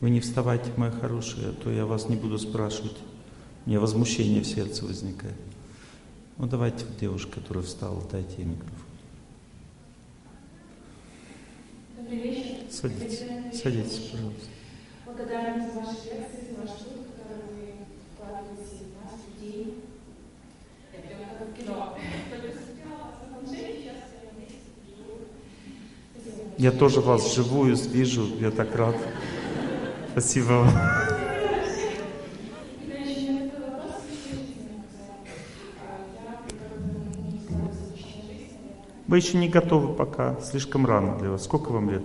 Вы не вставайте, моя хорошая, а то я вас не буду спрашивать. У меня возмущение в сердце возникает. Ну давайте девушка, которая встала, дайте ей микрофон. Добрый вечер. Садитесь, садитесь, пожалуйста. Благодарен за ваши лекции, за ваш труд, который вы вкладываете в нас, людей. Я прям как в кино. Я тоже вас вживую вижу, я так рад. Спасибо вам. Вы еще не готовы пока, слишком рано для вас. Сколько вам лет?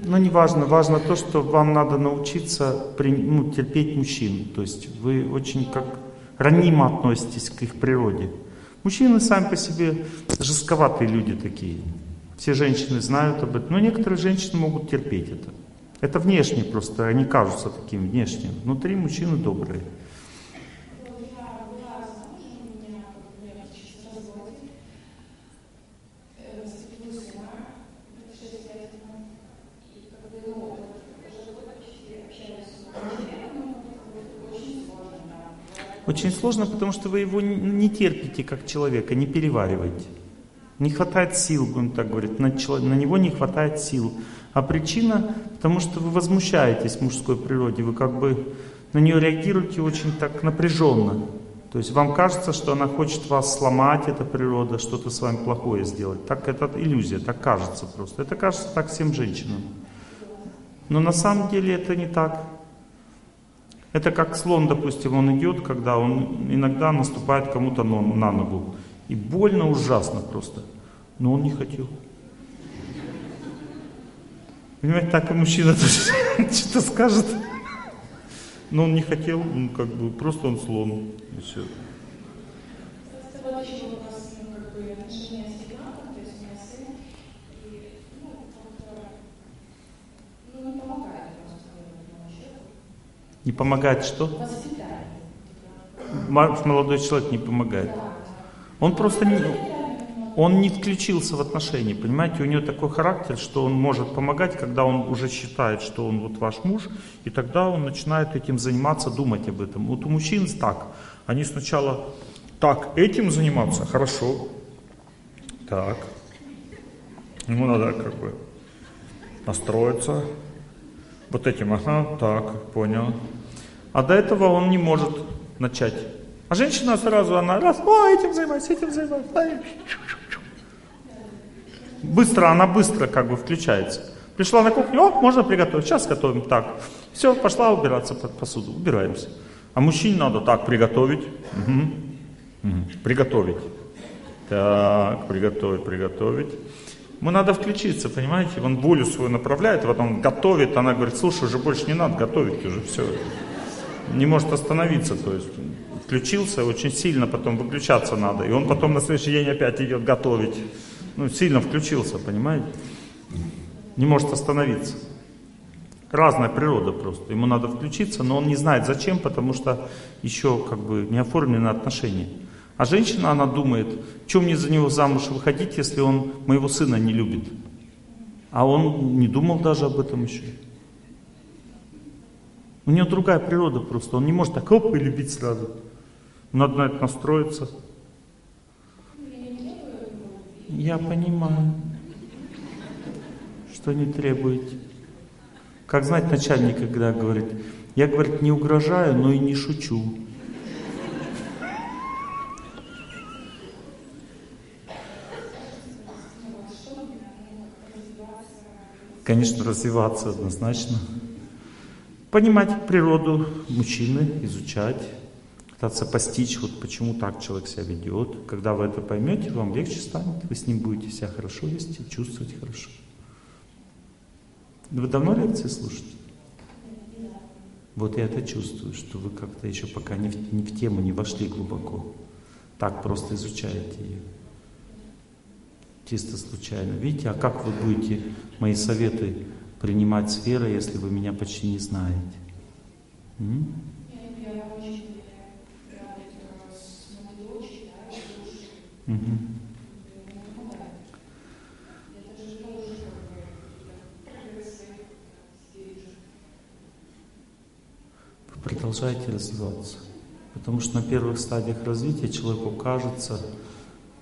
Ну, не важно. Важно то, что вам надо научиться ну, терпеть мужчин. То есть вы очень как ранимо относитесь к их природе. Мужчины сами по себе жестковатые люди такие. Все женщины знают об этом. Но некоторые женщины могут терпеть это. Это внешне просто, они кажутся такими внешне. Внутри мужчины добрые. Вот я была замужем, у меня как бы я практически в разводе. Заступила сына, 6 лет тому. И как бы, ну, вот, уже год почти общаюсь с человеком, но как бы это очень сложно, потому что вы его не терпите как человека, не перевариваете. Не хватает сил, будем так говорить, на, чело- на него не хватает сил. А причина, потому что вы возмущаетесь мужской природе, вы как бы на нее реагируете очень так напряженно. То есть вам кажется, что она хочет вас сломать, эта природа, что-то с вами плохое сделать. Так это иллюзия, так кажется просто. Это кажется так всем женщинам. Но на самом деле это не так. Это как слон, допустим, он идет, когда он иногда наступает кому-то на ногу. И больно ужасно просто. Но он не хотел. Понимаете, так и мужчина тоже что-то скажет. Но он не хотел, ну, как бы, просто он слон. И все. Не помогает что? Молодой человек не помогает. Он просто не, он не включился в отношения, понимаете? У него такой характер, что он может помогать, когда он уже считает, что он вот ваш муж, и тогда он начинает этим заниматься, думать об этом. Вот у мужчин так. Они сначала так, этим заниматься, хорошо. Так. Ему надо как бы настроиться. Вот этим, ага, так, понял. А до этого он не может начать. А женщина сразу, она раз, о, этим занимается, этим занимается. ай, Быстро, она быстро как бы включается. Пришла на кухню, о, можно приготовить, сейчас готовим, так. Все, пошла убираться под посуду, убираемся. А мужчине надо так приготовить, Мгм. Мгм. приготовить. Так, приготовить, приготовить. Ему надо включиться, понимаете? Он волю свою направляет, а потом готовит, она говорит, слушай, уже больше не надо готовить, уже все. Не может остановиться, то есть включился, очень сильно потом выключаться надо. И он потом на следующий день опять идет готовить. Ну, сильно включился, понимаете? Не может остановиться. Разная природа просто. Ему надо включиться, но он не знает зачем, потому что еще как бы не оформлены отношения. А женщина, она думает, чем мне за него замуж выходить, если он моего сына не любит? А он не думал даже об этом еще. У него другая природа просто. Он не может так оп и любить сразу. Надо на это настроиться. Я понимаю, что не требуете. Как знать начальник, когда говорит, я, говорит, не угрожаю, но и не шучу. Конечно, развиваться однозначно. Понимать природу мужчины, изучать, пытаться постичь, вот почему так человек себя ведет. Когда вы это поймете, вам легче станет, вы с ним будете себя хорошо вести, чувствовать хорошо. Вы давно лекции слушаете? Вот я это чувствую, что вы как-то еще пока не в, не в тему не вошли глубоко. Так просто изучаете ее. Чисто случайно. Видите, а как вы будете мои советы принимать с верой, если вы меня почти не знаете? М? Угу. Вы развиваться. Потому что на первых стадиях развития человеку кажется,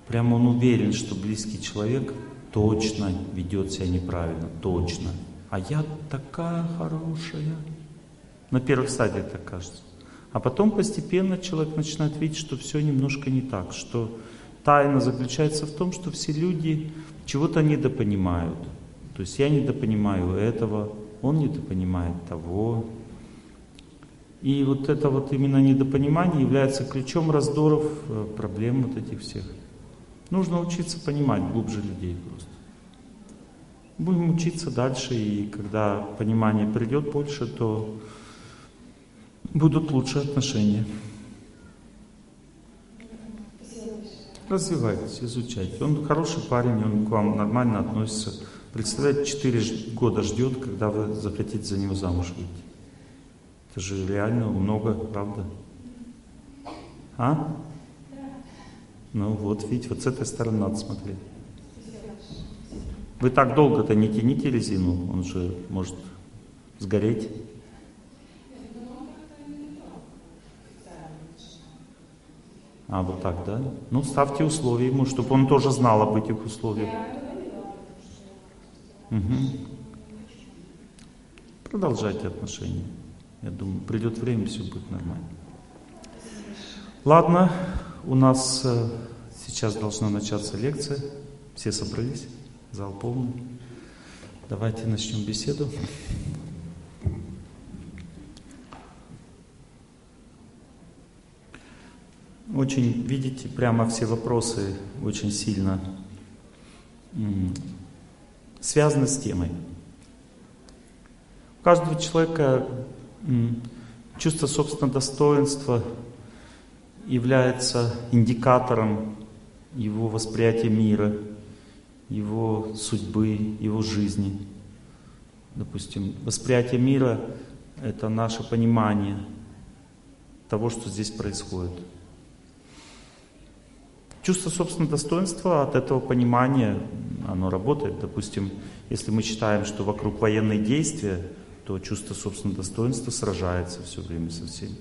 прямо он уверен, что близкий человек точно ведет себя неправильно, точно. А я такая хорошая. На первых стадиях так кажется. А потом постепенно человек начинает видеть, что все немножко не так, что тайна заключается в том, что все люди чего-то недопонимают. То есть я недопонимаю этого, он недопонимает того. И вот это вот именно недопонимание является ключом раздоров, э, проблем вот этих всех. Нужно учиться понимать глубже людей просто. Будем учиться дальше, и когда понимание придет больше, то будут лучше отношения. Развивайтесь, изучайте. Он хороший парень, он к вам нормально относится. Представляете, 4 года ждет, когда вы захотите за него замуж выйти. Это же реально много, правда? А? Ну вот, видите, вот с этой стороны надо смотреть. Вы так долго-то не тяните резину, он же может сгореть. А, вот так, да? Ну, ставьте условия ему, чтобы он тоже знал об этих условиях. Угу. Продолжайте отношения. Я думаю, придет время, все будет нормально. Ладно, у нас э, сейчас должна начаться лекция. Все собрались, зал полный. Давайте начнем беседу. Очень, видите, прямо все вопросы очень сильно связаны с темой. У каждого человека чувство собственного достоинства является индикатором его восприятия мира, его судьбы, его жизни. Допустим, восприятие мира — это наше понимание того, что здесь происходит. Чувство собственного достоинства от этого понимания, оно работает. Допустим, если мы считаем, что вокруг военные действия, то чувство собственного достоинства сражается все время со всеми.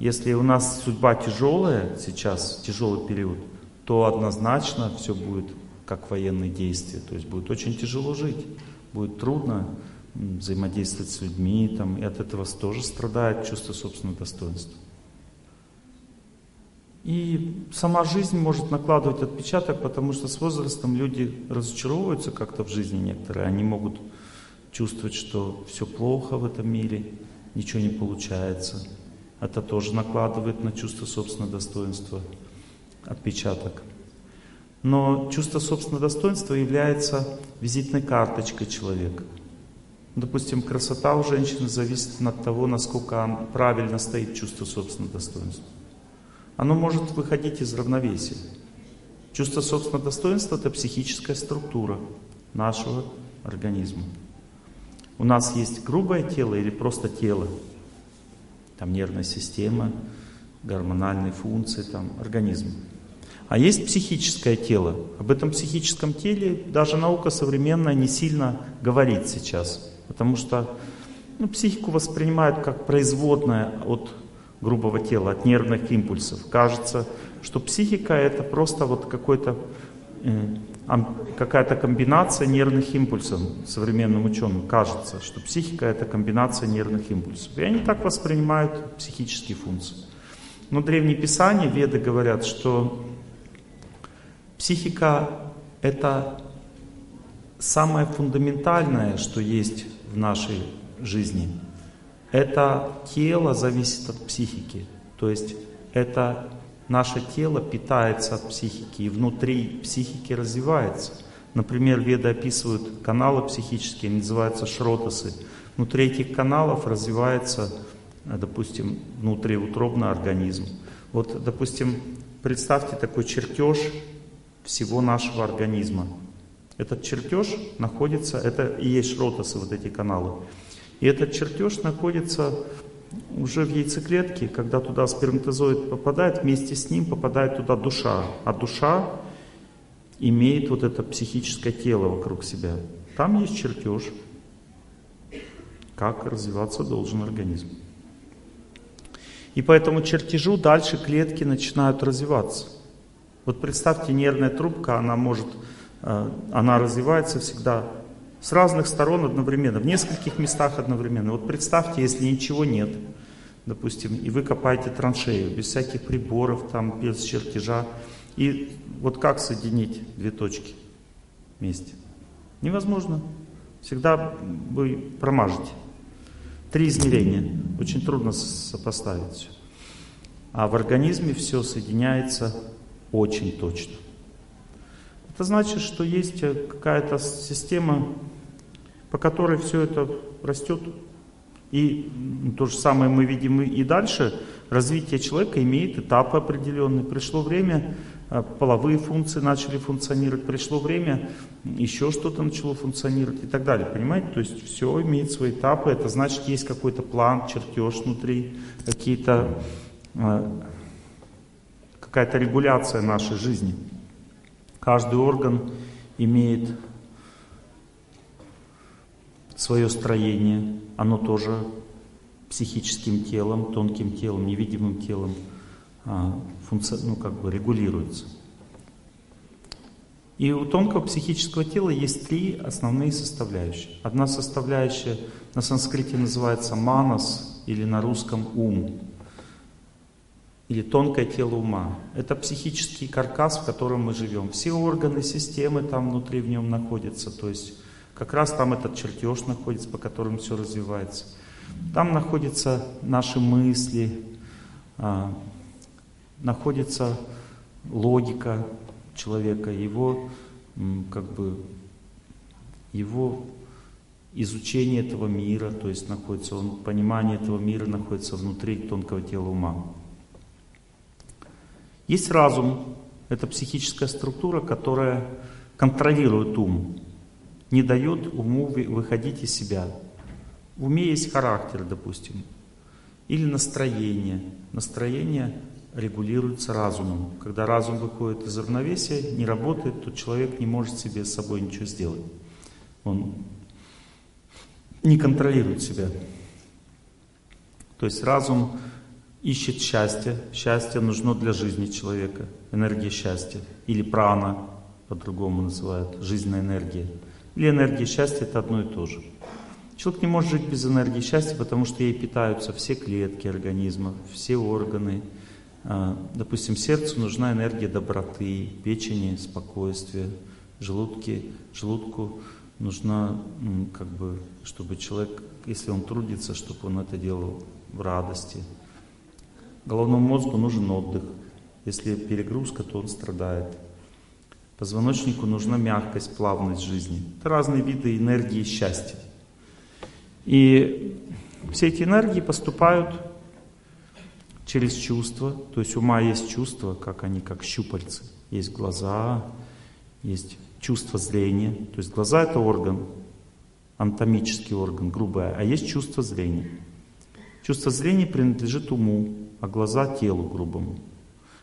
Если у нас судьба тяжелая сейчас, тяжелый период, то однозначно все будет как военные действия. То есть будет очень тяжело жить, будет трудно взаимодействовать с людьми, там, и от этого тоже страдает чувство собственного достоинства. И сама жизнь может накладывать отпечаток, потому что с возрастом люди разочаровываются как-то в жизни некоторые. Они могут чувствовать, что все плохо в этом мире, ничего не получается. Это тоже накладывает на чувство собственного достоинства отпечаток. Но чувство собственного достоинства является визитной карточкой человека. Допустим, красота у женщины зависит от того, насколько правильно стоит чувство собственного достоинства оно может выходить из равновесия. Чувство собственного достоинства – это психическая структура нашего организма. У нас есть грубое тело или просто тело. Там нервная система, гормональные функции, там организм. А есть психическое тело. Об этом психическом теле даже наука современная не сильно говорит сейчас. Потому что ну, психику воспринимают как производное от грубого тела, от нервных импульсов. Кажется, что психика это просто вот какой-то э, какая-то комбинация нервных импульсов современным ученым. Кажется, что психика это комбинация нервных импульсов. И они так воспринимают психические функции. Но древние писания, веды говорят, что психика это самое фундаментальное, что есть в нашей жизни – это тело зависит от психики. То есть это наше тело питается от психики и внутри психики развивается. Например, веды описывают каналы психические, они называются шротасы. Внутри этих каналов развивается, допустим, внутриутробный организм. Вот, допустим, представьте такой чертеж всего нашего организма. Этот чертеж находится, это и есть шротасы, вот эти каналы. И этот чертеж находится уже в яйцеклетке, когда туда сперматозоид попадает, вместе с ним попадает туда душа. А душа имеет вот это психическое тело вокруг себя. Там есть чертеж, как развиваться должен организм. И по этому чертежу дальше клетки начинают развиваться. Вот представьте, нервная трубка, она может, э, она развивается всегда с разных сторон одновременно, в нескольких местах одновременно. Вот представьте, если ничего нет, допустим, и вы копаете траншею, без всяких приборов, там, без чертежа, и вот как соединить две точки вместе? Невозможно. Всегда вы промажете. Три измерения. Очень трудно сопоставить все. А в организме все соединяется очень точно. Это значит, что есть какая-то система, по которой все это растет. И то же самое мы видим и дальше. Развитие человека имеет этапы определенные. Пришло время а, половые функции начали функционировать, пришло время, еще что-то начало функционировать и так далее. Понимаете? То есть все имеет свои этапы, это значит есть какой-то план, чертеж внутри, какие-то, а, какая-то регуляция нашей жизни. Каждый орган имеет свое строение, оно тоже психическим телом, тонким телом, невидимым телом а, функци... ну, как бы регулируется. И у тонкого психического тела есть три основные составляющие. Одна составляющая на санскрите называется манас или на русском ум. Или тонкое тело ума. Это психический каркас, в котором мы живем. Все органы, системы там внутри в нем находятся. То есть как раз там этот чертеж находится, по которому все развивается. Там находятся наши мысли, а, находится логика человека, его как бы его изучение этого мира, то есть находится он, понимание этого мира находится внутри тонкого тела ума. Есть разум, это психическая структура, которая контролирует ум, не дает уму выходить из себя. В уме есть характер, допустим, или настроение. Настроение регулируется разумом. Когда разум выходит из равновесия, не работает, то человек не может себе с собой ничего сделать. Он не контролирует себя. То есть разум ищет счастье. Счастье нужно для жизни человека. Энергия счастья. Или прана, по-другому называют, жизненная энергия. Или энергия счастья это одно и то же. Человек не может жить без энергии счастья, потому что ей питаются все клетки организма, все органы, а, допустим, сердцу нужна энергия доброты, печени спокойствия, желудке, желудку нужна, как бы, чтобы человек, если он трудится, чтобы он это делал в радости. Головному мозгу нужен отдых. Если перегрузка, то он страдает. Позвоночнику нужна мягкость, плавность жизни. Это разные виды энергии счастья. И все эти энергии поступают через чувства. То есть ума есть чувства, как они, как щупальцы. Есть глаза, есть чувство зрения. То есть глаза это орган, анатомический орган, грубое, а есть чувство зрения. Чувство зрения принадлежит уму, а глаза телу грубому.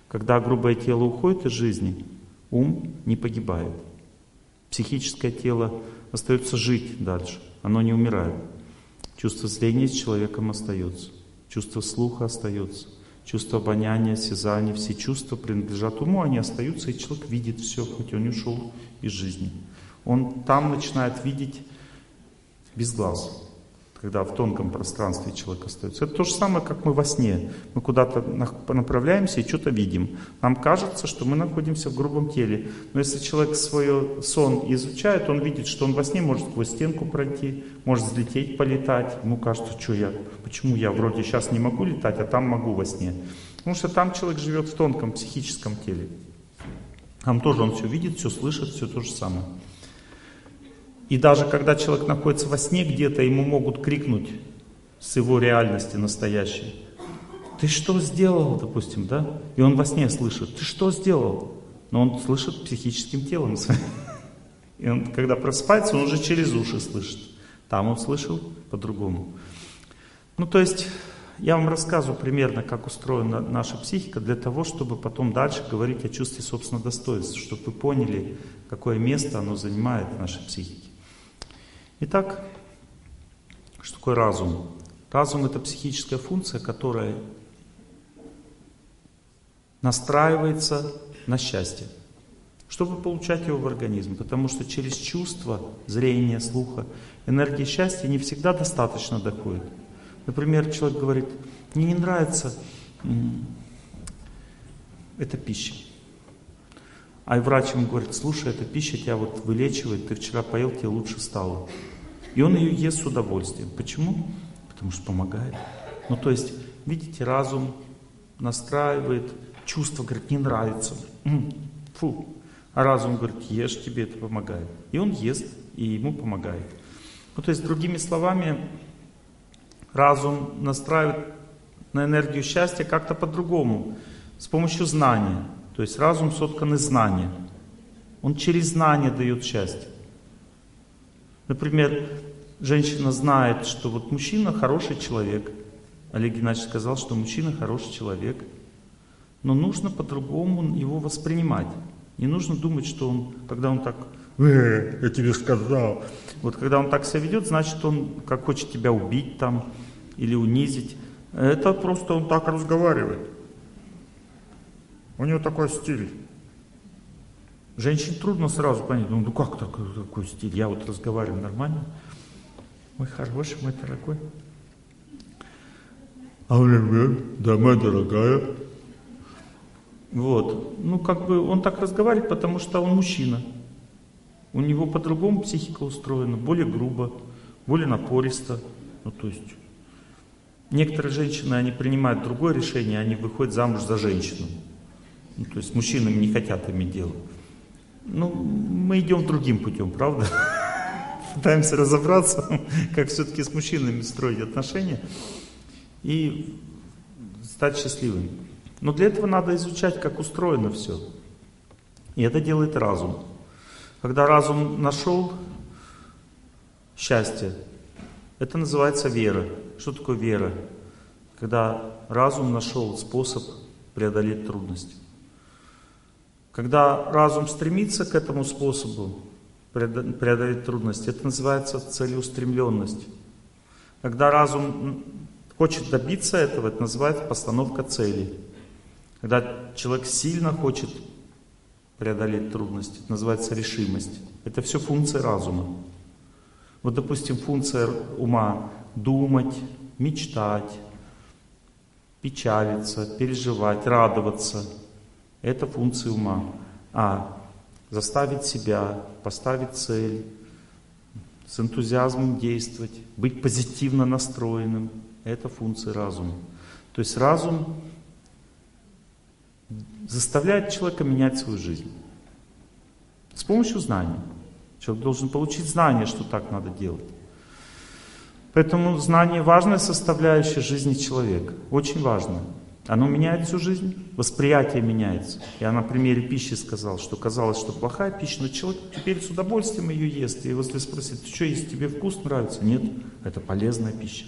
Когда грубое тело уходит из жизни, ум не погибает. Психическое тело остается жить дальше, оно не умирает. Чувство зрения с человеком остается, чувство слуха остается, Чувство обоняния, осязания, все чувства принадлежат уму, они остаются, и человек видит все, хоть он ушел из жизни. Он там начинает видеть без глаз когда в тонком пространстве человек остается. Это то же самое, как мы во сне. Мы куда-то направляемся и что-то видим. Нам кажется, что мы находимся в грубом теле. Но если человек свой сон изучает, он видит, что он во сне может сквозь стенку пройти, может взлететь, полетать. Ему кажется, что я, почему я вроде сейчас не могу летать, а там могу во сне. Потому что там человек живет в тонком психическом теле. Там тоже он все видит, все слышит, все то же самое. И даже когда человек находится во сне где-то, ему могут крикнуть с его реальности настоящей. Ты что сделал, допустим, да? И он во сне слышит, ты что сделал? Но он слышит психическим телом своим. И он, когда просыпается, он уже через уши слышит. Там он слышал по-другому. Ну, то есть, я вам рассказываю примерно, как устроена наша психика, для того, чтобы потом дальше говорить о чувстве собственного достоинства, чтобы вы поняли, какое место оно занимает в нашей психике. Итак, что такое разум? Разум это психическая функция, которая настраивается на счастье, чтобы получать его в организм. Потому что через чувство, зрение, слуха, энергии счастья не всегда достаточно доходит. Например, человек говорит, мне не нравится эта пища. А врач ему говорит, слушай, эта пища тебя вот вылечивает, ты вчера поел, тебе лучше стало. И он ее ест с удовольствием. Почему? Потому что помогает. Ну то есть, видите, разум настраивает, чувство, говорит, не нравится. Фу. А разум говорит, ешь, тебе это помогает. И он ест, и ему помогает. Ну то есть, другими словами, разум настраивает на энергию счастья как-то по-другому, с помощью знания. То есть разум соткан из знания. Он через знание дает счастье. Например, женщина знает, что вот мужчина хороший человек. Олег Геннадьевич сказал, что мужчина хороший человек. Но нужно по-другому его воспринимать. Не нужно думать, что он, когда он так, э, я тебе сказал. Вот когда он так себя ведет, значит он как хочет тебя убить там или унизить. Это просто он так разговаривает. У него такой стиль. Женщине трудно сразу понять, ну, ну как такой, такой стиль? Я вот разговариваю нормально. Мой хороший, мой дорогой. А он говорит, да, моя дорогая. Вот. Ну, как бы он так разговаривает, потому что он мужчина. У него по-другому психика устроена, более грубо, более напористо. Ну, то есть Некоторые женщины, они принимают другое решение, они выходят замуж за женщину. Ну, то есть мужчинами не хотят иметь дело. Ну, мы идем другим путем, правда? Пытаемся разобраться, как все-таки с мужчинами строить отношения и стать счастливыми. Но для этого надо изучать, как устроено все. И это делает разум. Когда разум нашел счастье, это называется вера. Что такое вера? Когда разум нашел способ преодолеть трудности. Когда разум стремится к этому способу преодолеть трудности, это называется целеустремленность. Когда разум хочет добиться этого, это называется постановка цели. Когда человек сильно хочет преодолеть трудности, это называется решимость. Это все функции разума. Вот, допустим, функция ума — думать, мечтать, печалиться, переживать, радоваться — это функция ума. А заставить себя, поставить цель, с энтузиазмом действовать, быть позитивно настроенным — это функция разума. То есть разум заставляет человека менять свою жизнь с помощью знаний. Человек должен получить знание, что так надо делать. Поэтому знание важная составляющая жизни человека. Очень важно. Оно меняет всю жизнь, восприятие меняется. Я на примере пищи сказал, что казалось, что плохая пища, но человек теперь с удовольствием ее ест. И если спросить, ты что есть, тебе вкус нравится? Нет, это полезная пища.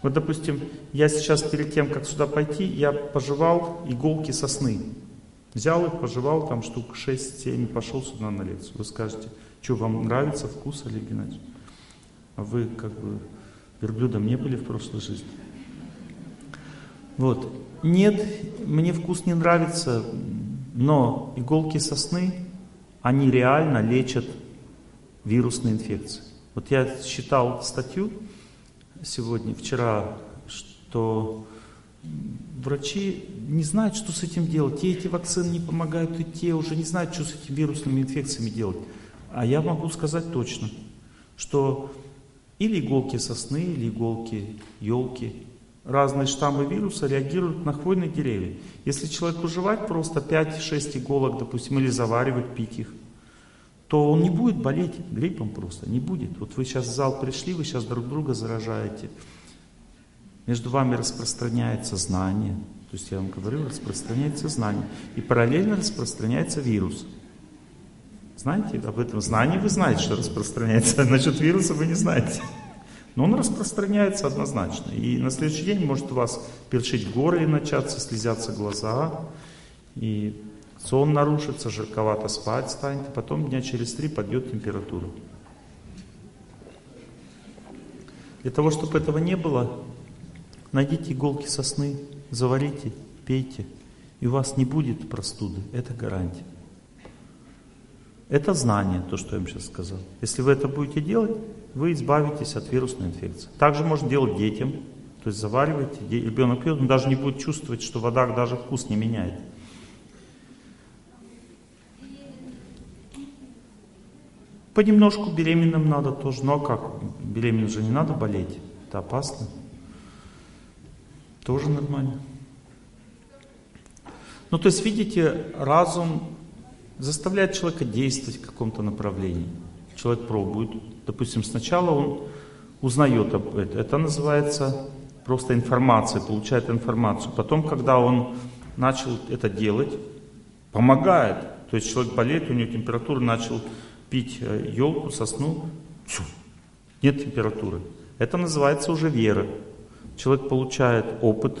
Вот, допустим, я сейчас перед тем, как сюда пойти, я пожевал иголки сосны. Взял их, пожевал, там штук 6-7, пошел сюда на лекцию. Вы скажете, что вам нравится вкус, Олег Геннадьевич? А вы как бы верблюдом не были в прошлой жизни? Вот. Нет, мне вкус не нравится, но иголки сосны, они реально лечат вирусные инфекции. Вот я читал статью сегодня, вчера, что врачи не знают, что с этим делать. Те эти вакцины не помогают, и те уже не знают, что с этими вирусными инфекциями делать. А я могу сказать точно, что или иголки сосны, или иголки елки, разные штаммы вируса реагируют на хвойные деревья. Если человеку жевать просто 5-6 иголок, допустим, или заваривать, пить их, то он не будет болеть гриппом просто, не будет. Вот вы сейчас в зал пришли, вы сейчас друг друга заражаете. Между вами распространяется знание. То есть я вам говорю, распространяется знание. И параллельно распространяется вирус. Знаете об этом? Знание вы знаете, что распространяется. Насчет вируса вы не знаете. Но он распространяется однозначно. И на следующий день может у вас першить горы и начаться, слезятся глаза. И сон нарушится, жарковато спать станет. А потом дня через три подъет температура. Для того, чтобы этого не было, Найдите иголки сосны, заварите, пейте, и у вас не будет простуды. Это гарантия. Это знание, то, что я вам сейчас сказал. Если вы это будете делать, вы избавитесь от вирусной инфекции. Также можно делать детям. То есть завариваете, ребенок пьет, он даже не будет чувствовать, что вода даже вкус не меняет. Понемножку беременным надо тоже. Но как? Беременным же не надо болеть. Это опасно. Тоже нормально. Ну, то есть, видите, разум заставляет человека действовать в каком-то направлении. Человек пробует. Допустим, сначала он узнает об этом. Это называется просто информация, получает информацию. Потом, когда он начал это делать, помогает. То есть человек болеет, у него температура, начал пить елку, э, сосну, все, нет температуры. Это называется уже вера. Человек получает опыт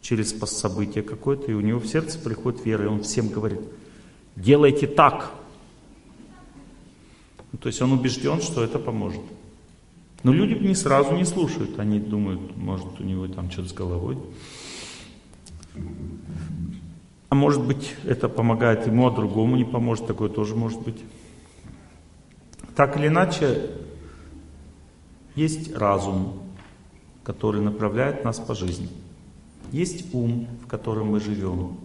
через событие какое-то, и у него в сердце приходит вера, и он всем говорит, делайте так. Ну, то есть он убежден, что это поможет. Но люди не сразу не слушают, они думают, может у него там что-то с головой. А может быть это помогает ему, а другому не поможет, такое тоже может быть. Так или иначе, есть разум, который направляет нас по жизни. Есть ум, в котором мы живем.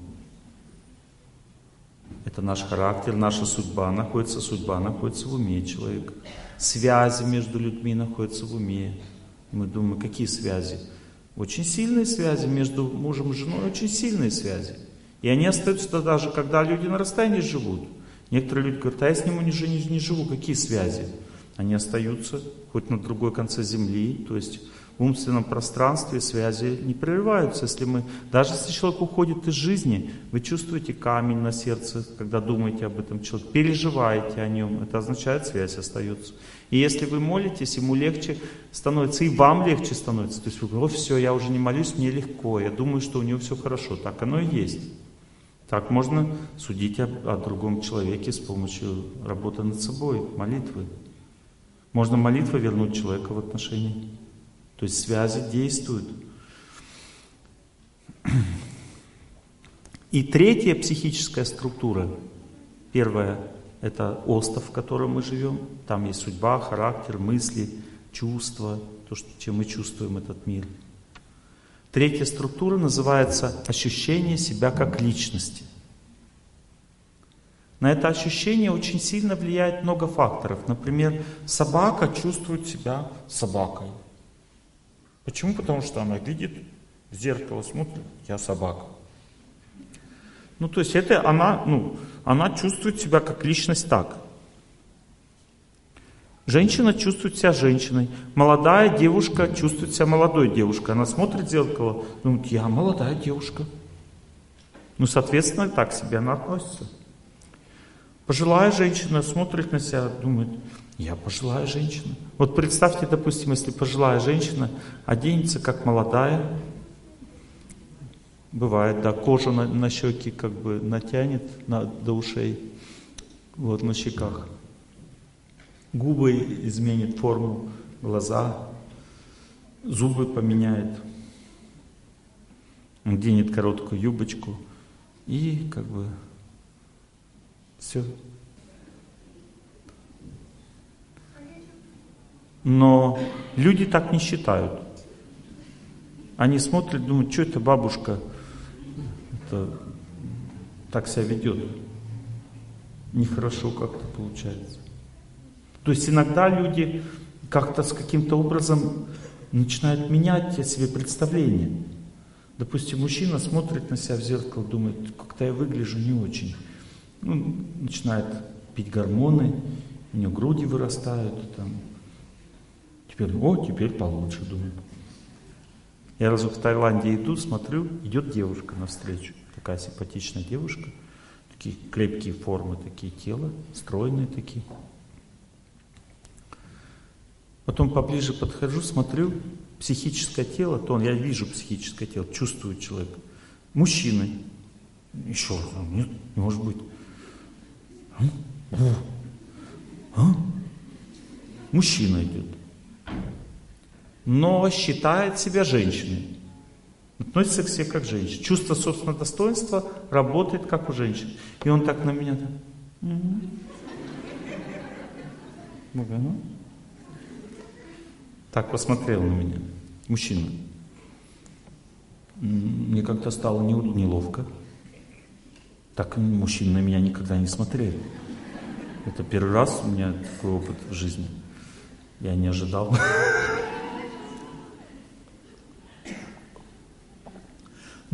Это наш характер, наша судьба находится, судьба находится в уме человека. Связи между людьми находятся в уме. Мы думаем, какие связи? Очень сильные связи между мужем и женой, очень сильные связи. И они остаются даже, когда люди на расстоянии живут. Некоторые люди говорят, а я с ним не, не, не живу, какие связи? Они остаются хоть на другой конце земли, то есть в умственном пространстве связи не прерываются. Если мы, даже если человек уходит из жизни, вы чувствуете камень на сердце, когда думаете об этом человеке, переживаете о нем, это означает, связь остается. И если вы молитесь, ему легче становится, и вам легче становится. То есть вы говорите, все, я уже не молюсь, мне легко, я думаю, что у него все хорошо. Так оно и есть. Так можно судить о, о другом человеке с помощью работы над собой, молитвы. Можно молитвой вернуть человека в отношения. То есть связи действуют. И третья психическая структура. Первая – это остров, в котором мы живем. Там есть судьба, характер, мысли, чувства, то, что, чем мы чувствуем этот мир – Третья структура называется ощущение себя как личности. На это ощущение очень сильно влияет много факторов. Например, собака чувствует себя собакой. Почему? Потому что она видит в зеркало, смотрит, я собака. Ну, то есть это она, ну, она чувствует себя как личность так. Женщина чувствует себя женщиной. Молодая девушка чувствует себя молодой девушкой. Она смотрит в зеркало, думает, я молодая девушка. Ну, соответственно, так себе она относится. Пожилая женщина смотрит на себя, думает, я пожилая женщина. Вот представьте, допустим, если пожилая женщина оденется как молодая, бывает, да, кожу на, на щеки как бы натянет на, до ушей, вот на щеках губы изменит форму, глаза, зубы поменяет, оденет короткую юбочку и как бы все. Но люди так не считают. Они смотрят, думают, что это бабушка это, так себя ведет. Нехорошо как-то получается. То есть иногда люди как-то с каким-то образом начинают менять себе представление. Допустим, мужчина смотрит на себя в зеркало, думает, как-то я выгляжу не очень. Ну, начинает пить гормоны, у него груди вырастают. Там. Теперь, о, теперь получше, думает. Я разу в Таиланде иду, смотрю, идет девушка навстречу. Такая симпатичная девушка. Такие крепкие формы, такие тела, стройные такие. Потом поближе подхожу, смотрю, психическое тело, то он, я вижу психическое тело, чувствую человека. Мужчины. Еще раз, нет, не может быть. А? А? Мужчина идет. Но считает себя женщиной. относится к себе как к женщине. Чувство собственного достоинства работает как у женщин. И он так на меня так. Ну, так посмотрел на меня. Мужчина. Мне как-то стало неловко. Так мужчины на меня никогда не смотрели. Это первый раз у меня такой опыт в жизни. Я не ожидал.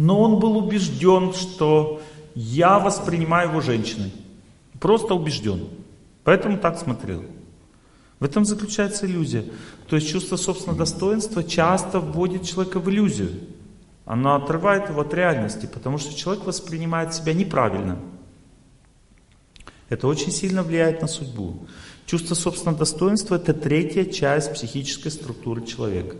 Но он был убежден, что я воспринимаю его женщиной. Просто убежден. Поэтому так смотрел. В этом заключается иллюзия. То есть чувство собственного достоинства часто вводит человека в иллюзию. Оно отрывает его от реальности, потому что человек воспринимает себя неправильно. Это очень сильно влияет на судьбу. Чувство собственного достоинства – это третья часть психической структуры человека.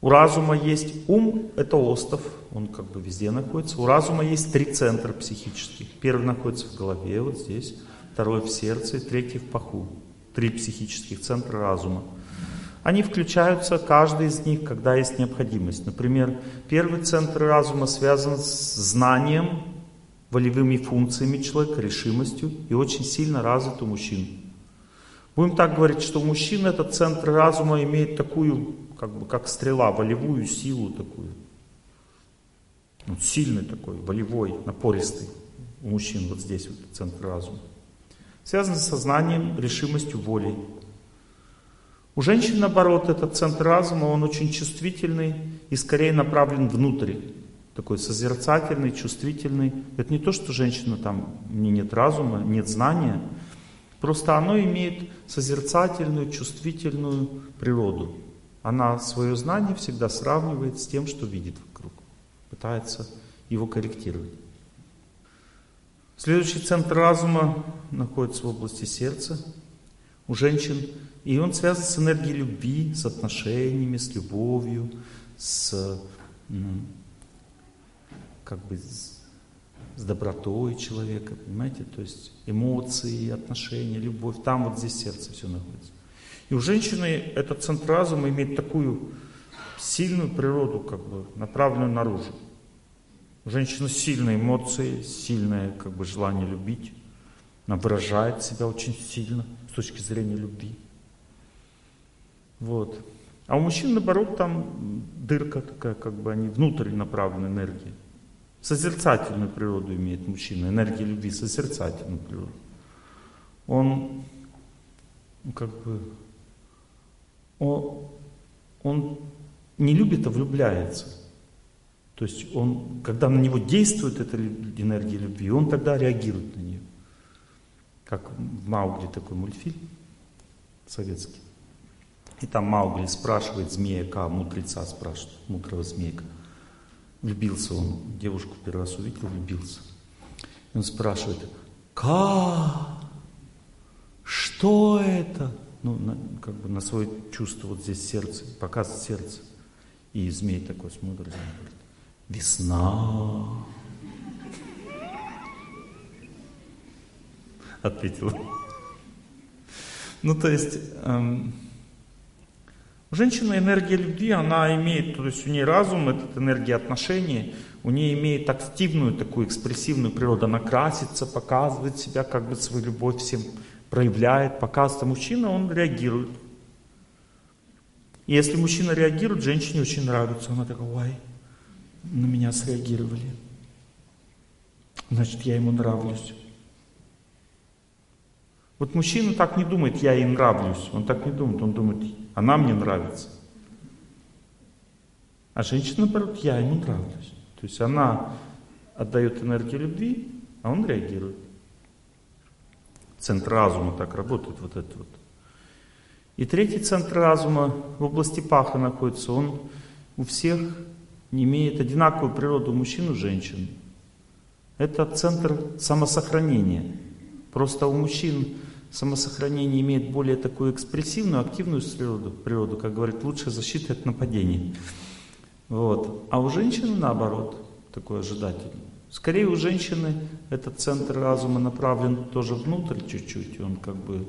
У разума есть ум, это остов, он как бы везде находится. У разума есть три центра психических. Первый находится в голове, вот здесь, второй в сердце, и третий в паху. Три психических центра разума. Они включаются, каждый из них, когда есть необходимость. Например, первый центр разума связан с знанием, волевыми функциями человека, решимостью и очень сильно развит у мужчин. Будем так говорить, что у мужчин этот центр разума имеет такую, как бы как стрела, волевую силу такую. Вот сильный такой, волевой, напористый у мужчин вот здесь вот центр разума. Связан с сознанием, решимостью, волей. У женщин, наоборот, этот центр разума, он очень чувствительный и скорее направлен внутрь. Такой созерцательный, чувствительный. Это не то, что женщина там, не нет разума, нет знания. Просто оно имеет созерцательную, чувствительную природу. Она свое знание всегда сравнивает с тем, что видит вокруг. Пытается его корректировать. Следующий центр разума находится в области сердца. У женщин и он связан с энергией любви, с отношениями, с любовью, с, ну, как бы, с, добротой человека, понимаете? То есть эмоции, отношения, любовь. Там вот здесь сердце все находится. И у женщины этот центр разума имеет такую сильную природу, как бы, направленную наружу. У женщины сильные эмоции, сильное как бы, желание любить. Она выражает себя очень сильно с точки зрения любви. Вот. А у мужчин, наоборот, там дырка такая, как бы они внутрь направлены энергии. Созерцательную природу имеет мужчина, энергия любви, созерцательную природу. Он, как бы, он, он не любит, а влюбляется. То есть он, когда на него действует эта энергия любви, он тогда реагирует на нее. Как в Маугли такой мультфильм советский. И там Маугли спрашивает змеяка, мудреца спрашивает, мудрого змейка. Влюбился он, девушку первый раз увидел, влюбился. И он спрашивает, как? Что это? Ну, на, как бы на свое чувство вот здесь сердце, показ сердца. И змей такой смотрит, говорит, весна. Ответил. Ну, то есть, эм, у женщины энергия любви, она имеет, то есть у нее разум, это энергия отношений, у нее имеет активную такую экспрессивную природу, она красится, показывает себя, как бы свою любовь всем проявляет, показывает. А мужчина, он реагирует. И если мужчина реагирует, женщине очень нравится. Она такая, ой, на меня среагировали. Значит, я ему нравлюсь. Вот мужчина так не думает, я ей нравлюсь. Он так не думает, он думает, она мне нравится. А женщина, наоборот, я ему нравлюсь. То есть она отдает энергию любви, а он реагирует. Центр разума так работает, вот это вот. И третий центр разума в области паха находится. Он у всех не имеет одинаковую природу мужчин и женщин. Это центр самосохранения. Просто у мужчин самосохранение имеет более такую экспрессивную, активную природу, природу как говорит, лучшая защита от нападений. Вот. А у женщины наоборот, такой ожидательный. Скорее у женщины этот центр разума направлен тоже внутрь чуть-чуть, он как бы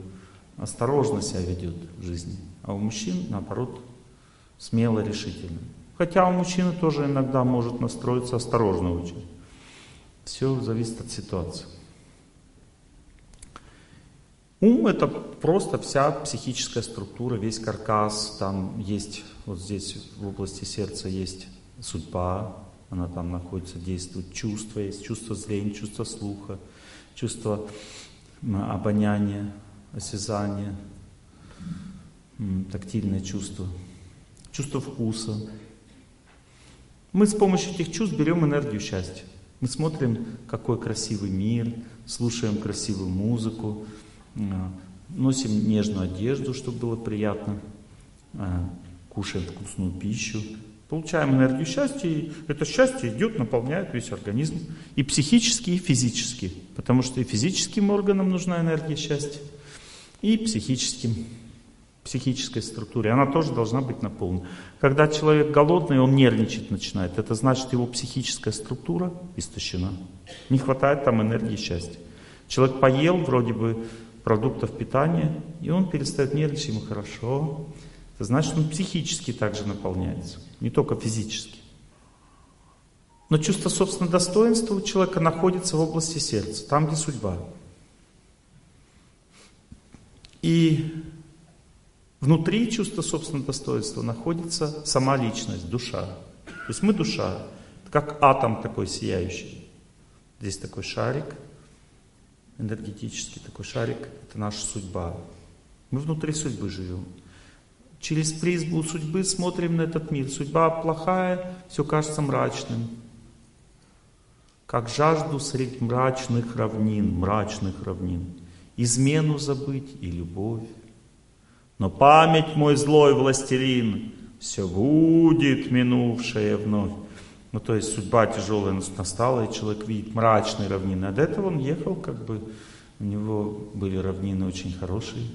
осторожно себя ведет в жизни. А у мужчин, наоборот, смело, решительно. Хотя у мужчины тоже иногда может настроиться осторожно очень. Все зависит от ситуации. Ум это просто вся психическая структура, весь каркас. Там есть, вот здесь в области сердца есть судьба, она там находится, действует. Чувства есть, чувство зрения, чувство слуха, чувство обоняния, осязания, тактильное чувство, чувство вкуса. Мы с помощью этих чувств берем энергию счастья. Мы смотрим, какой красивый мир, слушаем красивую музыку, носим нежную одежду, чтобы было приятно, кушаем вкусную пищу, получаем энергию счастья, и это счастье идет, наполняет весь организм, и психически, и физически, потому что и физическим органам нужна энергия счастья, и психическим, психической структуре, она тоже должна быть наполнена. Когда человек голодный, он нервничать начинает, это значит, его психическая структура истощена, не хватает там энергии счастья. Человек поел вроде бы продуктов питания, и он перестает нервничать, ему хорошо, значит, он психически также наполняется, не только физически. Но чувство собственного достоинства у человека находится в области сердца, там, где судьба. И внутри чувства собственного достоинства находится сама личность, душа. То есть мы душа, как атом такой сияющий. Здесь такой шарик, энергетический такой шарик, это наша судьба. Мы внутри судьбы живем. Через призму судьбы смотрим на этот мир. Судьба плохая, все кажется мрачным. Как жажду средь мрачных равнин, мрачных равнин. Измену забыть и любовь. Но память мой злой властелин, все будет минувшее вновь. Ну, то есть судьба тяжелая настала, и человек видит мрачные равнины. А до этого он ехал, как бы, у него были равнины очень хорошие.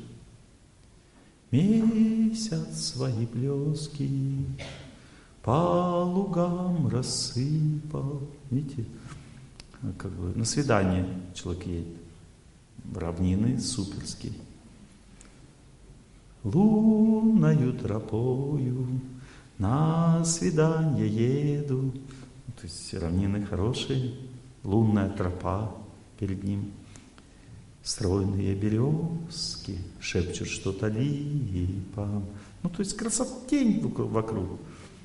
Месяц свои блески по лугам рассыпал. Видите, как бы на свидание человек едет. Равнины суперские. Лунною тропою на свидание еду. То есть равнины хорошие, лунная тропа перед ним. Стройные березки шепчут что-то липам. Ну, то есть красотень вокруг.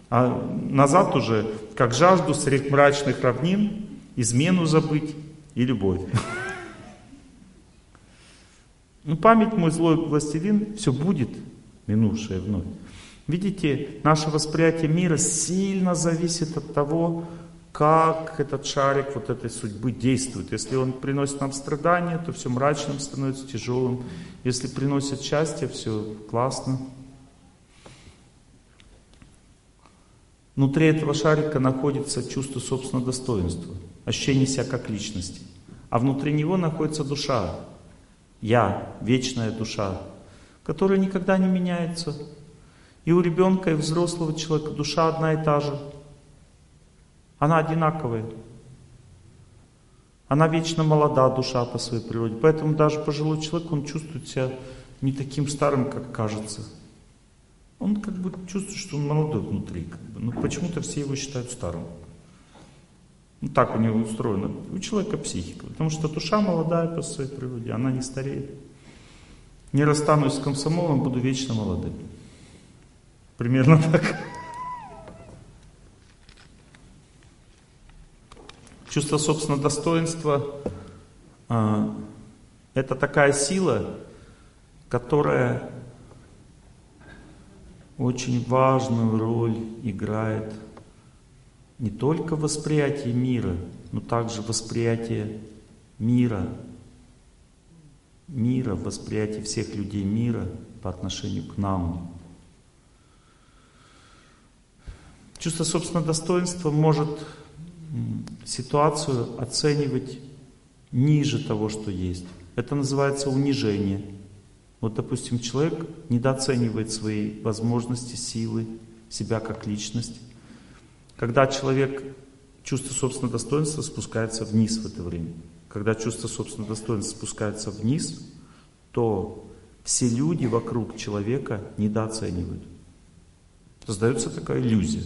А назад уже, как жажду средь мрачных равнин, измену забыть и любовь. Ну, память мой злой властелин, все будет минувшее вновь. Видите, наше восприятие мира сильно зависит от того, как этот шарик вот этой судьбы действует. Если он приносит нам страдания, то все мрачным становится, тяжелым. Если приносит счастье, все классно. Внутри этого шарика находится чувство собственного достоинства, ощущение себя как личности. А внутри него находится душа, я, вечная душа, которая никогда не меняется. И у ребенка, и у взрослого человека душа одна и та же – она одинаковая. Она вечно молода, душа по своей природе. Поэтому даже пожилой человек, он чувствует себя не таким старым, как кажется. Он как бы чувствует, что он молодой внутри. Как бы. Но почему-то все его считают старым. Ну так у него устроено. У человека психика. Потому что душа молодая по своей природе, она не стареет. Не расстанусь с комсомолом, буду вечно молодым. Примерно так. Чувство собственного достоинства э, – это такая сила, которая очень важную роль играет не только в восприятии мира, но также в восприятии мира, мира, в восприятии всех людей мира по отношению к нам. Чувство собственного достоинства может ситуацию оценивать ниже того, что есть. Это называется унижение. Вот, допустим, человек недооценивает свои возможности, силы, себя как личность. Когда человек чувство собственного достоинства спускается вниз в это время, когда чувство собственного достоинства спускается вниз, то все люди вокруг человека недооценивают. Создается такая иллюзия.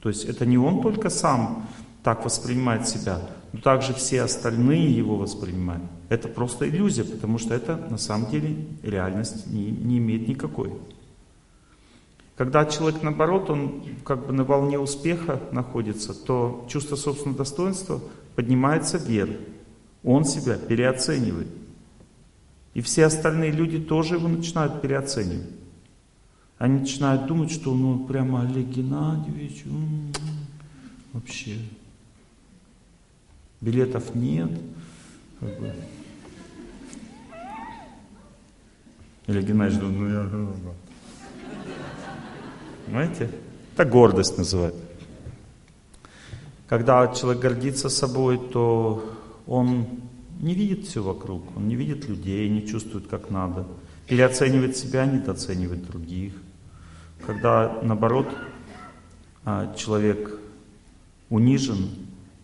То есть это не он только сам так воспринимает себя, но также все остальные его воспринимают. Это просто иллюзия, потому что это на самом деле реальность не, не имеет никакой. Когда человек, наоборот, он как бы на волне успеха находится, то чувство собственного достоинства поднимается вверх. Он себя переоценивает. И все остальные люди тоже его начинают переоценивать. Они начинают думать, что ну прямо Олег Геннадьевич, м-м, вообще билетов нет. Как бы. Олег Геннадьевич, ну я... Понимаете? Это гордость называют. Когда человек гордится собой, то он не видит все вокруг, он не видит людей, не чувствует как надо. Переоценивает себя, недооценивает других. Когда, наоборот, а, человек унижен,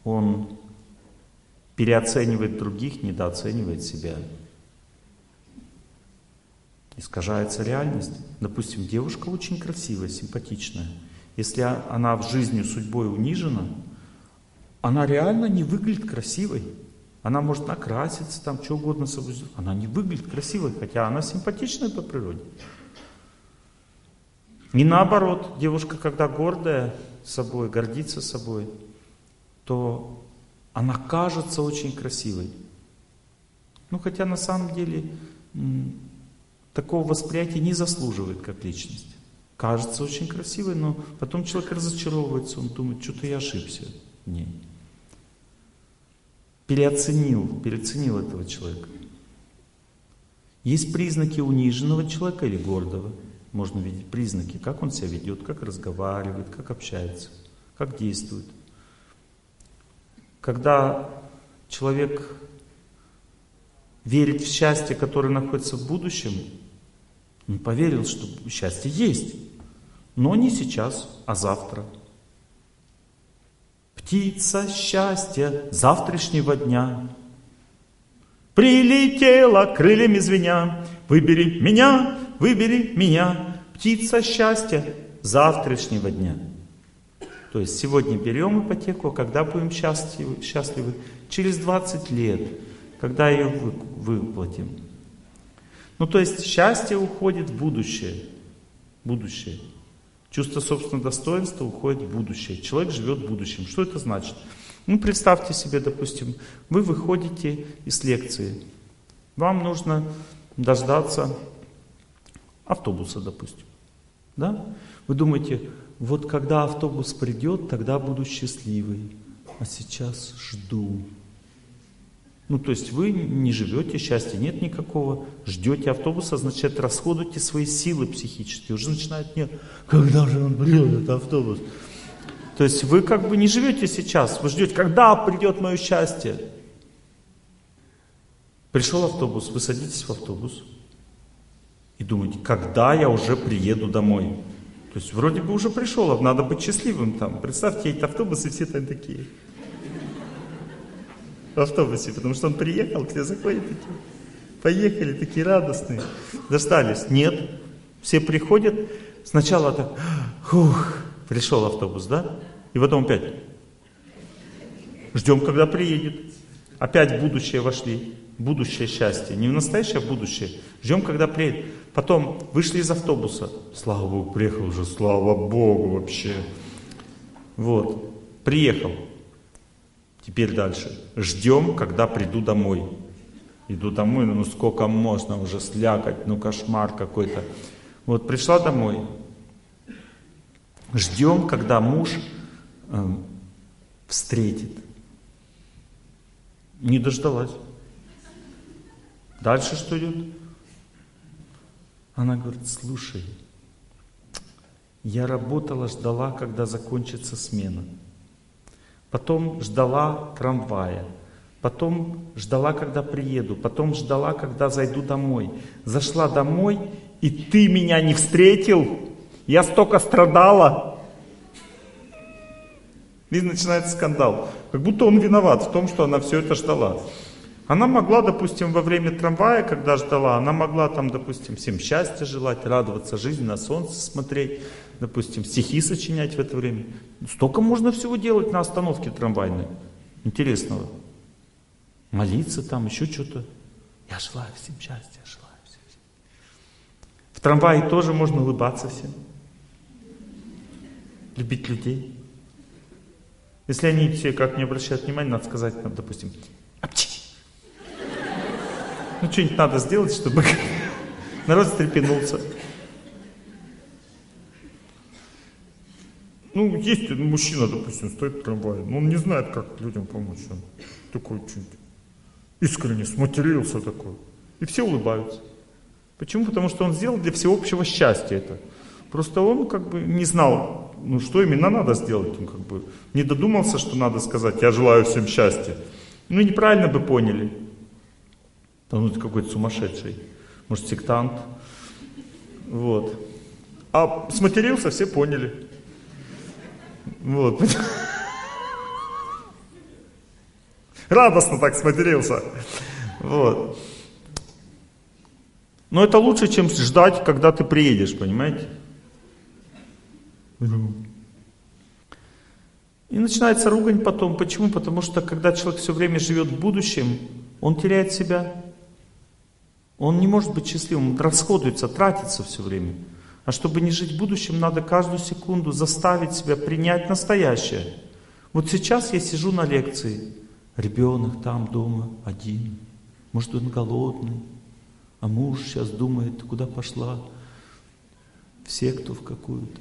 он переоценивает других, недооценивает себя. Искажается реальность. Допустим, девушка очень красивая, симпатичная. Если она в жизни судьбой унижена, она реально не выглядит красивой. Она может накраситься, там, что угодно собой. Она не выглядит красивой, хотя она симпатичная по природе. И наоборот, девушка, когда гордая собой, гордится собой, то она кажется очень красивой. Ну, хотя на самом деле такого восприятия не заслуживает как личность. Кажется очень красивой, но потом человек разочаровывается, он думает, что-то я ошибся в. Переоценил, переоценил этого человека. Есть признаки униженного человека или гордого можно видеть признаки, как он себя ведет, как разговаривает, как общается, как действует. Когда человек верит в счастье, которое находится в будущем, он поверил, что счастье есть, но не сейчас, а завтра. Птица счастья завтрашнего дня Прилетела крыльями звеня, Выбери меня, выбери меня, птица счастья завтрашнего дня. То есть сегодня берем ипотеку, а когда будем счастливы? счастливы? Через 20 лет, когда ее выплатим. Ну то есть счастье уходит в будущее. Будущее. Чувство собственного достоинства уходит в будущее. Человек живет в будущем. Что это значит? Ну, представьте себе, допустим, вы выходите из лекции. Вам нужно дождаться автобуса, допустим. Да? Вы думаете, вот когда автобус придет, тогда буду счастливый. А сейчас жду. Ну, то есть вы не живете, счастья нет никакого, ждете автобуса, означает расходуете свои силы психические. Уже начинает, нет, когда же он придет, автобус? То есть вы как бы не живете сейчас, вы ждете, когда придет мое счастье. Пришел автобус, вы садитесь в автобус, и думаете, когда я уже приеду домой? То есть вроде бы уже пришел, а надо быть счастливым там. Представьте, эти автобусы все там такие. В автобусе, потому что он приехал, все заходят такие. Поехали, такие радостные. Дождались. Нет. Все приходят. Сначала так, хух, пришел автобус, да? И потом опять. Ждем, когда приедет. Опять в будущее вошли будущее счастье. Не в настоящее, а в будущее. Ждем, когда приедет. Потом вышли из автобуса. Слава Богу, приехал уже, слава Богу вообще. Вот, приехал. Теперь дальше. Ждем, когда приду домой. Иду домой, ну сколько можно уже слякать, ну кошмар какой-то. Вот пришла домой. Ждем, когда муж э, встретит. Не дождалась. Дальше что идет? Она говорит, слушай, я работала, ждала, когда закончится смена. Потом ждала трамвая. Потом ждала, когда приеду. Потом ждала, когда зайду домой. Зашла домой, и ты меня не встретил. Я столько страдала. И начинается скандал. Как будто он виноват в том, что она все это ждала. Она могла, допустим, во время трамвая, когда ждала, она могла там, допустим, всем счастья желать, радоваться жизни, на солнце смотреть, допустим, стихи сочинять в это время. Столько можно всего делать на остановке трамвайной интересного. Молиться там, еще что-то. Я желаю всем счастья, желаю всем. В трамвае тоже можно улыбаться всем. Любить людей. Если они все как не обращают внимания, надо сказать, допустим. Ну, что-нибудь надо сделать, чтобы народ встрепенулся. Ну, есть мужчина, допустим, стоит в трамвае, но он не знает, как людям помочь. Он такой чуть искренне сматерился такой. И все улыбаются. Почему? Потому что он сделал для всеобщего счастья это. Просто он как бы не знал, ну что именно надо сделать. Он как бы не додумался, что надо сказать, я желаю всем счастья. Ну и неправильно бы поняли. Там ну, какой-то сумасшедший, может сектант. Вот. А сматерился, все поняли. Вот. Радостно так сматерился. Вот. Но это лучше, чем ждать, когда ты приедешь, понимаете? И начинается ругань потом. Почему? Потому что когда человек все время живет в будущем, он теряет себя. Он не может быть счастливым, он расходуется, тратится все время. А чтобы не жить в будущем, надо каждую секунду заставить себя принять настоящее. Вот сейчас я сижу на лекции, ребенок там дома один, может он голодный, а муж сейчас думает, куда пошла, в секту в какую-то.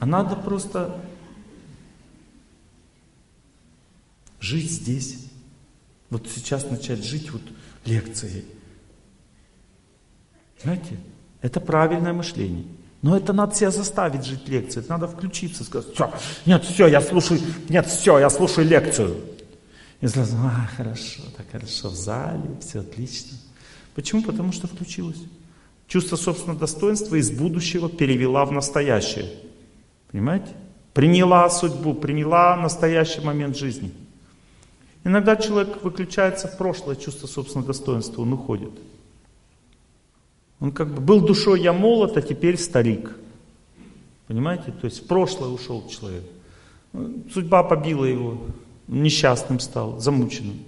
А надо просто жить здесь. Вот сейчас начать жить вот лекцией. Знаете, это правильное мышление. Но это надо себя заставить жить лекцией. Это надо включиться, сказать, все, нет, все, я слушаю, нет, все, я слушаю лекцию. И сразу, а, хорошо, так хорошо, в зале, все отлично. Почему? Потому что включилась. Чувство собственного достоинства из будущего перевела в настоящее. Понимаете? Приняла судьбу, приняла настоящий момент жизни. Иногда человек выключается в прошлое чувство собственного достоинства, он уходит. Он как бы был душой я молод, а теперь старик. Понимаете? То есть в прошлое ушел человек. Судьба побила его, несчастным стал, замученным.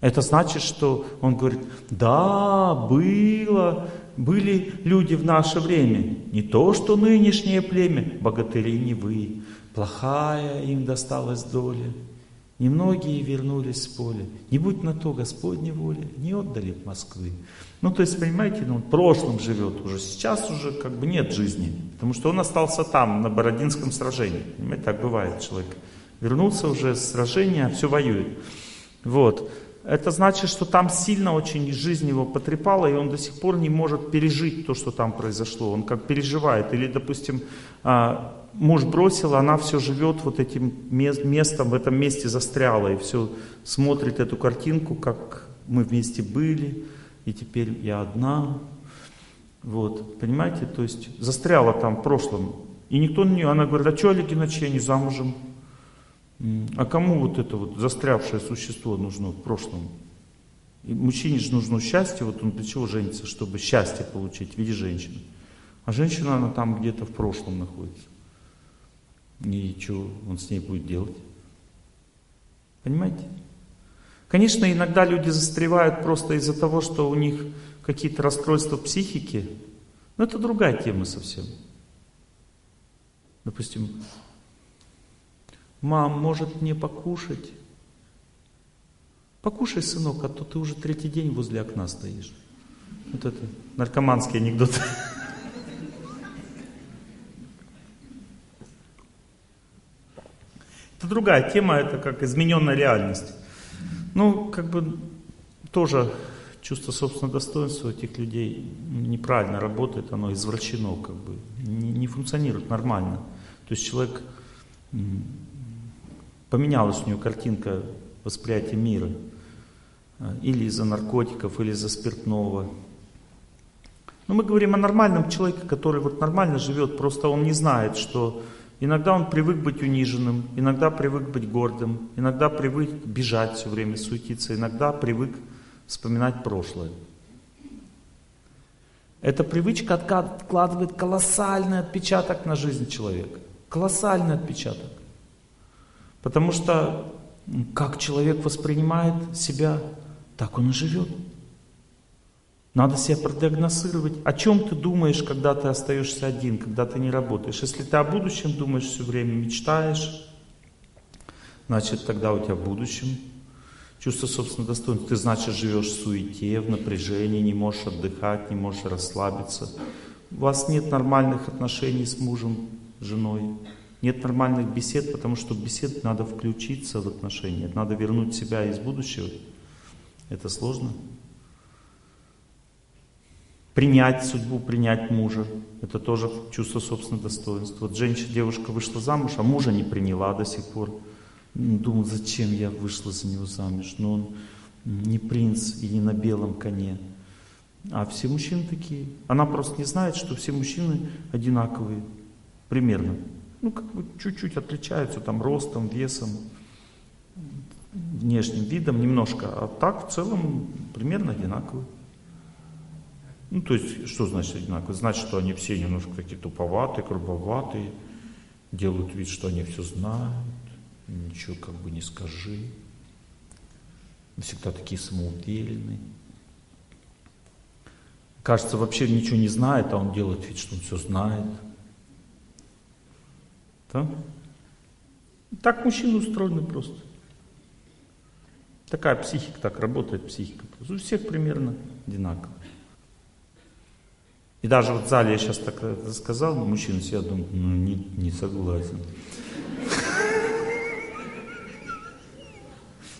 Это значит, что он говорит, да, было, были люди в наше время, не то, что нынешнее племя, богатыри не вы, плохая им досталась доля. Немногие вернулись с поля. Не будь на то Господней воли, не отдали Москвы. Ну, то есть, понимаете, ну, он в прошлом живет уже, сейчас уже как бы нет жизни. Потому что он остался там, на Бородинском сражении. Понимаете, так бывает человек. Вернулся уже с сражения, а все воюет. Вот. Это значит, что там сильно очень жизнь его потрепала, и он до сих пор не может пережить то, что там произошло. Он как переживает. Или, допустим, а, муж бросил, она все живет вот этим местом, в этом месте застряла, и все смотрит эту картинку, как мы вместе были, и теперь я одна. Вот, понимаете, то есть застряла там в прошлом. И никто не... Она говорит, а что Олег Геннадьевич, я не замужем? А кому вот это вот застрявшее существо нужно в прошлом? И мужчине же нужно счастье, вот он для чего женится? Чтобы счастье получить в виде женщины. А женщина, она там где-то в прошлом находится. И что он с ней будет делать? Понимаете? Конечно, иногда люди застревают просто из-за того, что у них какие-то расстройства психики. Но это другая тема совсем. Допустим, мам, может мне покушать? Покушай, сынок, а то ты уже третий день возле окна стоишь. Вот это наркоманский анекдот. Это другая тема, это как измененная реальность. Ну, как бы тоже чувство собственного достоинства у этих людей неправильно работает, оно извращено, как бы, не, не функционирует нормально. То есть человек, поменялась у него картинка восприятия мира. А, или из-за наркотиков, или из-за спиртного. Но мы говорим о нормальном человеке, который вот нормально живет, просто он не знает, что Иногда он привык быть униженным, иногда привык быть гордым, иногда привык бежать все время, суетиться, иногда привык вспоминать прошлое. Эта привычка откладывает колоссальный отпечаток на жизнь человека. Колоссальный отпечаток. Потому что как человек воспринимает себя, так он и живет. Надо себя продиагностировать. О чем ты думаешь, когда ты остаешься один, когда ты не работаешь? Если ты о будущем думаешь все время, мечтаешь, значит тогда у тебя в будущем чувство собственного достоинства. Ты, значит, живешь в суете, в напряжении, не можешь отдыхать, не можешь расслабиться. У вас нет нормальных отношений с мужем, женой. Нет нормальных бесед, потому что бесед надо включиться в отношения. Надо вернуть себя из будущего. Это сложно. Принять судьбу, принять мужа. Это тоже чувство собственного достоинства. Вот женщина, девушка вышла замуж, а мужа не приняла до сих пор. Ну, думаю, зачем я вышла за него замуж? Но он не принц и не на белом коне. А все мужчины такие. Она просто не знает, что все мужчины одинаковые. Примерно. Ну, как бы чуть-чуть отличаются там ростом, весом, внешним видом немножко. А так в целом примерно одинаковые. Ну, то есть, что значит одинаковые? Значит, что они все немножко такие туповатые, грубоватые, делают вид, что они все знают ничего как бы не скажи. Всегда такие самоуверенные. Кажется, вообще ничего не знает, а он делает вид, что он все знает. Да? Так мужчины устроены просто. Такая психика, так работает психика. У всех примерно одинаково. И даже вот в зале я сейчас так сказал, мужчины сидят, думают, ну не, не согласен.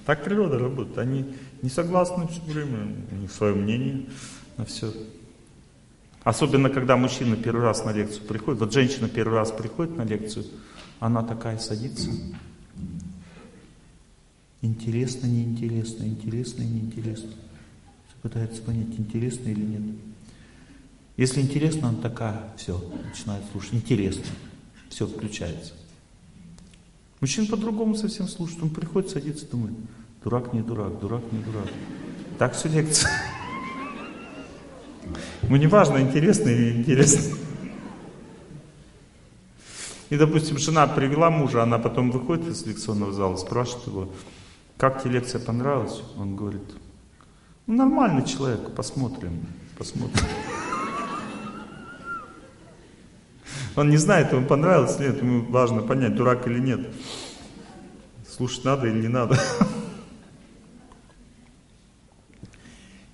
Так природа работает. Они не согласны все время, у них свое мнение на все. Особенно, когда мужчина первый раз на лекцию приходит. Вот женщина первый раз приходит на лекцию, она такая садится. Интересно, неинтересно, интересно, неинтересно. Пытается понять, интересно или нет. Если интересно, она такая, все, начинает слушать. Интересно. Все включается. Мужчина по-другому совсем слушает. Он приходит, садится, думает, Дурак не дурак, дурак не дурак. Так все лекция. Ну, неважно, интересно или интересно. И, допустим, жена привела мужа, она потом выходит из лекционного зала, спрашивает его, как тебе лекция понравилась? Он говорит, ну, нормальный человек, посмотрим, посмотрим. Он не знает, ему понравилось или нет, ему важно понять, дурак или нет. Слушать надо или не надо.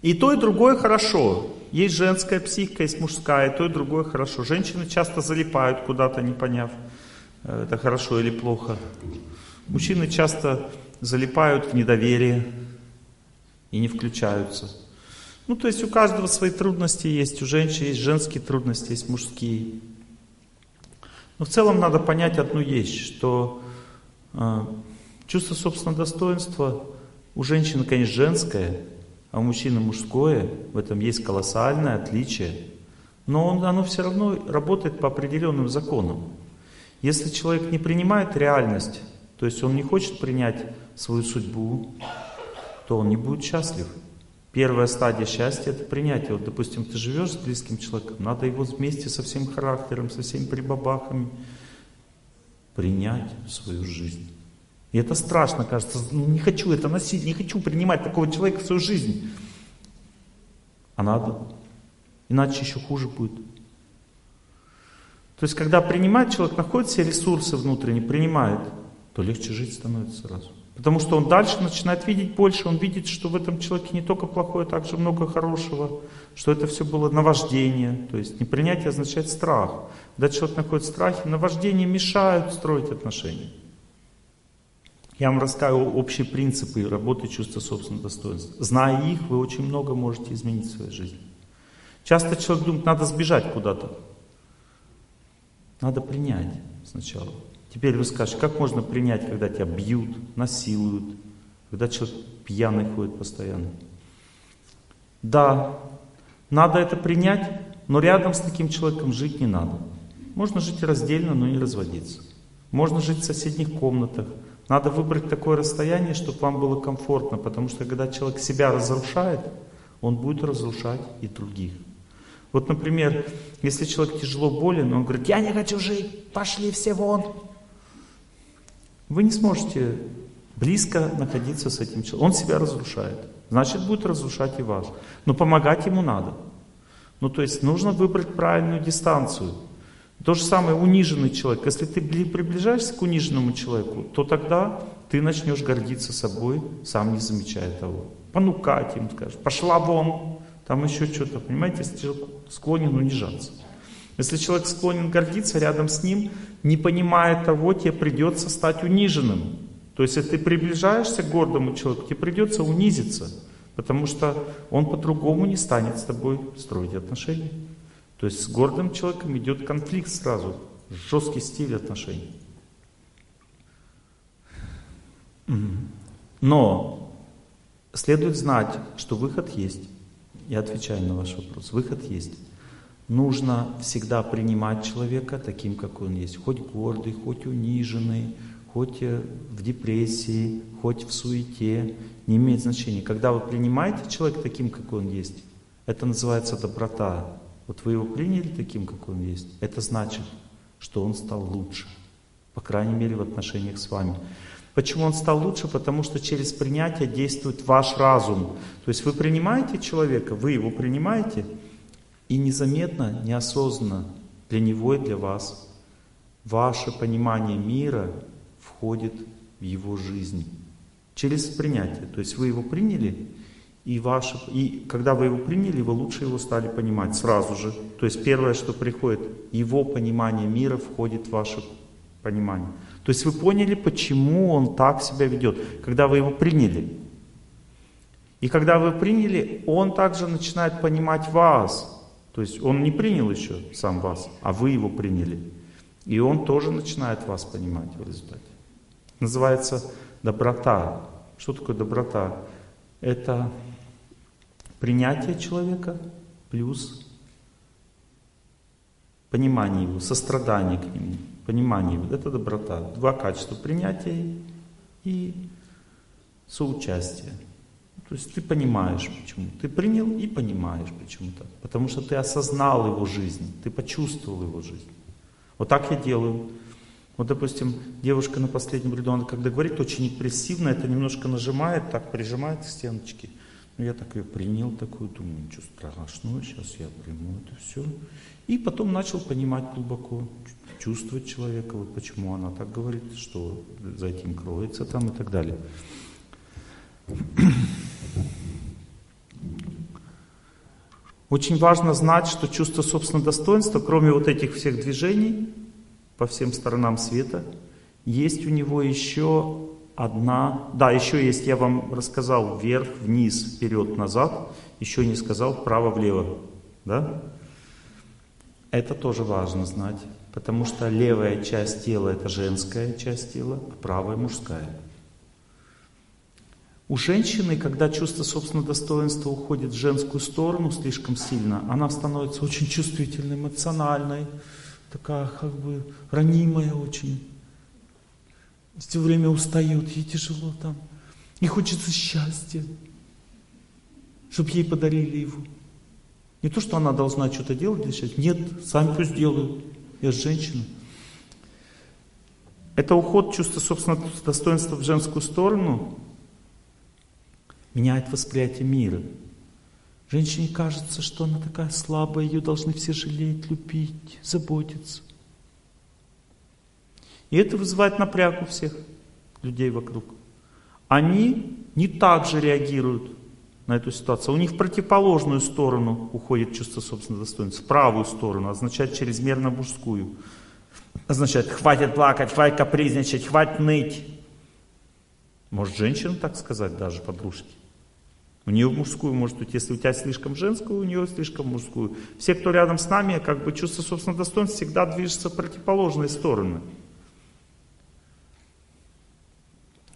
И то, и другое хорошо. Есть женская психика, есть мужская, и то, и другое хорошо. Женщины часто залипают куда-то, не поняв, э, это хорошо или плохо. Мужчины часто залипают в недоверие и не включаются. Ну, то есть у каждого свои трудности есть, у женщин есть женские трудности, есть мужские. Но в целом надо понять одну вещь, что э, чувство собственного достоинства у женщины, конечно, женское, а у мужчины мужское, в этом есть колоссальное отличие. Но он, оно все равно работает по определенным законам. Если человек не принимает реальность, то есть он не хочет принять свою судьбу, то он не будет счастлив. Первая стадия счастья это принятие. Вот, допустим, ты живешь с близким человеком, надо его вместе со всем характером, со всеми прибабахами принять в свою жизнь. И это страшно, кажется, ну, не хочу это носить, не хочу принимать такого человека в свою жизнь. А надо. Иначе еще хуже будет. То есть, когда принимает человек, находит все ресурсы внутренние, принимает, то легче жить становится сразу. Потому что он дальше начинает видеть больше, он видит, что в этом человеке не только плохое, а также много хорошего, что это все было наваждение. То есть непринятие означает страх. Когда человек находит страхи, наваждения мешают строить отношения. Я вам расскажу общие принципы работы чувства собственного достоинства. Зная их, вы очень много можете изменить в своей жизни. Часто человек думает, надо сбежать куда-то. Надо принять сначала. Теперь вы скажете, как можно принять, когда тебя бьют, насилуют, когда человек пьяный ходит постоянно? Да, надо это принять, но рядом с таким человеком жить не надо. Можно жить раздельно, но не разводиться. Можно жить в соседних комнатах. Надо выбрать такое расстояние, чтобы вам было комфортно, потому что когда человек себя разрушает, он будет разрушать и других. Вот, например, если человек тяжело болен, он говорит, я не хочу жить, пошли все вон. Вы не сможете близко находиться с этим человеком. Он себя разрушает. Значит, будет разрушать и вас. Но помогать ему надо. Ну, то есть нужно выбрать правильную дистанцию. То же самое униженный человек. Если ты приближаешься к униженному человеку, то тогда ты начнешь гордиться собой, сам не замечая того. Понукать им, скажешь, пошла вон, там еще что-то, понимаете, склонен унижаться. Если человек склонен гордиться, рядом с ним, не понимая того, тебе придется стать униженным. То есть, если ты приближаешься к гордому человеку, тебе придется унизиться, потому что он по-другому не станет с тобой строить отношения. То есть, с гордым человеком идет конфликт сразу, жесткий стиль отношений. Но следует знать, что выход есть. Я отвечаю на ваш вопрос. Выход есть. Нужно всегда принимать человека таким, какой он есть. Хоть гордый, хоть униженный, хоть э, в депрессии, хоть в суете. Не имеет значения. Когда вы принимаете человека таким, какой он есть, это называется доброта. Вот вы его приняли таким, какой он есть. Это значит, что он стал лучше. По крайней мере, в отношениях с вами. Почему он стал лучше? Потому что через принятие действует ваш разум. То есть вы принимаете человека, вы его принимаете, и незаметно, неосознанно для него и для вас ваше понимание мира входит в его жизнь. Через принятие. То есть вы его приняли, и, ваше, и когда вы его приняли, вы лучше его стали понимать сразу же. То есть первое, что приходит, его понимание мира входит в ваше понимание. То есть вы поняли, почему он так себя ведет, когда вы его приняли. И когда вы приняли, он также начинает понимать вас. То есть он не принял еще сам вас, а вы его приняли. И он тоже начинает вас понимать в результате. Называется доброта. Что такое доброта? Это принятие человека плюс понимание его, сострадание к нему понимание, вот это доброта. Два качества принятия и соучастия. То есть ты понимаешь, почему. Ты принял и понимаешь, почему так. Потому что ты осознал его жизнь, ты почувствовал его жизнь. Вот так я делаю. Вот, допустим, девушка на последнем ряду, она когда говорит очень импрессивно, это немножко нажимает, так прижимает к стеночке. Ну, я так ее принял, такую, думаю, ничего страшного, сейчас я приму это все. И потом начал понимать глубоко, чувствовать человека, вот почему она так говорит, что за этим кроется там и так далее. Очень важно знать, что чувство собственного достоинства, кроме вот этих всех движений по всем сторонам света, есть у него еще одна, да, еще есть, я вам рассказал, вверх, вниз, вперед, назад, еще не сказал вправо, влево, да? Это тоже важно знать, потому что левая часть тела это женская часть тела, а правая мужская. У женщины, когда чувство собственного достоинства уходит в женскую сторону слишком сильно, она становится очень чувствительной, эмоциональной, такая как бы ранимая очень. Все время устает, ей тяжело там. И хочется счастья, чтобы ей подарили его. Не то, что она должна что-то делать для счастья. Нет, сами пусть делают. Я же женщина. Это уход чувства собственного достоинства в женскую сторону меняет восприятие мира. Женщине кажется, что она такая слабая, ее должны все жалеть, любить, заботиться. И это вызывает напряг у всех людей вокруг. Они не так же реагируют на эту ситуацию. У них в противоположную сторону уходит чувство собственного достоинства, в правую сторону, означает чрезмерно мужскую. Означает, хватит плакать, хватит капризничать, хватит ныть. Может, женщина так сказать даже подружки. У нее мужскую может быть, если у тебя слишком женскую, у нее слишком мужскую. Все, кто рядом с нами, как бы чувство собственного достоинства всегда движется в противоположные стороны.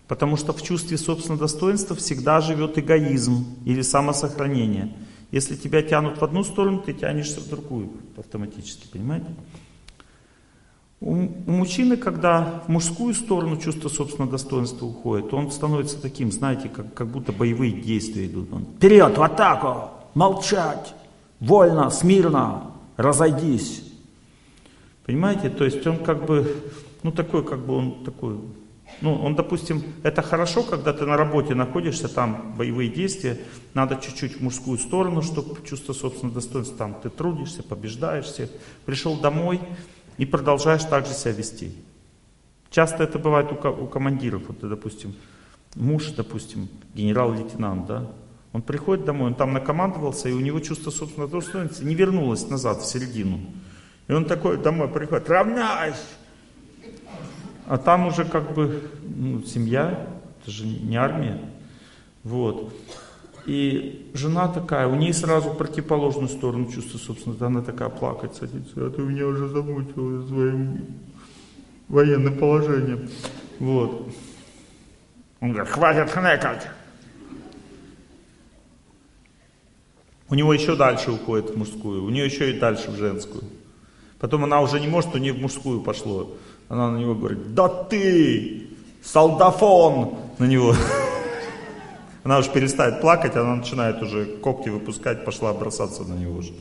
Потому что в чувстве собственного достоинства всегда живет эгоизм или самосохранение. Если тебя тянут в одну сторону, ты тянешься в другую автоматически, понимаете? У, мужчины, когда в мужскую сторону чувство собственного достоинства уходит, он становится таким, знаете, как, как будто боевые действия идут. Он, Вперед, в атаку! Молчать! Вольно, смирно! Разойдись! Понимаете? То есть он как бы, ну такой, как бы он такой, ну он, допустим, это хорошо, когда ты на работе находишься, там боевые действия, надо чуть-чуть в мужскую сторону, чтобы чувство собственного достоинства, там ты трудишься, побеждаешь всех, пришел домой, и продолжаешь так же себя вести. Часто это бывает у, у командиров. Вот, допустим, муж, допустим, генерал-лейтенант, да, он приходит домой, он там накомандовался, и у него чувство собственного достоинства не вернулось назад, в середину. И он такой домой приходит, равняйся! А там уже как бы ну, семья, это же не армия. Вот. И жена такая, у нее сразу противоположную сторону чувства собственности. Она такая плакать садится. А ты меня уже замучил своим военным положением. Вот. Он говорит, хватит хнекать. У него еще дальше уходит в мужскую, у нее еще и дальше в женскую. Потом она уже не может, у нее в мужскую пошло. Она на него говорит, да ты, солдафон, на него. Она уже перестает плакать, она начинает уже когти выпускать, пошла бросаться на него уже.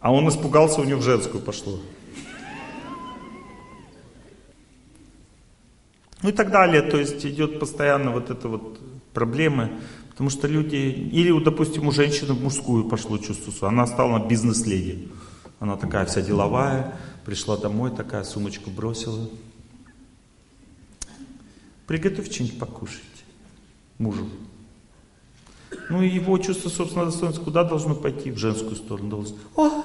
А он испугался, у него в женскую пошло. Ну и так далее. То есть идет постоянно вот это вот проблемы. Потому что люди, или, допустим, у женщины в мужскую пошло чувство, она стала бизнес-леди. Она такая вся деловая, пришла домой, такая сумочку бросила. Приготовь что-нибудь покушать мужу. Ну и его чувство собственного достоинства куда должно пойти? В женскую сторону должен. О,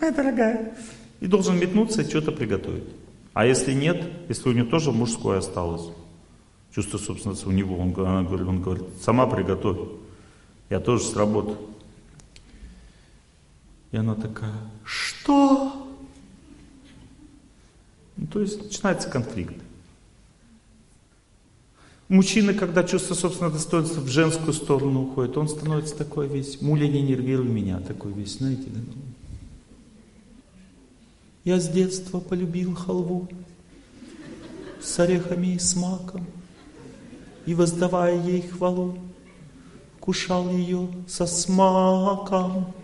моя дорогая. И должен метнуться и что-то приготовить. А если нет, если у него тоже мужское осталось, чувство собственности у него, он, она говорит, он говорит, сама приготовь. Я тоже сработаю. И она такая, что? Ну, то есть начинается конфликт. Мужчина, когда чувство собственного достоинства в женскую сторону уходит, он становится такой весь, муля не нервируй меня, такой весь, знаете. Я с детства полюбил халву с орехами и с маком, и воздавая ей хвалу, кушал ее со смаком.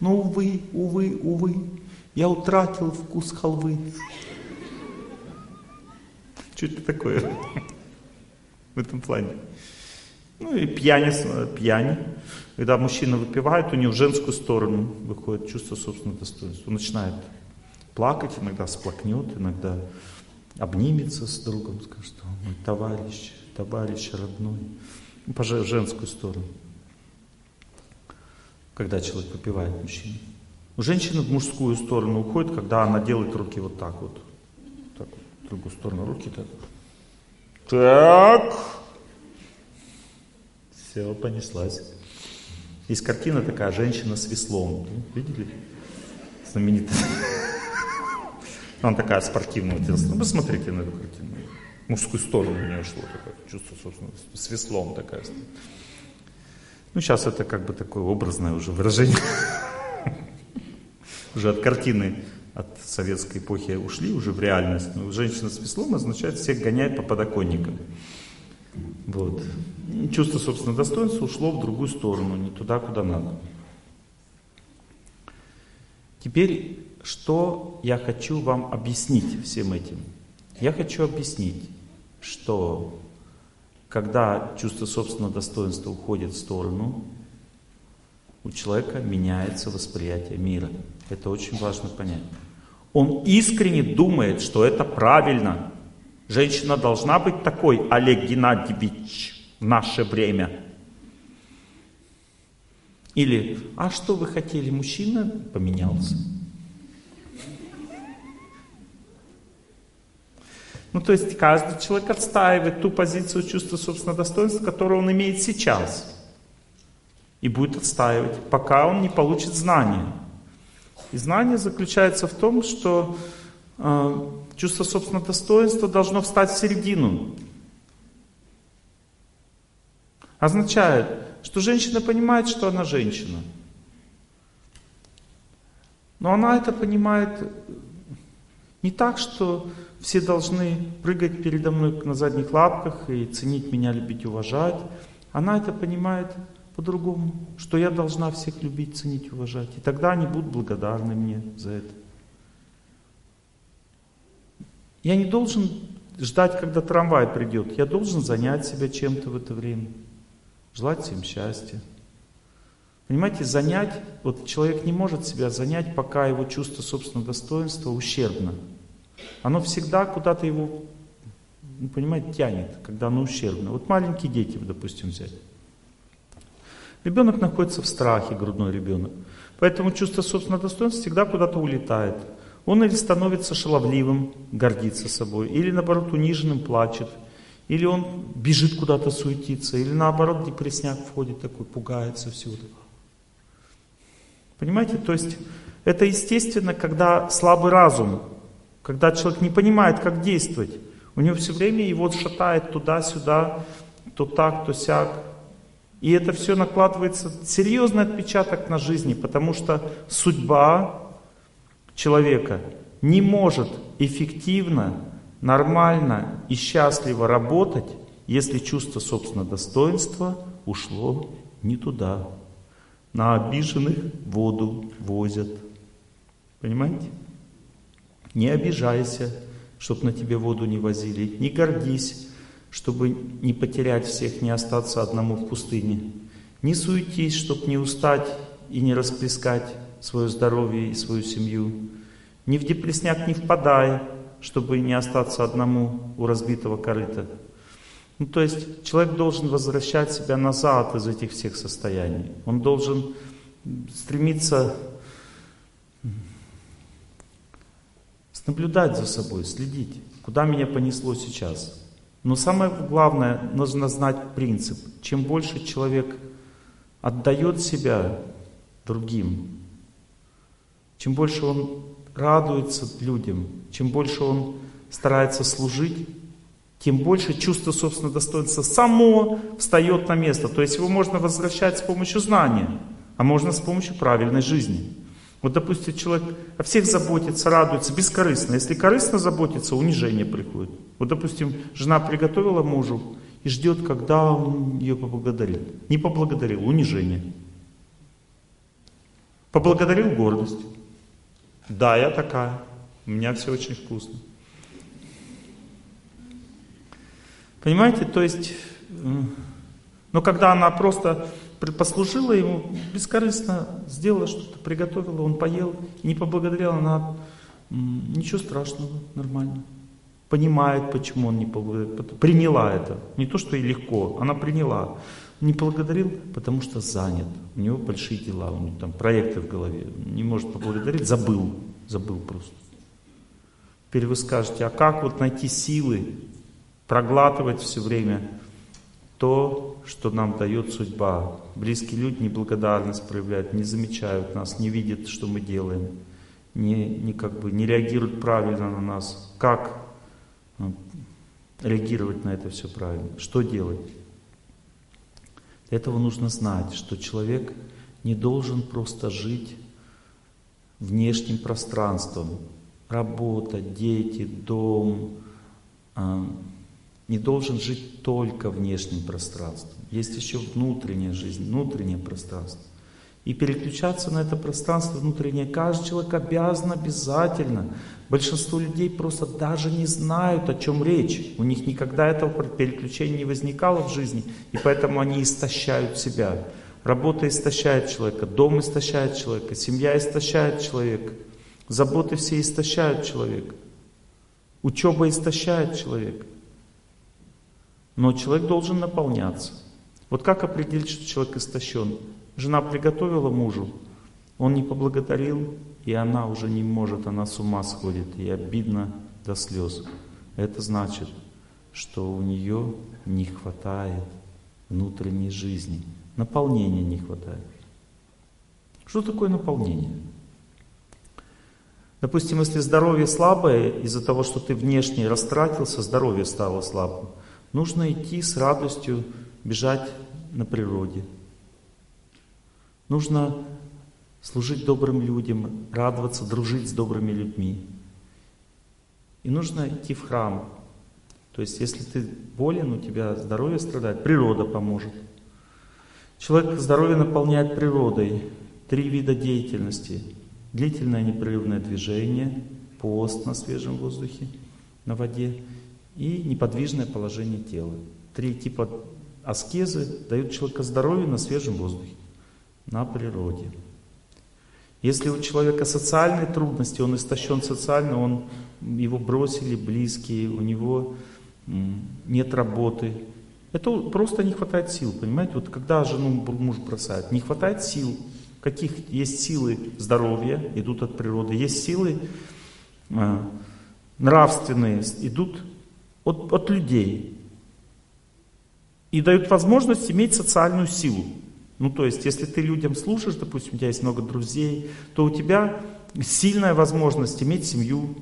Но, увы, увы, увы, я утратил вкус халвы. Что это такое в этом плане? Ну и пьяни, пьяни. Когда мужчина выпивает, у него в женскую сторону выходит чувство собственного достоинства. Он начинает плакать, иногда сплакнет, иногда обнимется с другом, скажет, что мой товарищ, товарищ родной. Ну, по женскую сторону. Когда человек выпивает мужчина. У женщины в мужскую сторону уходит, когда она делает руки вот так вот в другую сторону руки так. Так. Все, понеслась. Есть картина такая, женщина с веслом. Видели? Знаменитая. Она такая спортивная. Ну, посмотрите на эту картину. Мужскую сторону у нее шло такое чувство, собственно, с веслом такая. Ну, сейчас это как бы такое образное уже выражение. Уже от картины от советской эпохи ушли уже в реальность. Но женщина с веслом означает всех гонять по подоконникам. Вот. Чувство собственного достоинства ушло в другую сторону, не туда, куда надо. Теперь, что я хочу вам объяснить всем этим? Я хочу объяснить, что когда чувство собственного достоинства уходит в сторону, у человека меняется восприятие мира. Это очень важно понять. Он искренне думает, что это правильно. Женщина должна быть такой, Олег Геннадьевич, в наше время. Или, а что вы хотели, мужчина поменялся. Ну, то есть каждый человек отстаивает ту позицию чувства собственного достоинства, которую он имеет сейчас. И будет отстаивать, пока он не получит знания. И знание заключается в том, что э, чувство собственного достоинства должно встать в середину. Означает, что женщина понимает, что она женщина. Но она это понимает не так, что все должны прыгать передо мной на задних лапках и ценить меня, любить, уважать. Она это понимает по-другому, что я должна всех любить, ценить, уважать. И тогда они будут благодарны мне за это. Я не должен ждать, когда трамвай придет. Я должен занять себя чем-то в это время. Желать всем счастья. Понимаете, занять, вот человек не может себя занять, пока его чувство собственного достоинства ущербно. Оно всегда куда-то его, ну, понимаете, тянет, когда оно ущербно. Вот маленькие дети, допустим, взять. Ребенок находится в страхе, грудной ребенок. Поэтому чувство собственного достоинства всегда куда-то улетает. Он или становится шаловливым, гордится собой, или наоборот униженным, плачет, или он бежит куда-то суетиться, или наоборот депресняк входит такой, пугается всего. Понимаете, то есть это естественно, когда слабый разум, когда человек не понимает, как действовать. У него все время его шатает туда-сюда, то так, то сяк. И это все накладывается серьезный отпечаток на жизни, потому что судьба человека не может эффективно, нормально и счастливо работать, если чувство собственного достоинства ушло не туда. На обиженных воду возят. Понимаете? Не обижайся, чтобы на тебе воду не возили. Не гордись, чтобы не потерять всех, не остаться одному в пустыне. Не суетись, чтобы не устать и не расплескать свое здоровье и свою семью. Не в депресняк не впадай, чтобы не остаться одному у разбитого корыта. Ну, то есть человек должен возвращать себя назад из этих всех состояний. Он должен стремиться наблюдать за собой, следить, куда меня понесло сейчас. Но самое главное, нужно знать принцип. Чем больше человек отдает себя другим, чем больше он радуется людям, чем больше он старается служить, тем больше чувство собственного достоинства само встает на место. То есть его можно возвращать с помощью знания, а можно с помощью правильной жизни. Вот, допустим, человек о всех заботится, радуется, бескорыстно. Если корыстно заботится, унижение приходит. Вот, допустим, жена приготовила мужу и ждет, когда он ее поблагодарит. Не поблагодарил, унижение. Поблагодарил гордость. Да, я такая. У меня все очень вкусно. Понимаете, то есть, но когда она просто послужила ему, бескорыстно сделала что-то, приготовила, он поел, не поблагодарила, она, ничего страшного, нормально. Понимает, почему он не поблагодарил, приняла это. Не то, что ей легко, она приняла. Не поблагодарил, потому что занят. У него большие дела, у него там проекты в голове. Не может поблагодарить, забыл, забыл просто. Теперь вы скажете, а как вот найти силы проглатывать все время то, что нам дает судьба. Близкие люди неблагодарность проявляют, не замечают нас, не видят, что мы делаем, не, не, как бы, не реагируют правильно на нас. Как ну, реагировать на это все правильно? Что делать? Для этого нужно знать, что человек не должен просто жить внешним пространством. Работа, дети, дом, а, не должен жить только внешним пространством. Есть еще внутренняя жизнь, внутреннее пространство. И переключаться на это пространство внутреннее каждый человек обязан обязательно. Большинство людей просто даже не знают, о чем речь. У них никогда этого переключения не возникало в жизни, и поэтому они истощают себя. Работа истощает человека, дом истощает человека, семья истощает человека, заботы все истощают человека, учеба истощает человека. Но человек должен наполняться. Вот как определить, что человек истощен? Жена приготовила мужу, он не поблагодарил, и она уже не может, она с ума сходит, и обидно до слез. Это значит, что у нее не хватает внутренней жизни, наполнения не хватает. Что такое наполнение? Допустим, если здоровье слабое, из-за того, что ты внешне растратился, здоровье стало слабым, Нужно идти с радостью, бежать на природе. Нужно служить добрым людям, радоваться, дружить с добрыми людьми. И нужно идти в храм. То есть, если ты болен, у тебя здоровье страдает, природа поможет. Человек здоровье наполняет природой. Три вида деятельности. Длительное непрерывное движение, пост на свежем воздухе, на воде и неподвижное положение тела. Три типа аскезы дают человеку здоровье на свежем воздухе, на природе. Если у человека социальные трудности, он истощен социально, он, его бросили близкие, у него нет работы, это просто не хватает сил, понимаете? Вот когда жену муж бросает, не хватает сил. Каких есть силы здоровья, идут от природы, есть силы э, нравственные, идут от, от людей. И дают возможность иметь социальную силу. Ну, то есть, если ты людям служишь, допустим, у тебя есть много друзей, то у тебя сильная возможность иметь семью,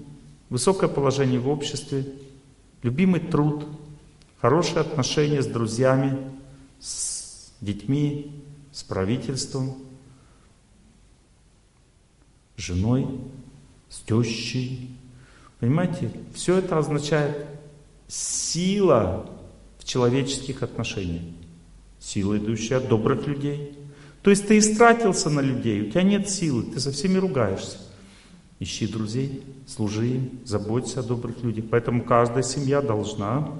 высокое положение в обществе, любимый труд, хорошие отношения с друзьями, с детьми, с правительством, с женой, с тещей. Понимаете, все это означает сила в человеческих отношениях. Сила, идущая от добрых людей. То есть ты истратился на людей, у тебя нет силы, ты со всеми ругаешься. Ищи друзей, служи им, заботься о добрых людях. Поэтому каждая семья должна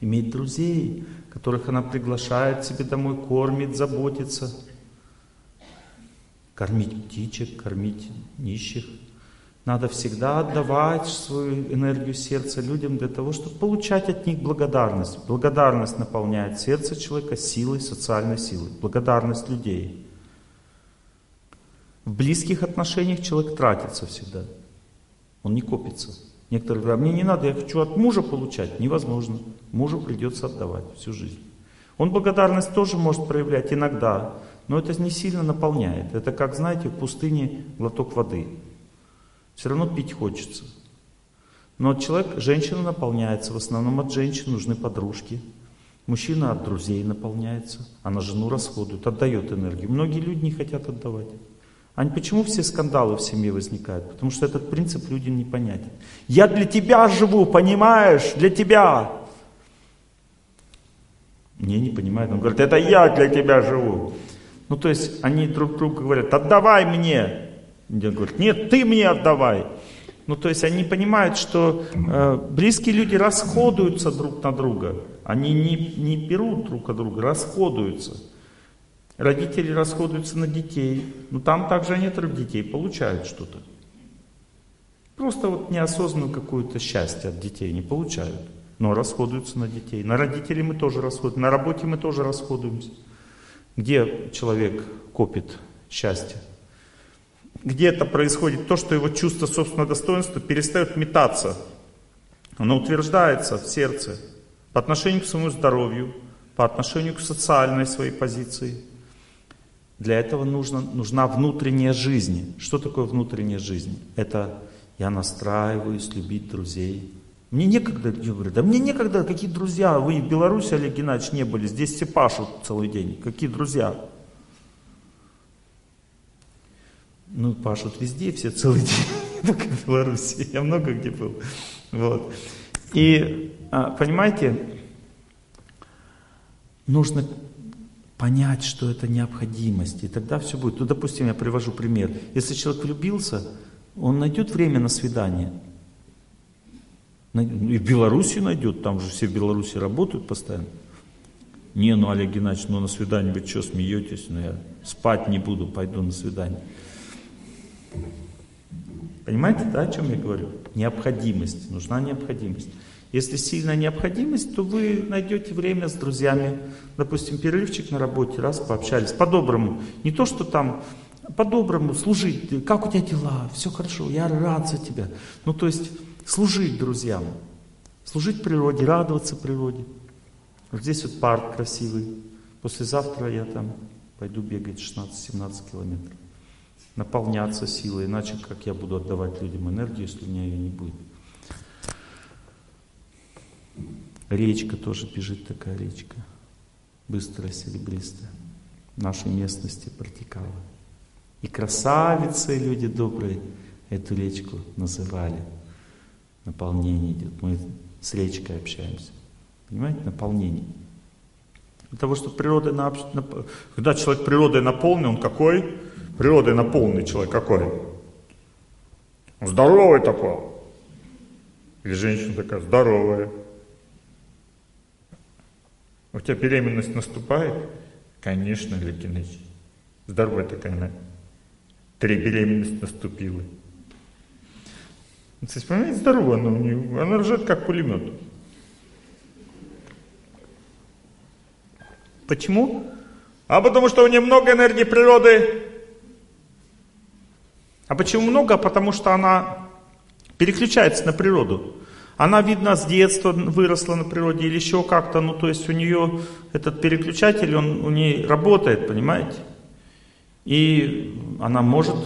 иметь друзей, которых она приглашает себе домой, кормит, заботится. Кормить птичек, кормить нищих – надо всегда отдавать свою энергию сердца людям для того, чтобы получать от них благодарность. Благодарность наполняет сердце человека силой, социальной силой. Благодарность людей. В близких отношениях человек тратится всегда. Он не копится. Некоторые говорят, мне не надо, я хочу от мужа получать. Невозможно. Мужу придется отдавать всю жизнь. Он благодарность тоже может проявлять иногда, но это не сильно наполняет. Это как, знаете, в пустыне глоток воды. Все равно пить хочется. Но человек, женщина наполняется, в основном от женщин нужны подружки. Мужчина от друзей наполняется, а на жену расходует, отдает энергию. Многие люди не хотят отдавать. А почему все скандалы в семье возникают? Потому что этот принцип людям непонятен. Я для тебя живу, понимаешь? Для тебя. Не, не понимает. Он говорит, это я для тебя живу. Ну, то есть, они друг другу говорят, отдавай мне. Дед говорит, нет, ты мне отдавай. Ну, то есть они понимают, что э, близкие люди расходуются друг на друга. Они не, не берут друг от друга, расходуются. Родители расходуются на детей. Но там также они от детей получают что-то. Просто вот неосознанную какое-то счастье от детей не получают. Но расходуются на детей. На родителей мы тоже расходуемся. На работе мы тоже расходуемся. Где человек копит счастье? Где-то происходит то, что его чувство собственного достоинства перестает метаться. Оно утверждается в сердце по отношению к своему здоровью, по отношению к социальной своей позиции. Для этого нужно, нужна внутренняя жизнь. Что такое внутренняя жизнь? Это я настраиваюсь любить друзей. Мне некогда, я говорю, да мне некогда, какие друзья, вы в Беларуси, Олег Геннадьевич, не были, здесь все пашут целый день. Какие друзья? Ну, пашут везде, все целый день, только в Беларуси. Я много где был. Вот. И, а, понимаете, нужно понять, что это необходимость, и тогда все будет. Ну, допустим, я привожу пример. Если человек влюбился, он найдет время на свидание. И в Беларуси найдет, там же все в Беларуси работают постоянно. Не, ну, Олег Геннадьевич, ну на свидание вы что, смеетесь? Ну, я спать не буду, пойду на свидание. Понимаете, да, о чем я говорю? Необходимость, нужна необходимость. Если сильная необходимость, то вы найдете время с друзьями, допустим, перерывчик на работе, раз пообщались, по-доброму. Не то, что там по-доброму служить, как у тебя дела, все хорошо, я рад за тебя. Ну, то есть служить друзьям, служить природе, радоваться природе. Вот здесь вот парк красивый. Послезавтра я там пойду бегать 16-17 километров наполняться силой, иначе как я буду отдавать людям энергию, если у меня ее не будет. Речка тоже бежит такая речка, быстрая, серебристая. В нашей местности протекала. И красавицы, люди добрые, эту речку называли. Наполнение идет. Мы с речкой общаемся. Понимаете, наполнение. Для того, чтобы природой на... Когда человек природой наполнен, он какой? Природой наполненный человек какой? Здоровый такой. Или женщина такая здоровая. У тебя беременность наступает? Конечно, Геннадьевич. Здоровая такая она. Три беременность наступила. Кстати, понимаете, здоровая она у нее. Она ржет как пулемет. Почему? А потому что у нее много энергии природы. А почему много? Потому что она переключается на природу. Она, видно, с детства выросла на природе или еще как-то, ну то есть у нее этот переключатель, он у нее работает, понимаете? И она может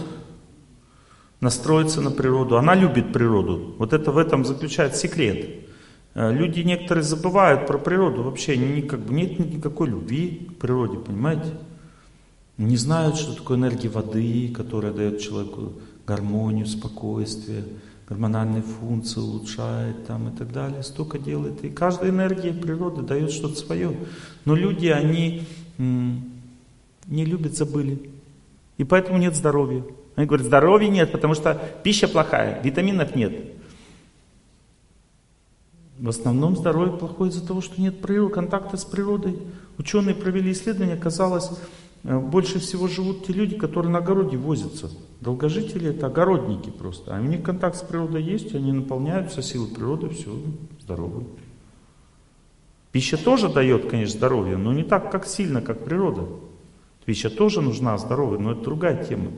настроиться на природу, она любит природу. Вот это в этом заключается секрет. Э, люди некоторые забывают про природу вообще, не, нет никакой любви к природе, понимаете? Не знают, что такое энергия воды, которая дает человеку гармонию, спокойствие, гормональные функции улучшает там и так далее. Столько делает. И каждая энергия природы дает что-то свое. Но люди, они не любят, забыли. И поэтому нет здоровья. Они говорят, здоровья нет, потому что пища плохая, витаминов нет. В основном здоровье плохое из-за того, что нет природы, контакта с природой. Ученые провели исследование, оказалось, э, больше всего живут те люди, которые на огороде возятся. Долгожители это огородники просто. А у них контакт с природой есть, они наполняются силой природы, все, здоровы. Пища тоже дает, конечно, здоровье, но не так, как сильно, как природа. Пища тоже нужна здоровье, но это другая тема.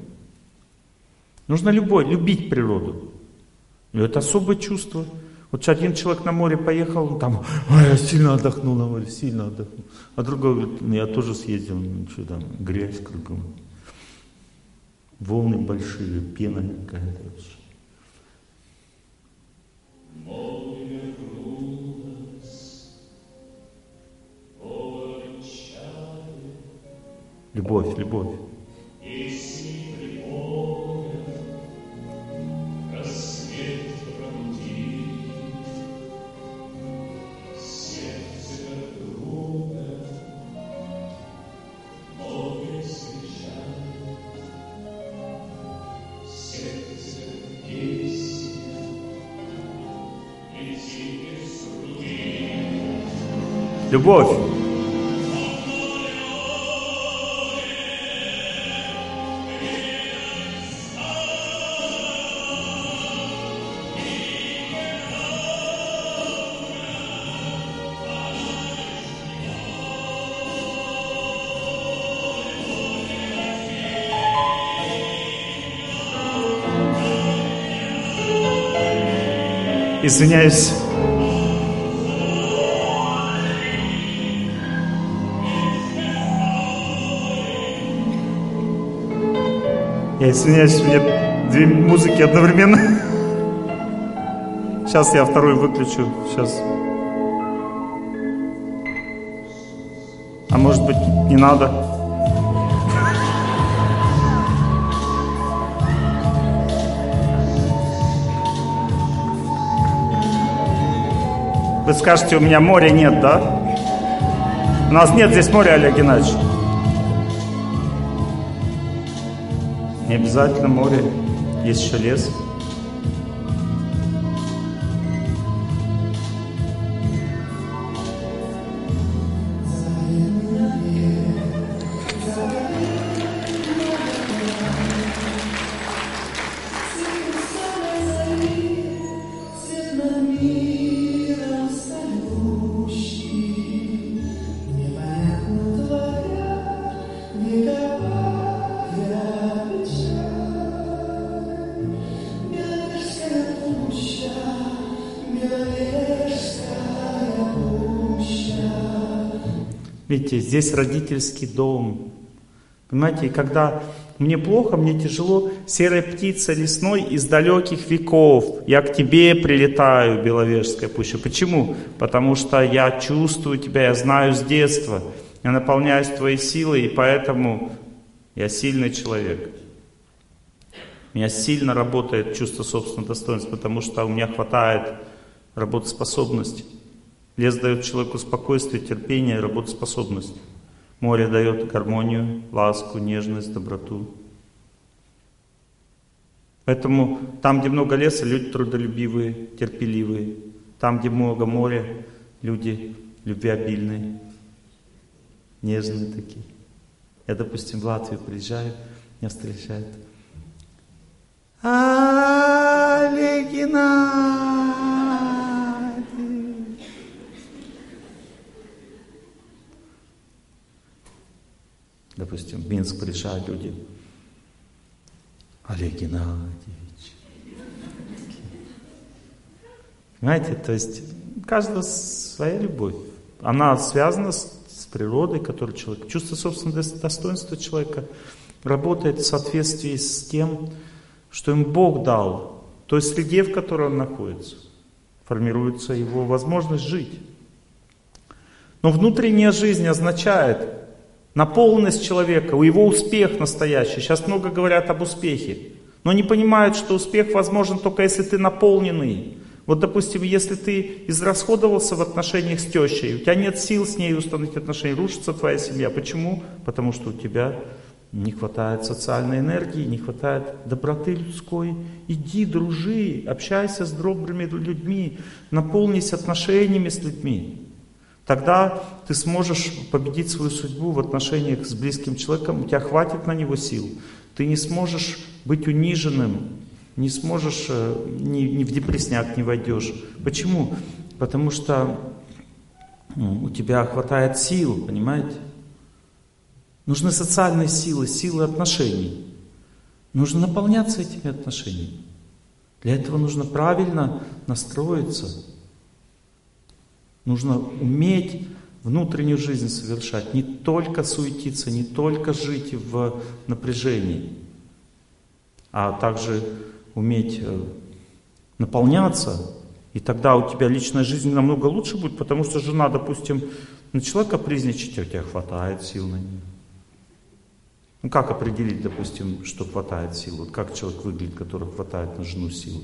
Нужно любой, любить природу. И это особое чувство. Вот один человек на море поехал, он там, ой, я сильно отдохнул на море, сильно отдохнул. А другой говорит, «Ну, я тоже съездил, ну что там, грязь кругом. Волны большие, пена какая-то вообще. Любовь, любовь. Любовь. Извиняюсь. Я извиняюсь, у меня две музыки одновременно. Сейчас я вторую выключу. Сейчас. А может быть не надо? Вы скажете, у меня моря нет, да? У нас нет здесь моря, Олег Геннадьевич. Не обязательно море, есть еще лес. Видите, здесь родительский дом. Понимаете, и когда мне плохо, мне тяжело, серая птица лесной из далеких веков, я к тебе прилетаю, Беловежская пуща. Почему? Потому что я чувствую тебя, я знаю с детства, я наполняюсь твоей силой, и поэтому я сильный человек. У меня сильно работает чувство собственного достоинства, потому что у меня хватает работоспособности. Лес дает человеку спокойствие, терпение, работоспособность. Море дает гармонию, ласку, нежность, доброту. Поэтому там, где много леса, люди трудолюбивые, терпеливые. Там, где много моря, люди любвеобильные, нежные такие. Я, допустим, в Латвию приезжаю, меня встречают. Олег Допустим, Минск приезжают люди. Олег Геннадьевич. Понимаете, то есть каждого своя любовь. Она связана с, с природой, которую человек... Чувство собственного достоинства человека работает в соответствии с тем, что им Бог дал, той среде, в которой он находится. Формируется его возможность жить. Но внутренняя жизнь означает наполненность человека, у его успех настоящий. Сейчас много говорят об успехе, но не понимают, что успех возможен только если ты наполненный. Вот, допустим, если ты израсходовался в отношениях с тещей, у тебя нет сил с ней установить отношения, рушится твоя семья. Почему? Потому что у тебя не хватает социальной энергии, не хватает доброты людской. Иди, дружи, общайся с добрыми людьми, наполнись отношениями с людьми. Тогда ты сможешь победить свою судьбу в отношениях с близким человеком, у тебя хватит на него сил. Ты не сможешь быть униженным, не сможешь, э, ни, ни в депрессняк не войдешь. Почему? Потому что у тебя хватает сил, понимаете? Нужны социальные силы, силы отношений. Нужно наполняться этими отношениями. Для этого нужно правильно настроиться. Нужно уметь внутреннюю жизнь совершать, не только суетиться, не только жить в напряжении, а также уметь э, наполняться, и тогда у тебя личная жизнь намного лучше будет, потому что жена, допустим, начала капризничать, а у тебя хватает сил на нее. Ну как определить, допустим, что хватает сил? Вот как человек выглядит, который хватает на жену сил?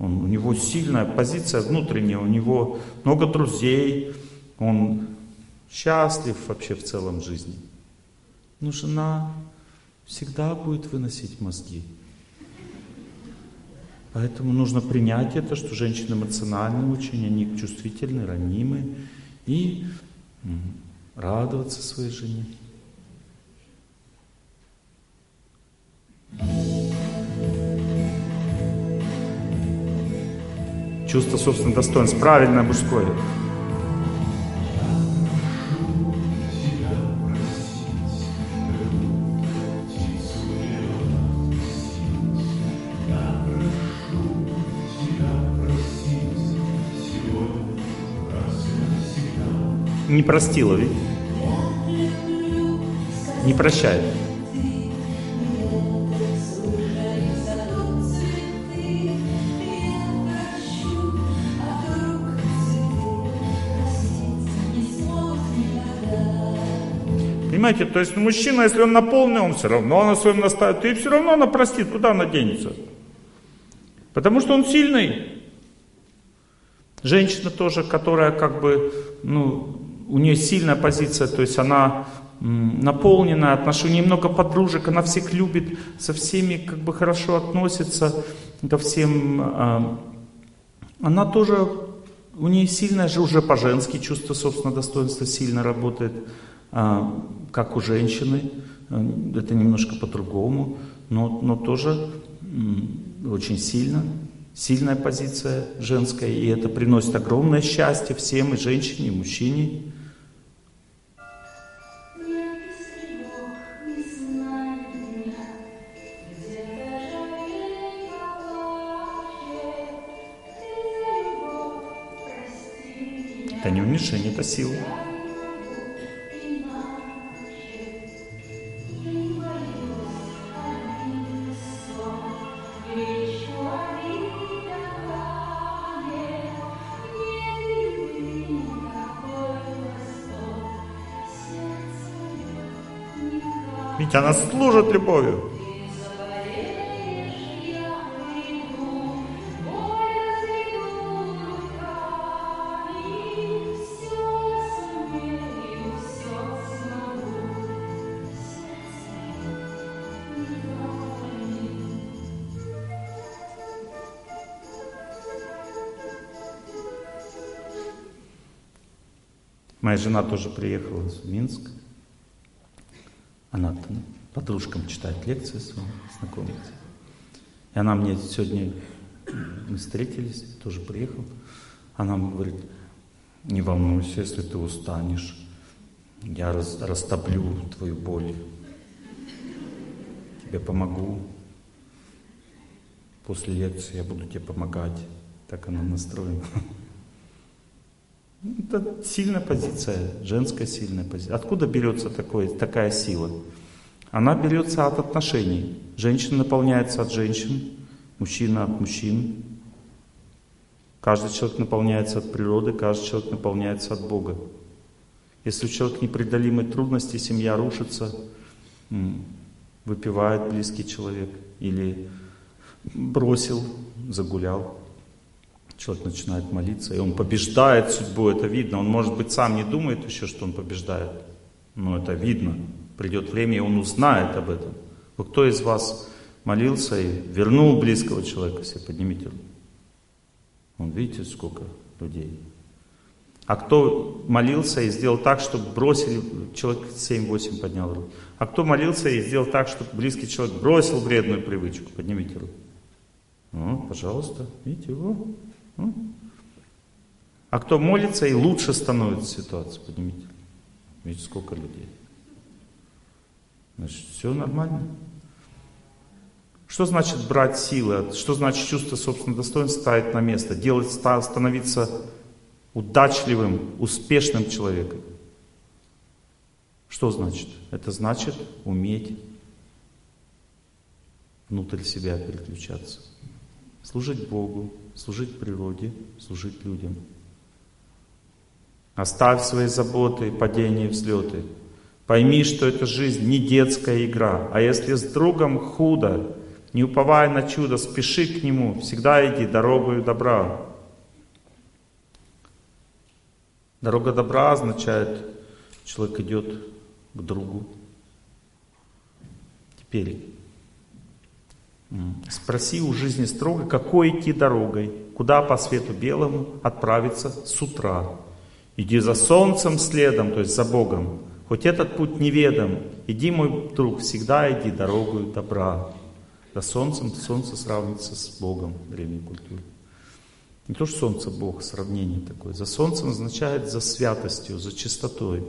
Он, у него сильная позиция внутренняя, у него много друзей, он счастлив вообще в целом жизни. Но жена всегда будет выносить мозги. Поэтому нужно принять это, что женщины эмоциональны очень, они чувствительны, ранимы, и радоваться своей жене. Чувство собственного достоинства, правильное мужское. Не простила, ведь? Не прощает. Понимаете, то есть мужчина, если он наполнен, он все равно на своем настаивает, и все равно она простит, куда она денется? Потому что он сильный. Женщина тоже, которая как бы, ну, у нее сильная позиция, то есть она наполненная отношения, немного подружек, она всех любит, со всеми как бы хорошо относится, ко всем. А, она тоже, у нее сильное же уже по-женски чувство собственного достоинства сильно работает. А, как у женщины, э, это немножко по-другому, но, но тоже очень сильно, сильная позиция женская, и это приносит огромное счастье всем, и женщине, и мужчине. Это не уменьшение, это сила. любить, она служит любовью. Моя жена тоже приехала из Минска. Она там подружкам читает лекции своим, знакомиться. И она мне сегодня, мы встретились, тоже приехал. Она мне говорит, не волнуйся, если ты устанешь, я раз, растоплю твою боль, тебе помогу. После лекции я буду тебе помогать. Так она настроена. Это сильная позиция, женская сильная позиция. Откуда берется такое, такая сила? Она берется от отношений. Женщина наполняется от женщин, мужчина от мужчин. Каждый человек наполняется от природы, каждый человек наполняется от Бога. Если у человека непреодолимые трудности, семья рушится, выпивает близкий человек или бросил, загулял, человек начинает молиться, и он побеждает судьбу, это видно. Он, может быть, сам не думает еще, что он побеждает, но это видно. Придет время, и он узнает об этом. Вот кто из вас молился и вернул близкого человека себе? Поднимите руку. Вон, видите, сколько людей. А кто молился и сделал так, чтобы бросили, человек 7-8 поднял руку. А кто молился и сделал так, чтобы близкий человек бросил вредную привычку? Поднимите руку. Ну, пожалуйста, видите, его. А кто молится и лучше становится ситуация, поднимите. Видите, сколько людей. Значит, все нормально. Что значит брать силы? Что значит чувство собственного достоинства ставить на место? Делать, становиться удачливым, успешным человеком. Что значит? Это значит уметь внутрь себя переключаться. Служить Богу, служить природе, служить людям. Оставь свои заботы, падения взлеты. Пойми, что эта жизнь не детская игра. А если с другом худо, не уповая на чудо, спеши к нему, всегда иди дорогою добра. Дорога добра означает, человек идет к другу. Теперь Спроси у жизни строго, какой идти дорогой, куда по свету белому отправиться с утра. Иди за солнцем следом, то есть за Богом. Хоть этот путь неведом, иди, мой друг, всегда иди дорогою добра. За солнцем солнце сравнится с Богом в древней культуре. Не то, что солнце Бог, сравнение такое. За солнцем означает за святостью, за чистотой,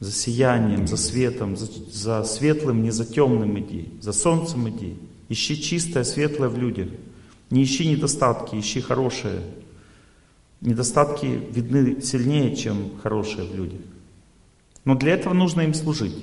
за сиянием, за светом, за, за светлым, не за темным иди. За солнцем иди. Ищи чистое, светлое в людях. Не ищи недостатки, ищи хорошее. Недостатки видны сильнее, чем хорошее в людях. Но для этого нужно им служить.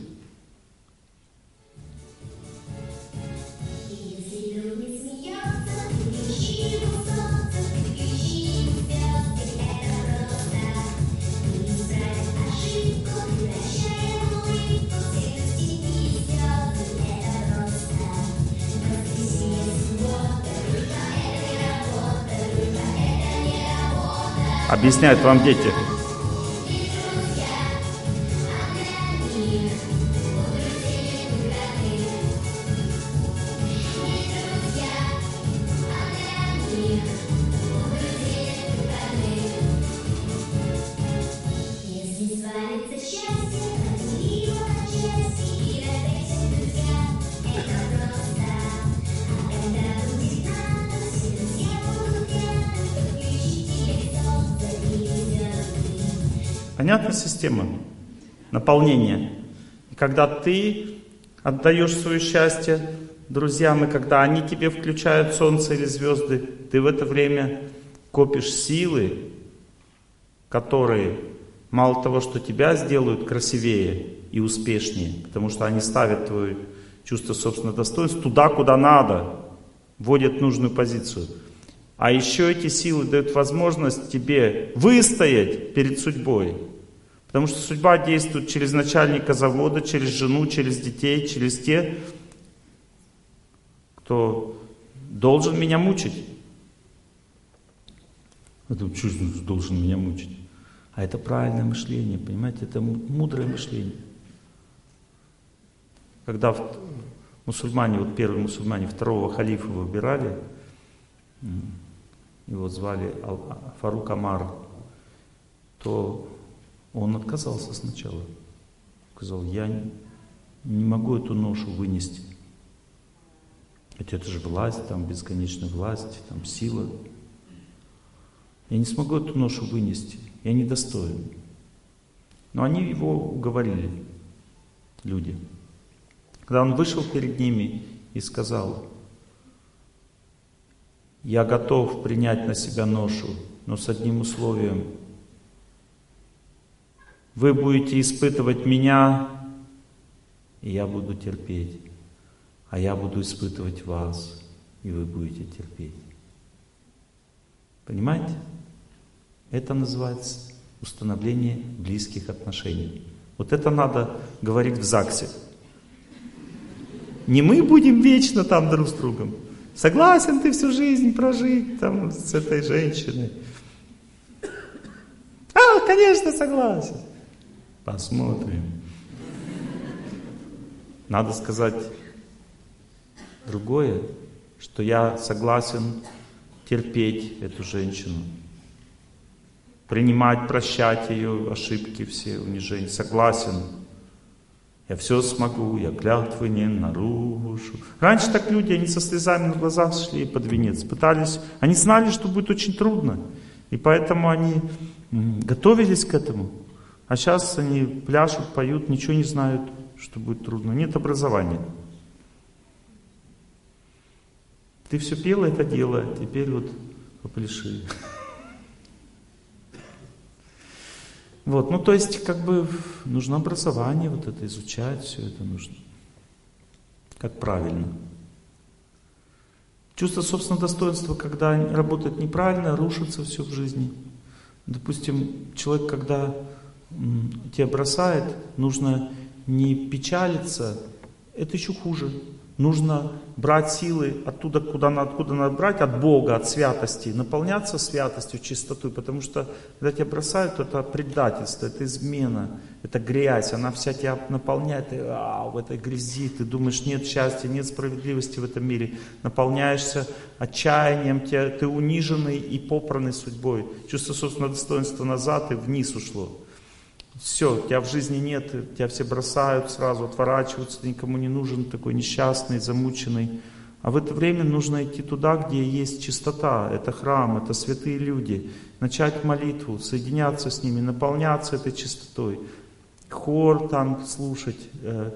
Объясняют вам дети. Понятна система наполнения? И когда ты отдаешь свое счастье друзьям, и когда они тебе включают солнце или звезды, ты в это время копишь силы, которые мало того, что тебя сделают красивее и успешнее, потому что они ставят твое чувство собственного достоинства туда, куда надо, вводят нужную позицию. А еще эти силы дают возможность тебе выстоять перед судьбой. Потому что судьба действует через начальника завода, через жену, через детей, через те, кто должен меня мучить. Это что должен меня мучить? А это правильное мышление, понимаете, это мудрое мышление. Когда мусульмане, вот первые мусульмане второго халифа выбирали, его звали Фарук Амар, то Он отказался сначала. Сказал, я не могу эту ношу вынести. Ведь это же власть, там бесконечная власть, там сила. Я не смогу эту ношу вынести, я недостоин. Но они его уговорили, люди. Когда он вышел перед ними и сказал, я готов принять на себя ношу, но с одним условием. Вы будете испытывать меня, и я буду терпеть. А я буду испытывать вас, и вы будете терпеть. Понимаете? Это называется установление близких отношений. Вот это надо говорить в ЗАГСе. Не мы будем вечно там друг с другом. Согласен ты всю жизнь прожить там с этой женщиной? А, конечно, согласен. Посмотрим. Надо сказать другое, что я согласен терпеть эту женщину, принимать, прощать ее ошибки, все унижения. Согласен. Я все смогу, я клятвы не нарушу. Раньше так люди, они со слезами на глазах шли под венец, пытались, они знали, что будет очень трудно, и поэтому они готовились к этому. А сейчас они пляшут, поют, ничего не знают, что будет трудно. Нет образования. Ты все пела это дело, теперь вот попляши. Вот, ну то есть как бы нужно образование вот это изучать, все это нужно. Как правильно. Чувство собственного достоинства, когда работает неправильно, рушится все в жизни. Допустим, человек, когда тебя бросает, нужно не печалиться, это еще хуже. Нужно брать силы оттуда, куда надо, откуда надо брать, от Бога, от святости, наполняться святостью, чистотой, потому что когда тебя бросают, это предательство, это измена, это грязь, она вся тебя наполняет, и а, в этой грязи ты думаешь, нет счастья, нет справедливости в этом мире, наполняешься отчаянием, тебя, ты униженный и попранный судьбой, чувство собственного достоинства назад и вниз ушло. Все, тебя в жизни нет, тебя все бросают сразу, отворачиваются, ты никому не нужен, такой несчастный, замученный. А в это время нужно идти туда, где есть чистота, это храм, это святые люди. Начать молитву, соединяться с ними, наполняться этой чистотой. Хор там слушать э,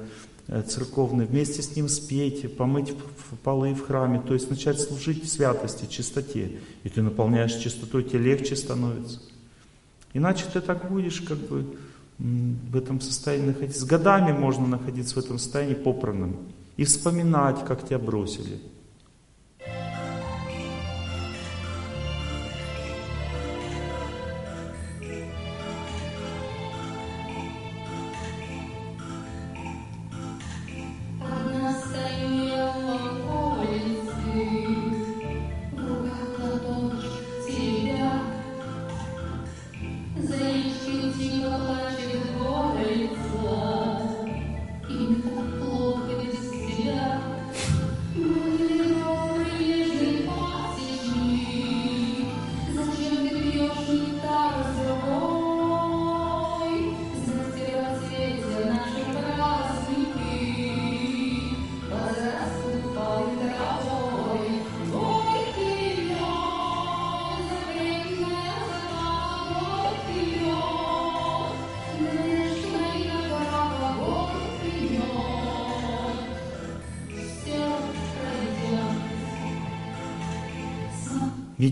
э, церковный, вместе с ним спеть, помыть полы в храме. То есть начать служить святости, чистоте. И ты наполняешь чистотой, тебе легче становится. Иначе ты так будешь как бы в этом состоянии находиться. С годами можно находиться в этом состоянии попранным и вспоминать, как тебя бросили.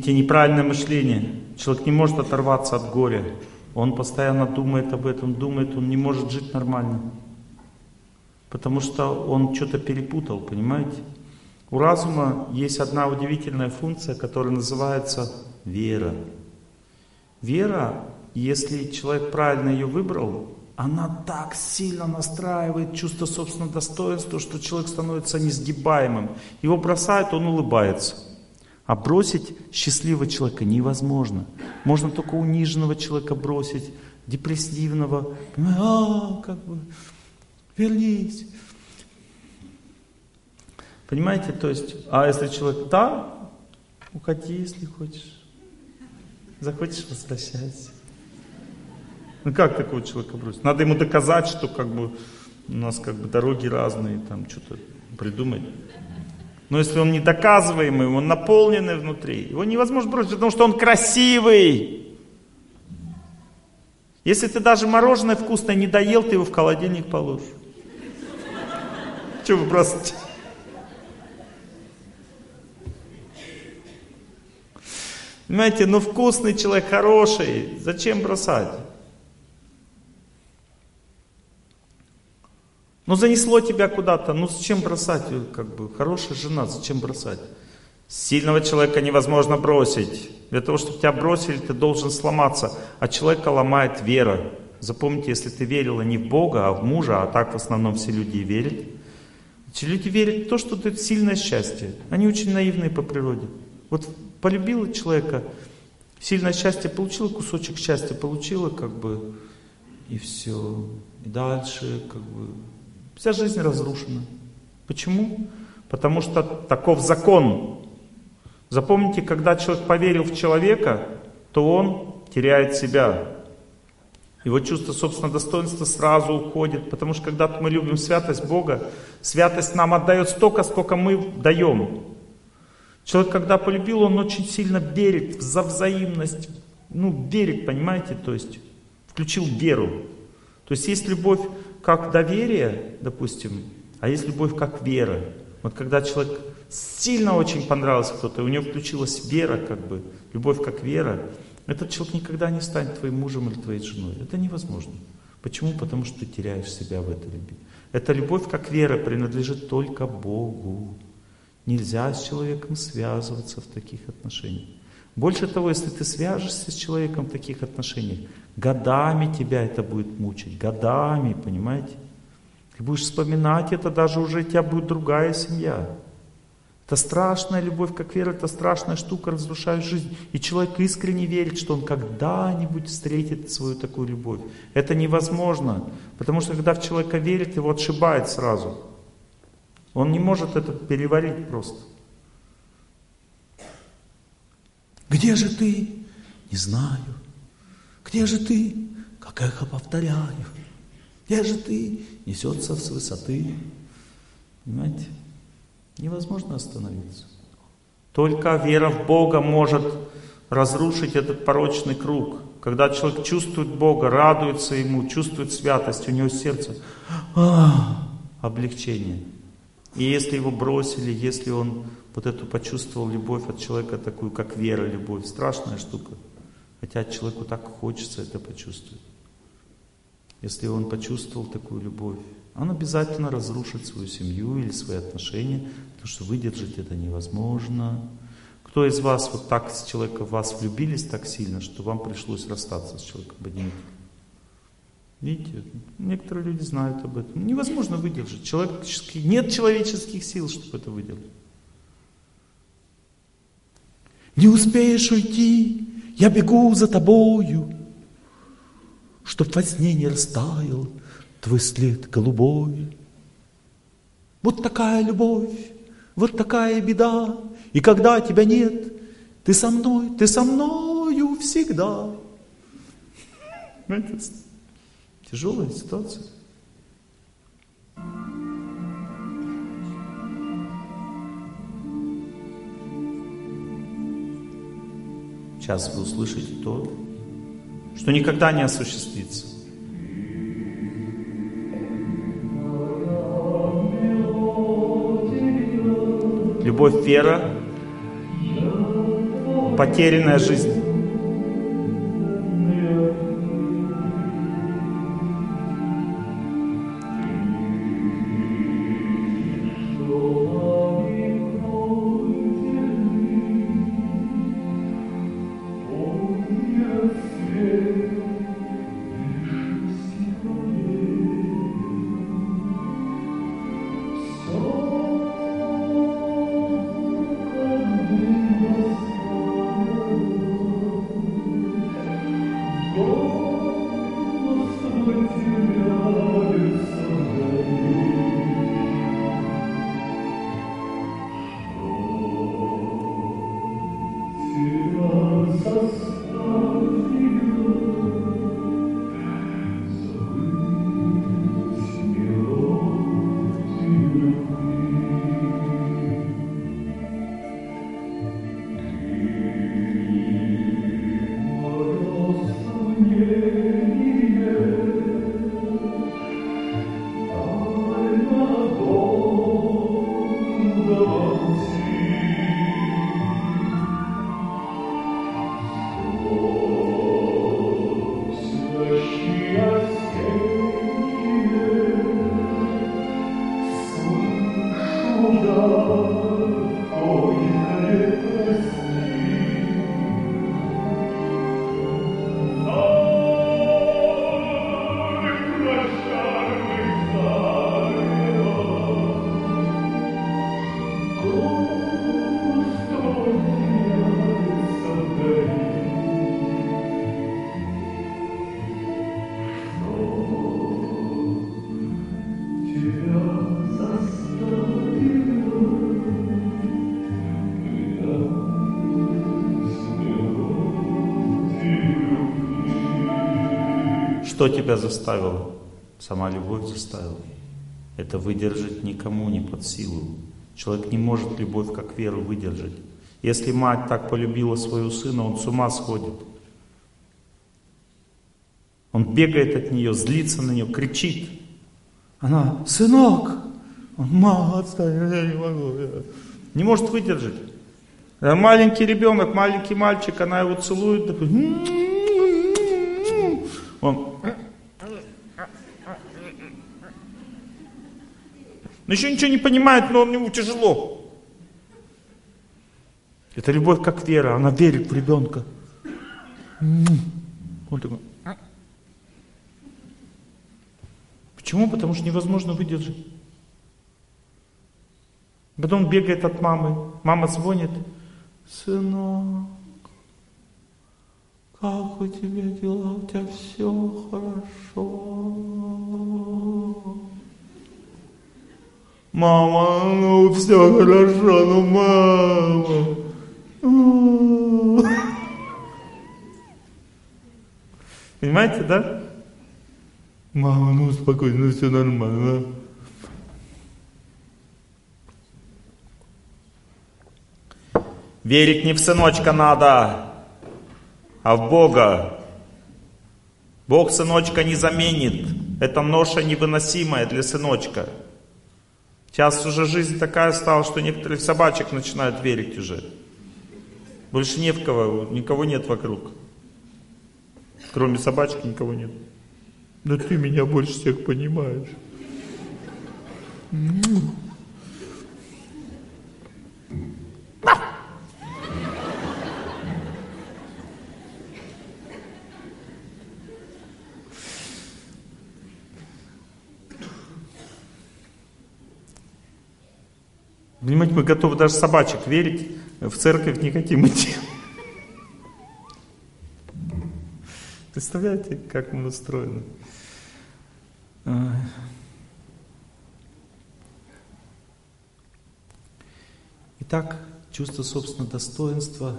Видите, неправильное мышление. Человек не может оторваться от горя. Он постоянно думает об этом, думает, он не может жить нормально. Потому что он что-то перепутал, понимаете? У разума есть одна удивительная функция, которая называется вера. Вера, если человек правильно ее выбрал, она так сильно настраивает чувство собственного достоинства, что человек становится несгибаемым. Его бросают, он улыбается. А бросить счастливого человека невозможно. Можно только униженного человека бросить, депрессивного. А, как бы, вернись. Понимаете, то есть, а если человек, да, уходи, если хочешь. Захочешь, возвращайся. Ну как такого человека бросить? Надо ему доказать, что как бы у нас как бы дороги разные, там что-то придумать. Но если он недоказываемый, он наполненный внутри, его невозможно бросить, потому что он красивый. Если ты даже мороженое вкусное не доел, ты его в холодильник положишь. Чего вы бросаете? Понимаете, ну вкусный человек, хороший, зачем бросать? Ну занесло тебя куда-то, ну зачем бросать? Как бы хорошая жена, зачем бросать? Сильного человека невозможно бросить. Для того, чтобы тебя бросили, ты должен сломаться. А человека ломает вера. Запомните, если ты верила не в Бога, а в мужа, а так в основном все люди верят. Эти люди верят в то, что это сильное счастье. Они очень наивные по природе. Вот полюбила человека, сильное счастье получила, кусочек счастья получила, как бы, и все. И дальше, как бы, вся жизнь разрушена. Почему? Потому что таков закон. Запомните, когда человек поверил в человека, то он теряет себя. Его чувство собственного достоинства сразу уходит, потому что когда мы любим святость Бога, святость нам отдает столько, сколько мы даем. Человек, когда полюбил, он очень сильно верит за взаимность, ну, верит, понимаете, то есть включил веру. То есть есть любовь как доверие, допустим, а есть любовь как вера. Вот когда человек сильно очень понравился кто-то, и у него включилась вера, как бы, любовь как вера, этот человек никогда не станет твоим мужем или твоей женой. Это невозможно. Почему? Потому что ты теряешь себя в этой любви. Эта любовь как вера принадлежит только Богу. Нельзя с человеком связываться в таких отношениях. Больше того, если ты свяжешься с человеком в таких отношениях, годами тебя это будет мучить, годами, понимаете? Ты будешь вспоминать это, даже уже у тебя будет другая семья. Это страшная любовь, как вера, это страшная штука, разрушает жизнь. И человек искренне верит, что он когда-нибудь встретит свою такую любовь. Это невозможно, потому что когда в человека верит, его отшибает сразу. Он не может это переварить просто. Где же ты? Не знаю. Где же ты? Как эхо повторяю. Где же ты? Несется с высоты. Понимаете? Невозможно остановиться. Только вера в Бога может разрушить этот порочный круг. Когда человек чувствует Бога, радуется Ему, чувствует святость, у него сердце а, облегчение. И если его бросили, если он вот эту почувствовал любовь от человека, такую как вера, любовь, страшная штука. Хотя человеку так хочется это почувствовать. Если он почувствовал такую любовь, он обязательно разрушит свою семью или свои отношения, потому что выдержать это невозможно. Кто из вас вот так с человеком вас влюбились так сильно, что вам пришлось расстаться с человеком? Поднимите. Видите, некоторые люди знают об этом. Невозможно выдержать. Человеческий, нет человеческих сил, чтобы это выдержать. Не успеешь уйти, я бегу за тобою, Чтоб во сне не растаял твой след голубой. Вот такая любовь, вот такая беда, И когда тебя нет, ты со мной, ты со мною всегда. Знаете, тяжелая ситуация. Сейчас вы услышите то, что никогда не осуществится. Любовь, вера, потерянная жизнь. Что тебя заставило? Сама любовь заставила. Это выдержать никому не под силу. Человек не может любовь как веру выдержать. Если мать так полюбила своего сына, он с ума сходит. Он бегает от нее, злится на нее, кричит. Она, сынок, он, мама, отстань, я не могу. Не может выдержать. Маленький ребенок, маленький мальчик, она его целует, он но еще ничего не понимает, но ему тяжело. Это любовь как вера, она верит в ребенка. Он такой. Почему? Потому что невозможно выдержать. Потом бегает от мамы. Мама звонит. Сынок, как у тебя дела? У тебя все хорошо. Мама, ну все хорошо, ну мама. Понимаете, да? Мама, ну успокойся, ну все нормально. Верить не в сыночка надо, а в Бога. Бог сыночка не заменит. Это ноша невыносимая для сыночка. Сейчас уже жизнь такая стала, что некоторые в собачек начинают верить уже. Больше не в кого, никого нет вокруг. Кроме собачки никого нет. Но ты меня больше всех понимаешь. Понимаете, мы готовы даже собачек верить, в церковь не хотим идти. Представляете, как мы устроены? Итак, чувство собственного достоинства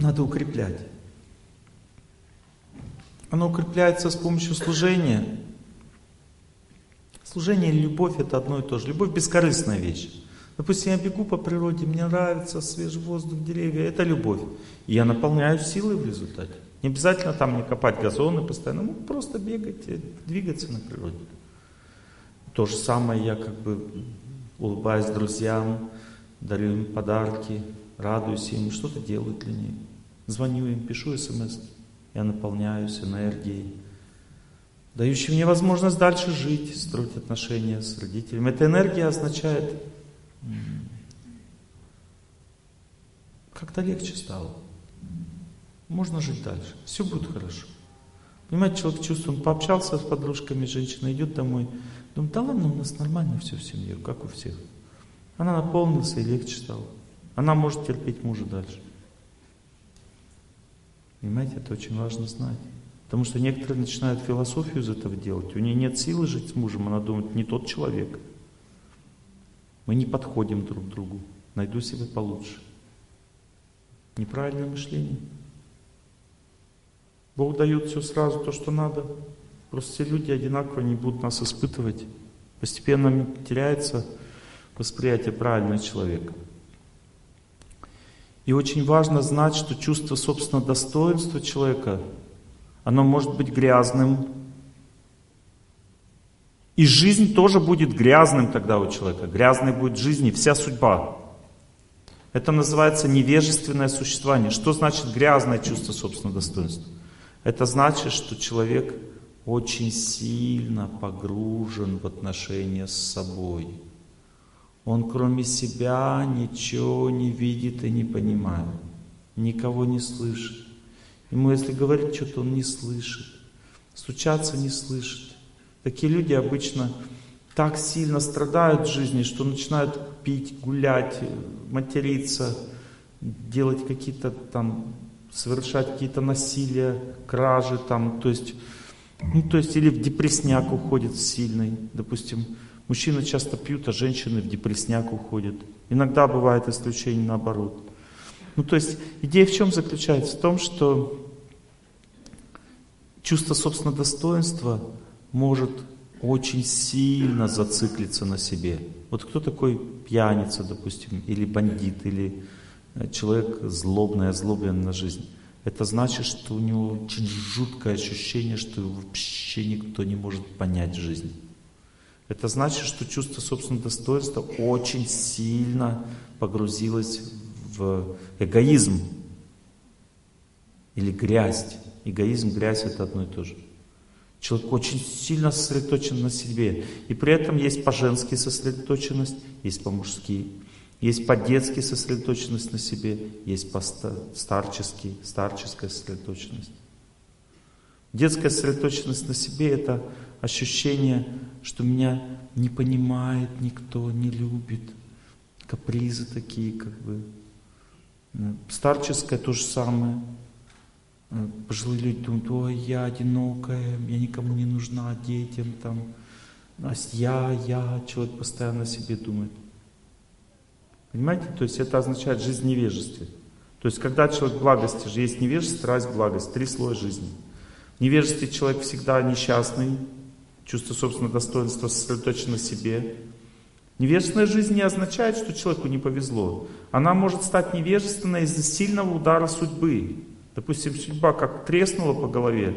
надо укреплять. Оно укрепляется с помощью служения. Служение и любовь это одно и то же. Любовь бескорыстная вещь. Допустим, я бегу по природе, мне нравится свежий воздух, деревья, это любовь. И я наполняюсь силой в результате. Не обязательно там не копать газоны постоянно, ну, просто бегать, двигаться на природе. То же самое я как бы улыбаюсь друзьям, дарю им подарки, радуюсь им, что-то делаю для них. Звоню им, пишу смс, я наполняюсь энергией, дающей мне возможность дальше жить, строить отношения с родителями. Эта энергия означает, как-то легче стало. Можно жить дальше. Все будет хорошо. Понимаете, человек чувствует, он пообщался с подружками, женщина идет домой. Думает, да ладно, у нас нормально все в семье, как у всех. Она наполнилась и легче стало. Она может терпеть мужа дальше. Понимаете, это очень важно знать. Потому что некоторые начинают философию из этого делать. У нее нет силы жить с мужем, она думает, не тот человек. Мы не подходим друг к другу. Найду себе получше. Неправильное мышление. Бог дает все сразу, то, что надо. Просто все люди одинаково не будут нас испытывать. Постепенно теряется восприятие правильного человека. И очень важно знать, что чувство собственного достоинства человека, оно может быть грязным. И жизнь тоже будет грязным тогда у человека. Грязной будет жизнь и вся судьба. Это называется невежественное существование. Что значит грязное чувство собственного достоинства? Это значит, что человек очень сильно погружен в отношения с собой. Он кроме себя ничего не видит и не понимает. Никого не слышит. Ему если говорить что-то, он не слышит. Стучаться не слышит. Такие люди обычно так сильно страдают в жизни, что начинают пить, гулять, материться, делать какие-то там совершать какие-то насилия, кражи там, то есть Ну, то есть, или в депресняк уходит сильный. Допустим, мужчины часто пьют, а женщины в депресняк уходят. Иногда бывает исключение наоборот. Ну, то есть, идея в чем заключается? В том, что чувство собственного достоинства может очень сильно зациклиться на себе. Вот кто такой пьяница, допустим, или бандит, или э, человек злобный, озлобленный на жизнь? Это значит, что у него очень жуткое ощущение, что его вообще никто не может понять в жизни. Это значит, что чувство собственного достоинства очень сильно погрузилось эгоизм или грязь. Эгоизм, грязь это одно и то же. Человек очень сильно сосредоточен на себе. И при этом есть по-женски сосредоточенность, есть по-мужски. Есть по-детски сосредоточенность на себе, есть по-старчески, старческая сосредоточенность. Детская сосредоточенность на себе — это ощущение, что меня не понимает никто, не любит. Капризы такие, как бы. Старческая то же самое. Пожилые люди думают, ой, я одинокая, я никому не нужна, детям там. А я, я, человек постоянно о себе думает. Понимаете? То есть это означает жизнь невежестве. То есть когда человек в благости, же есть невежество, страсть, благость, три слоя жизни. В невежестве человек всегда несчастный, чувство собственного достоинства сосредоточено на себе. Невежественная жизнь не означает, что человеку не повезло. Она может стать невежественной из-за сильного удара судьбы. Допустим, судьба как треснула по голове,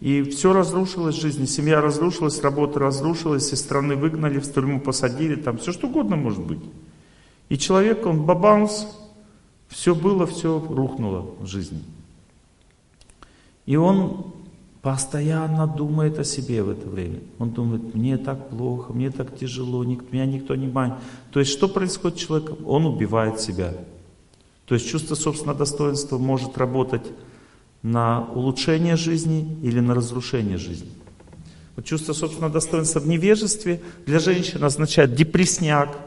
и все разрушилось в жизни, семья разрушилась, работа разрушилась, из страны выгнали, в тюрьму посадили, там все что угодно может быть. И человек, он бабаунс, все было, все рухнуло в жизни. И он постоянно думает о себе в это время. Он думает, мне так плохо, мне так тяжело, меня никто не манит. То есть что происходит с человеком? Он убивает себя. То есть чувство собственного достоинства может работать на улучшение жизни или на разрушение жизни. Вот чувство собственного достоинства в невежестве для женщины означает депресняк,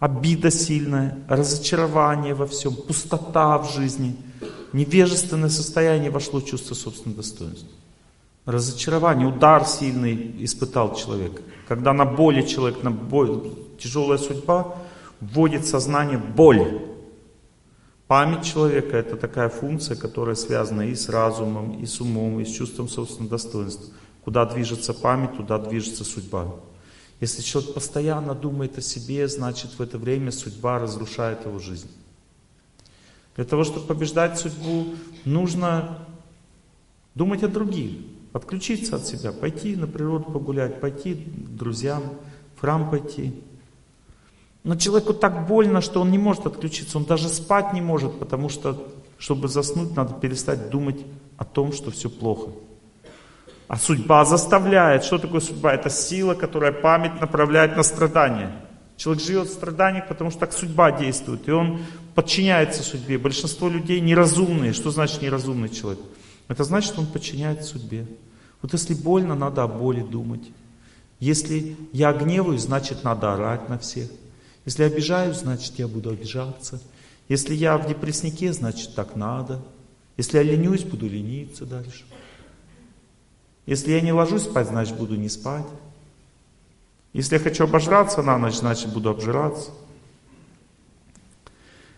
обида сильная, разочарование во всем, пустота в жизни, невежественное состояние вошло в чувство собственного достоинства. Разочарование, удар сильный испытал человек. Когда на боли человек, на боль, тяжелая судьба, вводит сознание боль. Память человека это такая функция, которая связана и с разумом, и с умом, и с чувством собственного достоинства. Куда движется память, туда движется судьба. Если человек постоянно думает о себе, значит в это время судьба разрушает его жизнь. Для того, чтобы побеждать судьбу, нужно думать о других, отключиться от себя, пойти на природу погулять, пойти к друзьям, в храм пойти. Но человеку так больно, что он не может отключиться, он даже спать не может, потому что, чтобы заснуть, надо перестать думать о том, что все плохо. А судьба заставляет. Что такое судьба? Это сила, которая память направляет на страдания. Человек живет в страданиях, потому что так судьба действует. И он подчиняется судьбе. Большинство людей неразумные. Что значит неразумный человек? Это значит, что он подчиняется судьбе. Вот если больно, надо о боли думать. Если я гневаюсь, значит надо орать на всех. Если обижаюсь, значит я буду обижаться. Если я в депресснике, значит так надо. Если я ленюсь, буду лениться дальше. Если я не ложусь спать, значит буду не спать. Если я хочу обожраться на ночь, значит буду обжираться.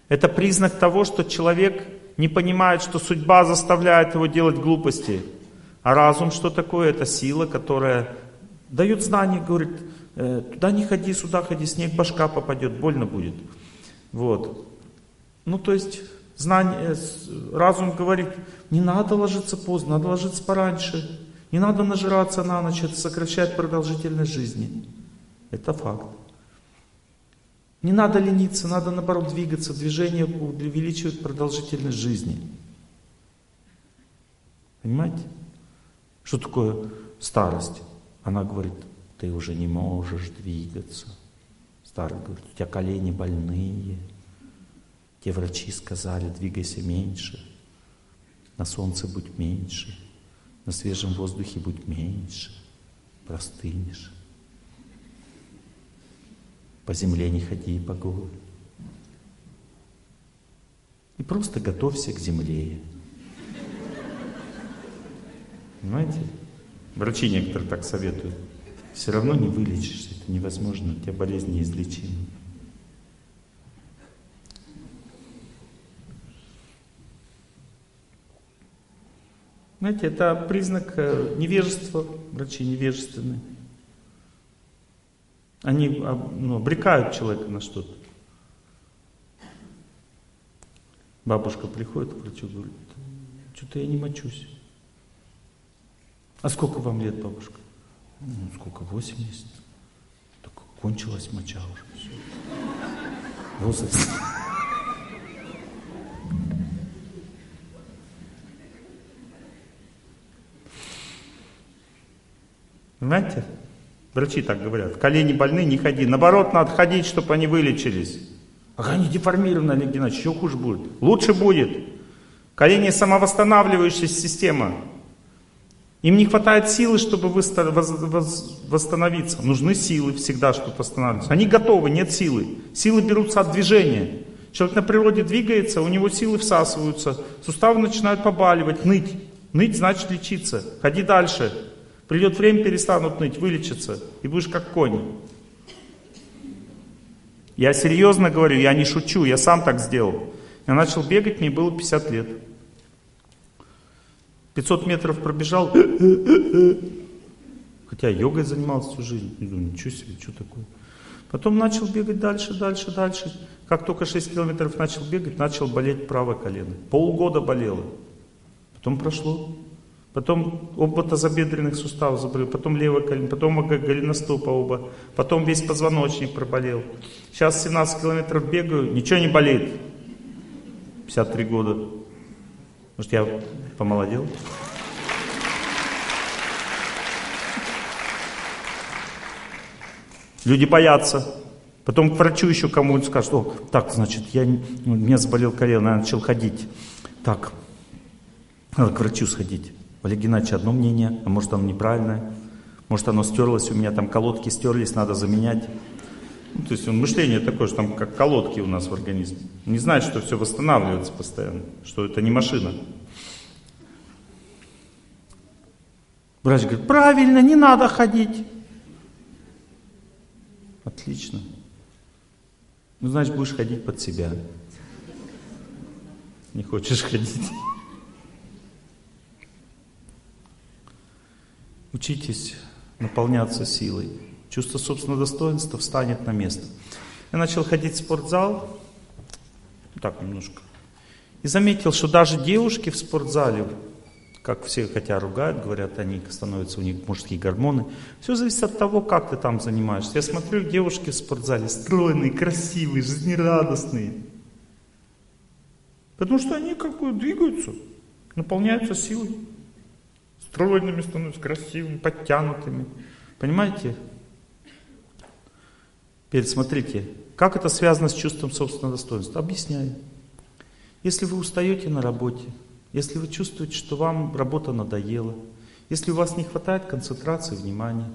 Это признак того, что человек не понимает, что судьба заставляет его делать глупости. А разум что такое? Это сила, которая дает знание, говорит, «Э, туда не ходи, сюда ходи, снег башка попадет, больно будет. Вот. Ну, то есть, знание, разум говорит, не надо ложиться поздно, надо ложиться пораньше. Не надо нажираться на ночь, это сокращает продолжительность жизни. Это факт. Не надо лениться, надо наоборот двигаться. Движение увеличивает продолжительность жизни. Понимаете? Что такое старость? Она говорит, ты уже не можешь двигаться. Старый говорит, у тебя колени больные. Те врачи сказали, двигайся меньше. На солнце будь меньше. На свежем воздухе будь меньше, простынешь. По земле не ходи по гору. И просто готовься к земле. Понимаете? Врачи некоторые так советуют. Все равно не вылечишься, это невозможно, у тебя болезнь неизлечима. Знаете, это признак э, невежества, врачи невежественные. Они ну, обрекают человека на что-то. Бабушка приходит к врачу, говорит, что-то я не мочусь. А сколько вам лет, бабушка? Ну, сколько, 80? Так кончилась моча уже. Все. Возраст. Понимаете? Врачи так говорят. Колени больны, не ходи. Наоборот, надо ходить, чтобы они вылечились. А они деформированы, Олег Геннадьевич, еще хуже будет. Лучше будет. Колени самовосстанавливающаяся система. Им не хватает силы, чтобы восстановиться. Нужны силы всегда, чтобы восстанавливаться. Они готовы, нет силы. Силы берутся от движения. Человек на природе двигается, у него силы всасываются, суставы начинают побаливать, ныть. Ныть значит лечиться. Ходи дальше. Придет время, перестанут ныть, вылечатся, и будешь как конь. Я серьезно говорю, я не шучу, я сам так сделал. Я начал бегать, мне было 50 лет. 500 метров пробежал, хотя йогой занимался всю жизнь. Думаю, ничего себе, что такое. Потом начал бегать дальше, дальше, дальше. Как только 6 километров начал бегать, начал болеть правое колено. Полгода болело. Потом прошло потом оба тазобедренных суставов заболел, потом левое колено, потом голеностопа оба, потом весь позвоночник проболел. Сейчас 17 километров бегаю, ничего не болит. 53 года. Может, я помолодел? Люди боятся. Потом к врачу еще кому-нибудь скажут, о, так, значит, я, у меня заболел колено, я начал ходить. Так, надо к врачу сходить. Олег Геннадьевич, одно мнение, а может оно неправильное, может оно стерлось, у меня там колодки стерлись, надо заменять. Ну, то есть мышление такое, что там как колодки у нас в организме. Не знает, что все восстанавливается постоянно, что это не машина. Врач говорит, правильно, не надо ходить. Отлично. Ну, значит, будешь ходить под себя. Не хочешь ходить. Учитесь наполняться силой. Чувство собственного достоинства встанет на место. Я начал ходить в спортзал, так немножко, и заметил, что даже девушки в спортзале, как все хотя ругают, говорят, они становятся, у них мужские гормоны. Все зависит от того, как ты там занимаешься. Я смотрю, девушки в спортзале стройные, красивые, жизнерадостные. Потому что они как бы двигаются, наполняются силой стройными становятся, красивыми, подтянутыми. Понимаете? Теперь смотрите, как это связано с чувством собственного достоинства? Объясняю. Если вы устаете на работе, если вы чувствуете, что вам работа надоела, если у вас не хватает концентрации внимания,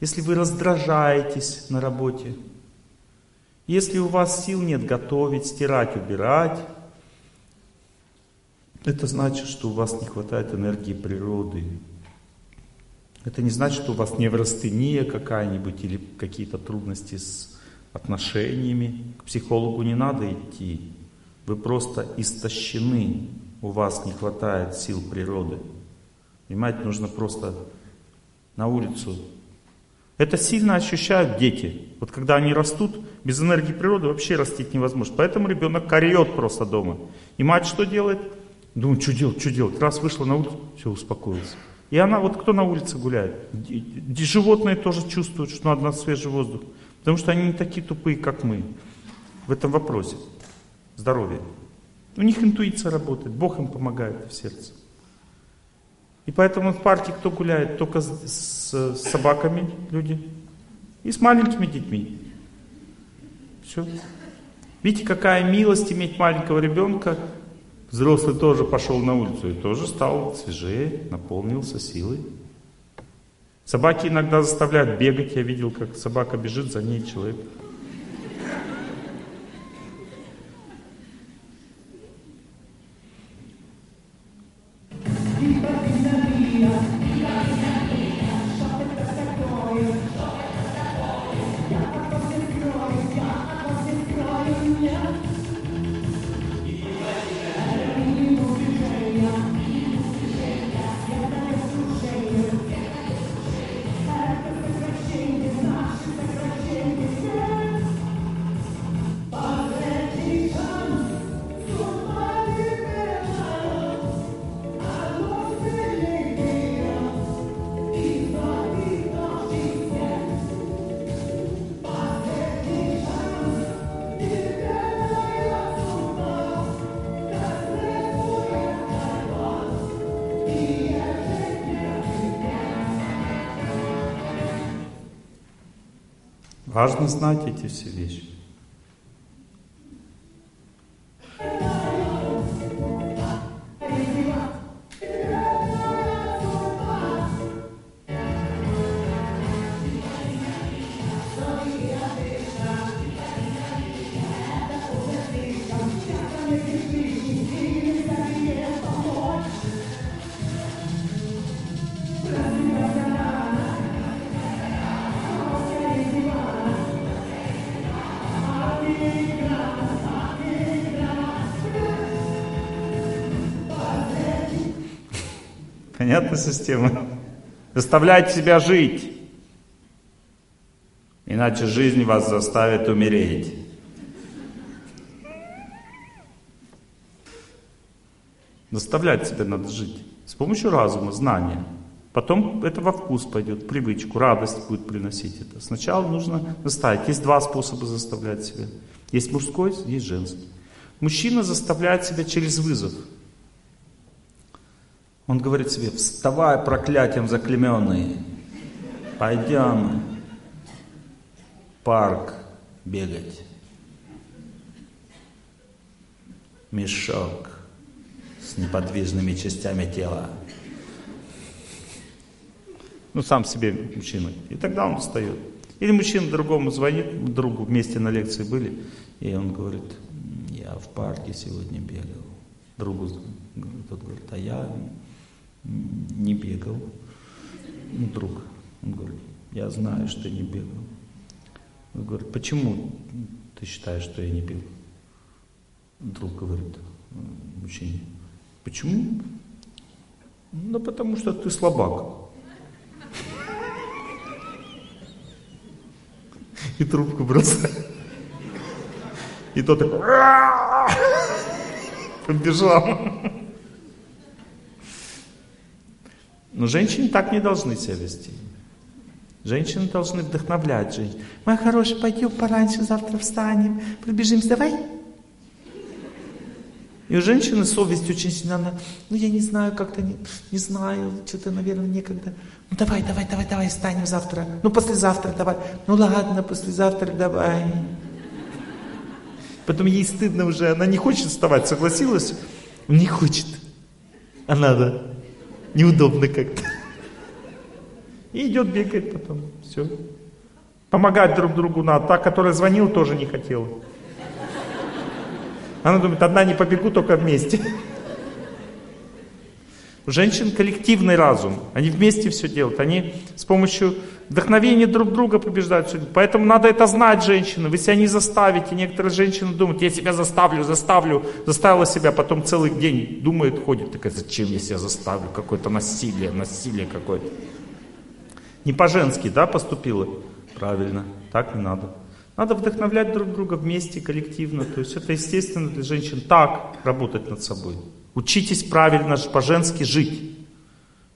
если вы раздражаетесь на работе, если у вас сил нет готовить, стирать, убирать, это значит, что у вас не хватает энергии природы. Это не значит, что у вас неврастения какая-нибудь или какие-то трудности с отношениями. К психологу не надо идти. Вы просто истощены. У вас не хватает сил природы. Понимаете, нужно просто на улицу. Это сильно ощущают дети. Вот когда они растут, без энергии природы вообще растить невозможно. Поэтому ребенок корет просто дома. И мать что делает? Думаю, что делать, что делать. Раз вышла на улицу, все, успокоился. И она, вот кто на улице гуляет, животные тоже чувствуют, что надо на свежий воздух. Потому что они не такие тупые, как мы в этом вопросе. Здоровье. У них интуиция работает, Бог им помогает в сердце. И поэтому в парке кто гуляет? Только с, с, с собаками люди и с маленькими детьми. Все. Видите, какая милость иметь маленького ребенка, Взрослый тоже пошел на улицу и тоже стал свежее, наполнился силой. Собаки иногда заставляют бегать. Я видел, как собака бежит, за ней человек. Важно знать эти все вещи. Понятна система? Заставляйте себя жить. Иначе жизнь вас заставит умереть. Заставлять себя надо жить. С помощью разума, знания. Потом это во вкус пойдет, привычку, радость будет приносить это. Сначала нужно заставить. Есть два способа заставлять себя. Есть мужской, есть женский. Мужчина заставляет себя через вызов. Он говорит себе, вставай, проклятием заклеменный, пойдем в парк бегать. Мешок с неподвижными частями тела. Ну, сам себе мужчина. И тогда он встает. Или мужчина другому звонит, другу вместе на лекции были, и он говорит, я в парке сегодня бегал. Другу тот говорит, а я не бегал. Ну, друг, он говорит, я знаю, что не бегал. Он говорит, почему ты считаешь, что я не бегал? Друг говорит, мужчине, почему? Ну, потому что ты слабак. И трубку бросает. И тот такой побежал. Но женщины так не должны себя вести. Женщины должны вдохновлять женщин. Моя хорошая, пойдем пораньше, завтра встанем, пробежимся, давай. И у женщины совесть очень сильно, она, ну я не знаю, как-то не, не знаю, что-то, наверное, некогда. Ну давай, давай, давай, давай, встанем завтра. Ну послезавтра давай. Ну ладно, послезавтра давай. Потом ей стыдно уже, она не хочет вставать, согласилась? Не хочет. А надо неудобно как-то. И идет, бегает потом, все. Помогать друг другу надо. Та, которая звонила, тоже не хотела. Она думает, одна не побегу, только вместе. У женщин коллективный разум. Они вместе все делают. Они с помощью вдохновения друг друга побеждают. Поэтому надо это знать, женщины. Вы себя не заставите. Некоторые женщины думают, я себя заставлю, заставлю. Заставила себя, потом целый день думает, ходит. Такая, зачем я себя заставлю? Какое-то насилие, насилие какое-то. Не по-женски, да, поступила? Правильно, так не надо. Надо вдохновлять друг друга вместе, коллективно. То есть это естественно для женщин так работать над собой. Учитесь правильно по-женски жить.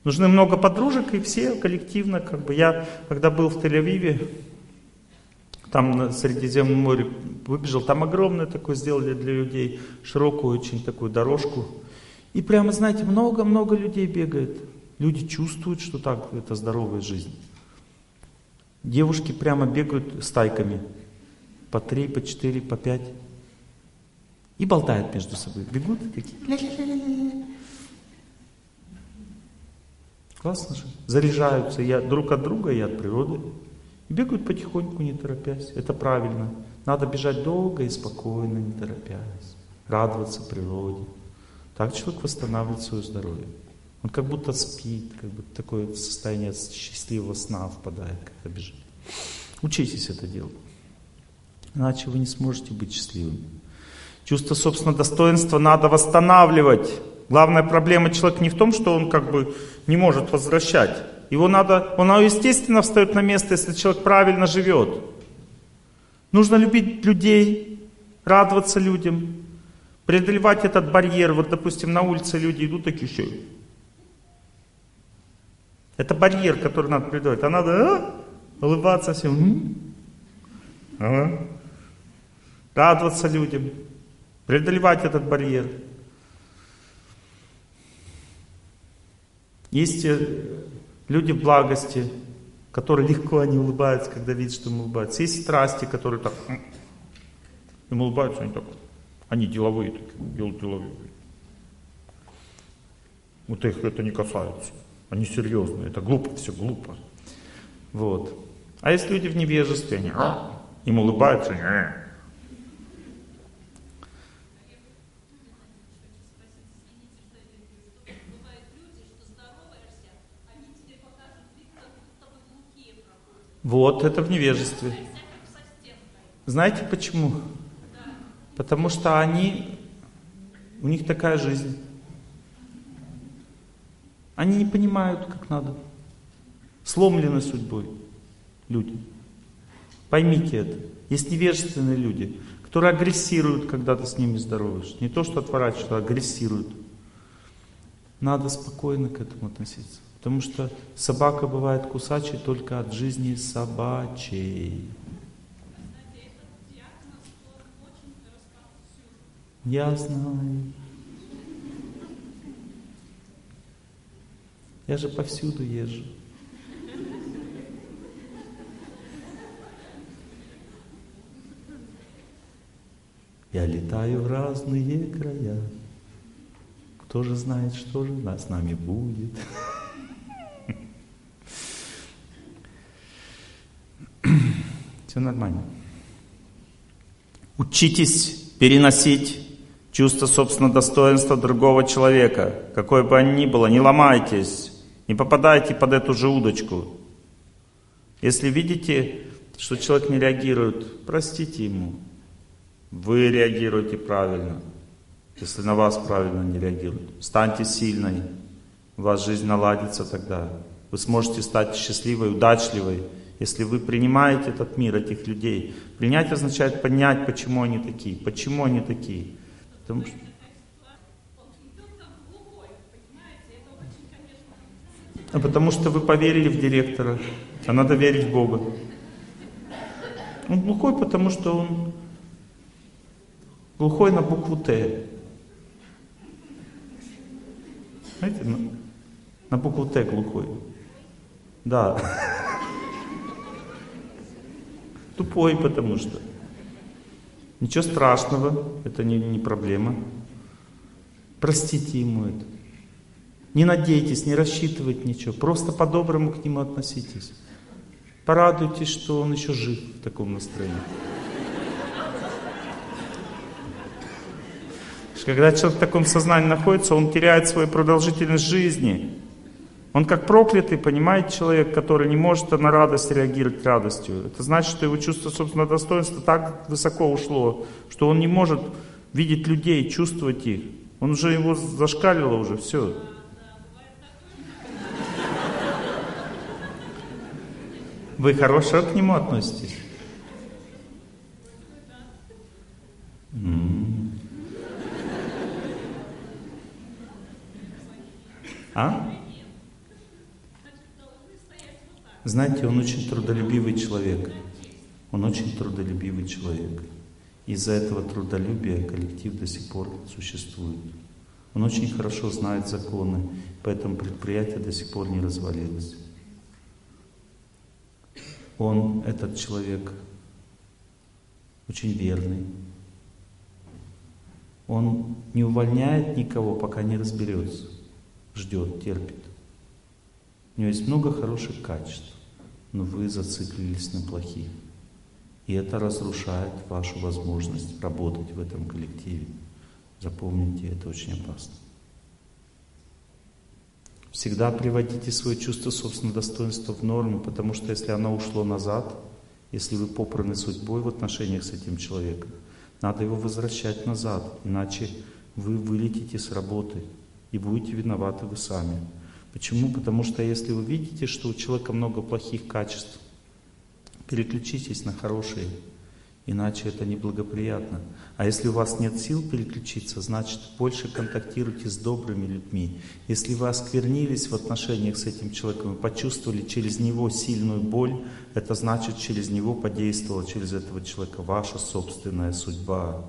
Нужны много подружек, и все коллективно, как бы. Я, когда был в Тель-Авиве, там на Средиземном море выбежал, там огромное такое сделали для людей, широкую очень такую дорожку. И прямо, знаете, много-много людей бегает. Люди чувствуют, что так, это здоровая жизнь. Девушки прямо бегают стайками. По три, по четыре, по пять. И болтают между собой. Бегут такие. Классно же. Заряжаются и друг от друга и от природы. И бегают потихоньку, не торопясь. Это правильно. Надо бежать долго и спокойно, не торопясь. Радоваться природе. Так человек восстанавливает свое здоровье. Он как будто спит, как будто такое состояние счастливого сна впадает, когда бежит. Учитесь это делать. Иначе вы не сможете быть счастливым. Чувство собственного достоинства надо восстанавливать. Главная проблема человека не в том, что он как бы не может возвращать. Его надо, он естественно встает на место, если человек правильно живет. Нужно любить людей, радоваться людям, преодолевать этот барьер. Вот, допустим, на улице люди идут такие все. Это барьер, который надо преодолевать. А надо а, улыбаться всем. Ага. Радоваться людям преодолевать этот барьер. Есть люди в благости, который легко они улыбаются, когда видят, что им улыбаются. Есть страсти, которые так им улыбаются, они так, они деловые такие, деловые. Вот их это не касается. Они серьезные, это глупо, все глупо. Вот. А есть люди в невежестве, они а, им улыбаются, Вот, это в невежестве. Знаете почему? Потому что они, у них такая жизнь. Они не понимают, как надо. Сломлены судьбой люди. Поймите это. Есть невежественные люди, которые агрессируют, когда ты с ними здороваешься. Не то, что отворачивают, а агрессируют. Надо спокойно к этому относиться. Потому что собака бывает кусачей только от жизни собачей. Я знаю. Я же повсюду езжу. Я летаю в разные края. Кто же знает, что же с нами будет? Все нормально. Учитесь переносить чувство собственного достоинства другого человека, какой бы он ни было, не ломайтесь, не попадайте под эту же удочку. Если видите, что человек не реагирует, простите ему. Вы реагируете правильно, если на вас правильно не реагируют. Станьте сильной, у вас жизнь наладится тогда. Вы сможете стать счастливой, удачливой, если вы принимаете этот мир, этих людей. Принять означает понять, почему они такие. Почему они такие. Потому что... А потому что вы поверили в директора, а надо верить в Бога. Он глухой, потому что он глухой на букву Т. Знаете, на, на букву Т глухой. Да. Тупой, потому что. Ничего страшного, это не, не проблема. Простите ему это. Не надейтесь, не рассчитывайте ничего. Просто по-доброму к нему относитесь. Порадуйтесь, что он еще жив в таком настроении. Когда человек в таком сознании находится, он теряет свою продолжительность жизни. Он как проклятый, понимаете, человек, который не может на радость реагировать радостью. Это значит, что его чувство собственного достоинства так высоко ушло, что он не может видеть людей, чувствовать их. Он уже его зашкалило уже, все. Вы хорошо к нему относитесь? А? Знаете, он очень трудолюбивый человек. Он очень трудолюбивый человек. Из-за этого трудолюбия коллектив до сих пор существует. Он очень хорошо знает законы, поэтому предприятие до сих пор не развалилось. Он, этот человек, очень верный. Он не увольняет никого, пока не разберется. Ждет, терпит. Него есть много хороших качеств но вы зациклились на плохих. И это разрушает вашу возможность работать в этом коллективе. Запомните, это очень опасно. Всегда приводите свое чувство собственного достоинства в норму, потому что если оно ушло назад, если вы попраны судьбой в отношениях с этим человеком, надо его возвращать назад, иначе вы вылетите с работы и будете виноваты вы сами. Почему? Потому что если вы видите, что у человека много плохих качеств, переключитесь на хорошие, иначе это неблагоприятно. А если у вас нет сил переключиться, значит больше контактируйте с добрыми людьми. Если вы осквернились в отношениях с этим человеком и почувствовали через него сильную боль, это значит через него подействовала через этого человека ваша собственная судьба.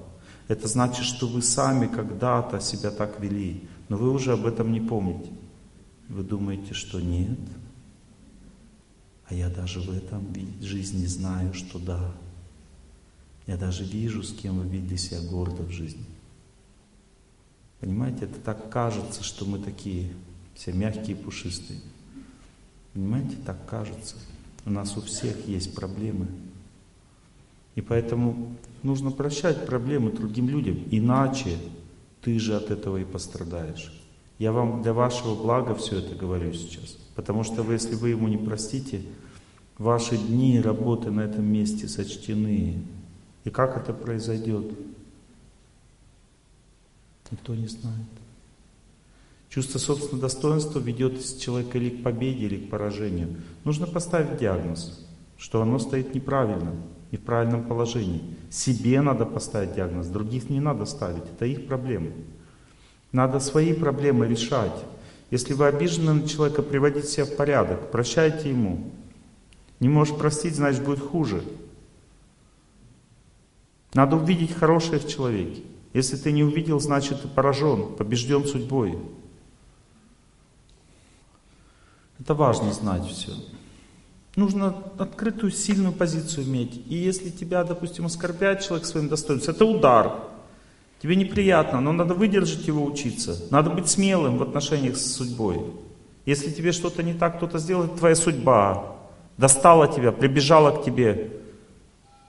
Это значит, что вы сами когда-то себя так вели, но вы уже об этом не помните. Вы думаете, что нет? А я даже в этом жизни знаю, что да. Я даже вижу, с кем вы видели себя гордо в жизни. Понимаете, это так кажется, что мы такие все мягкие пушистые. Понимаете, так кажется. У нас у всех есть проблемы. И поэтому нужно прощать проблемы другим людям. Иначе ты же от этого и пострадаешь. Я вам для вашего блага все это говорю сейчас. Потому что вы, если вы ему не простите, ваши дни работы на этом месте сочтены. И как это произойдет? Никто не знает. Чувство собственного достоинства ведет человека или к победе, или к поражению. Нужно поставить диагноз, что оно стоит неправильно, не в правильном положении. Себе надо поставить диагноз, других не надо ставить, это их проблемы. Надо свои проблемы решать. Если вы обижены на человека, приводите себя в порядок, прощайте ему. Не можешь простить, значит будет хуже. Надо увидеть хорошее в человеке. Если ты не увидел, значит ты поражен, побежден судьбой. Это важно знать все. Нужно открытую, сильную позицию иметь. И если тебя, допустим, оскорбляет человек своим достоинством, это удар. Тебе неприятно, но надо выдержать его учиться. Надо быть смелым в отношениях с судьбой. Если тебе что-то не так кто-то сделал, это твоя судьба. Достала тебя, прибежала к тебе.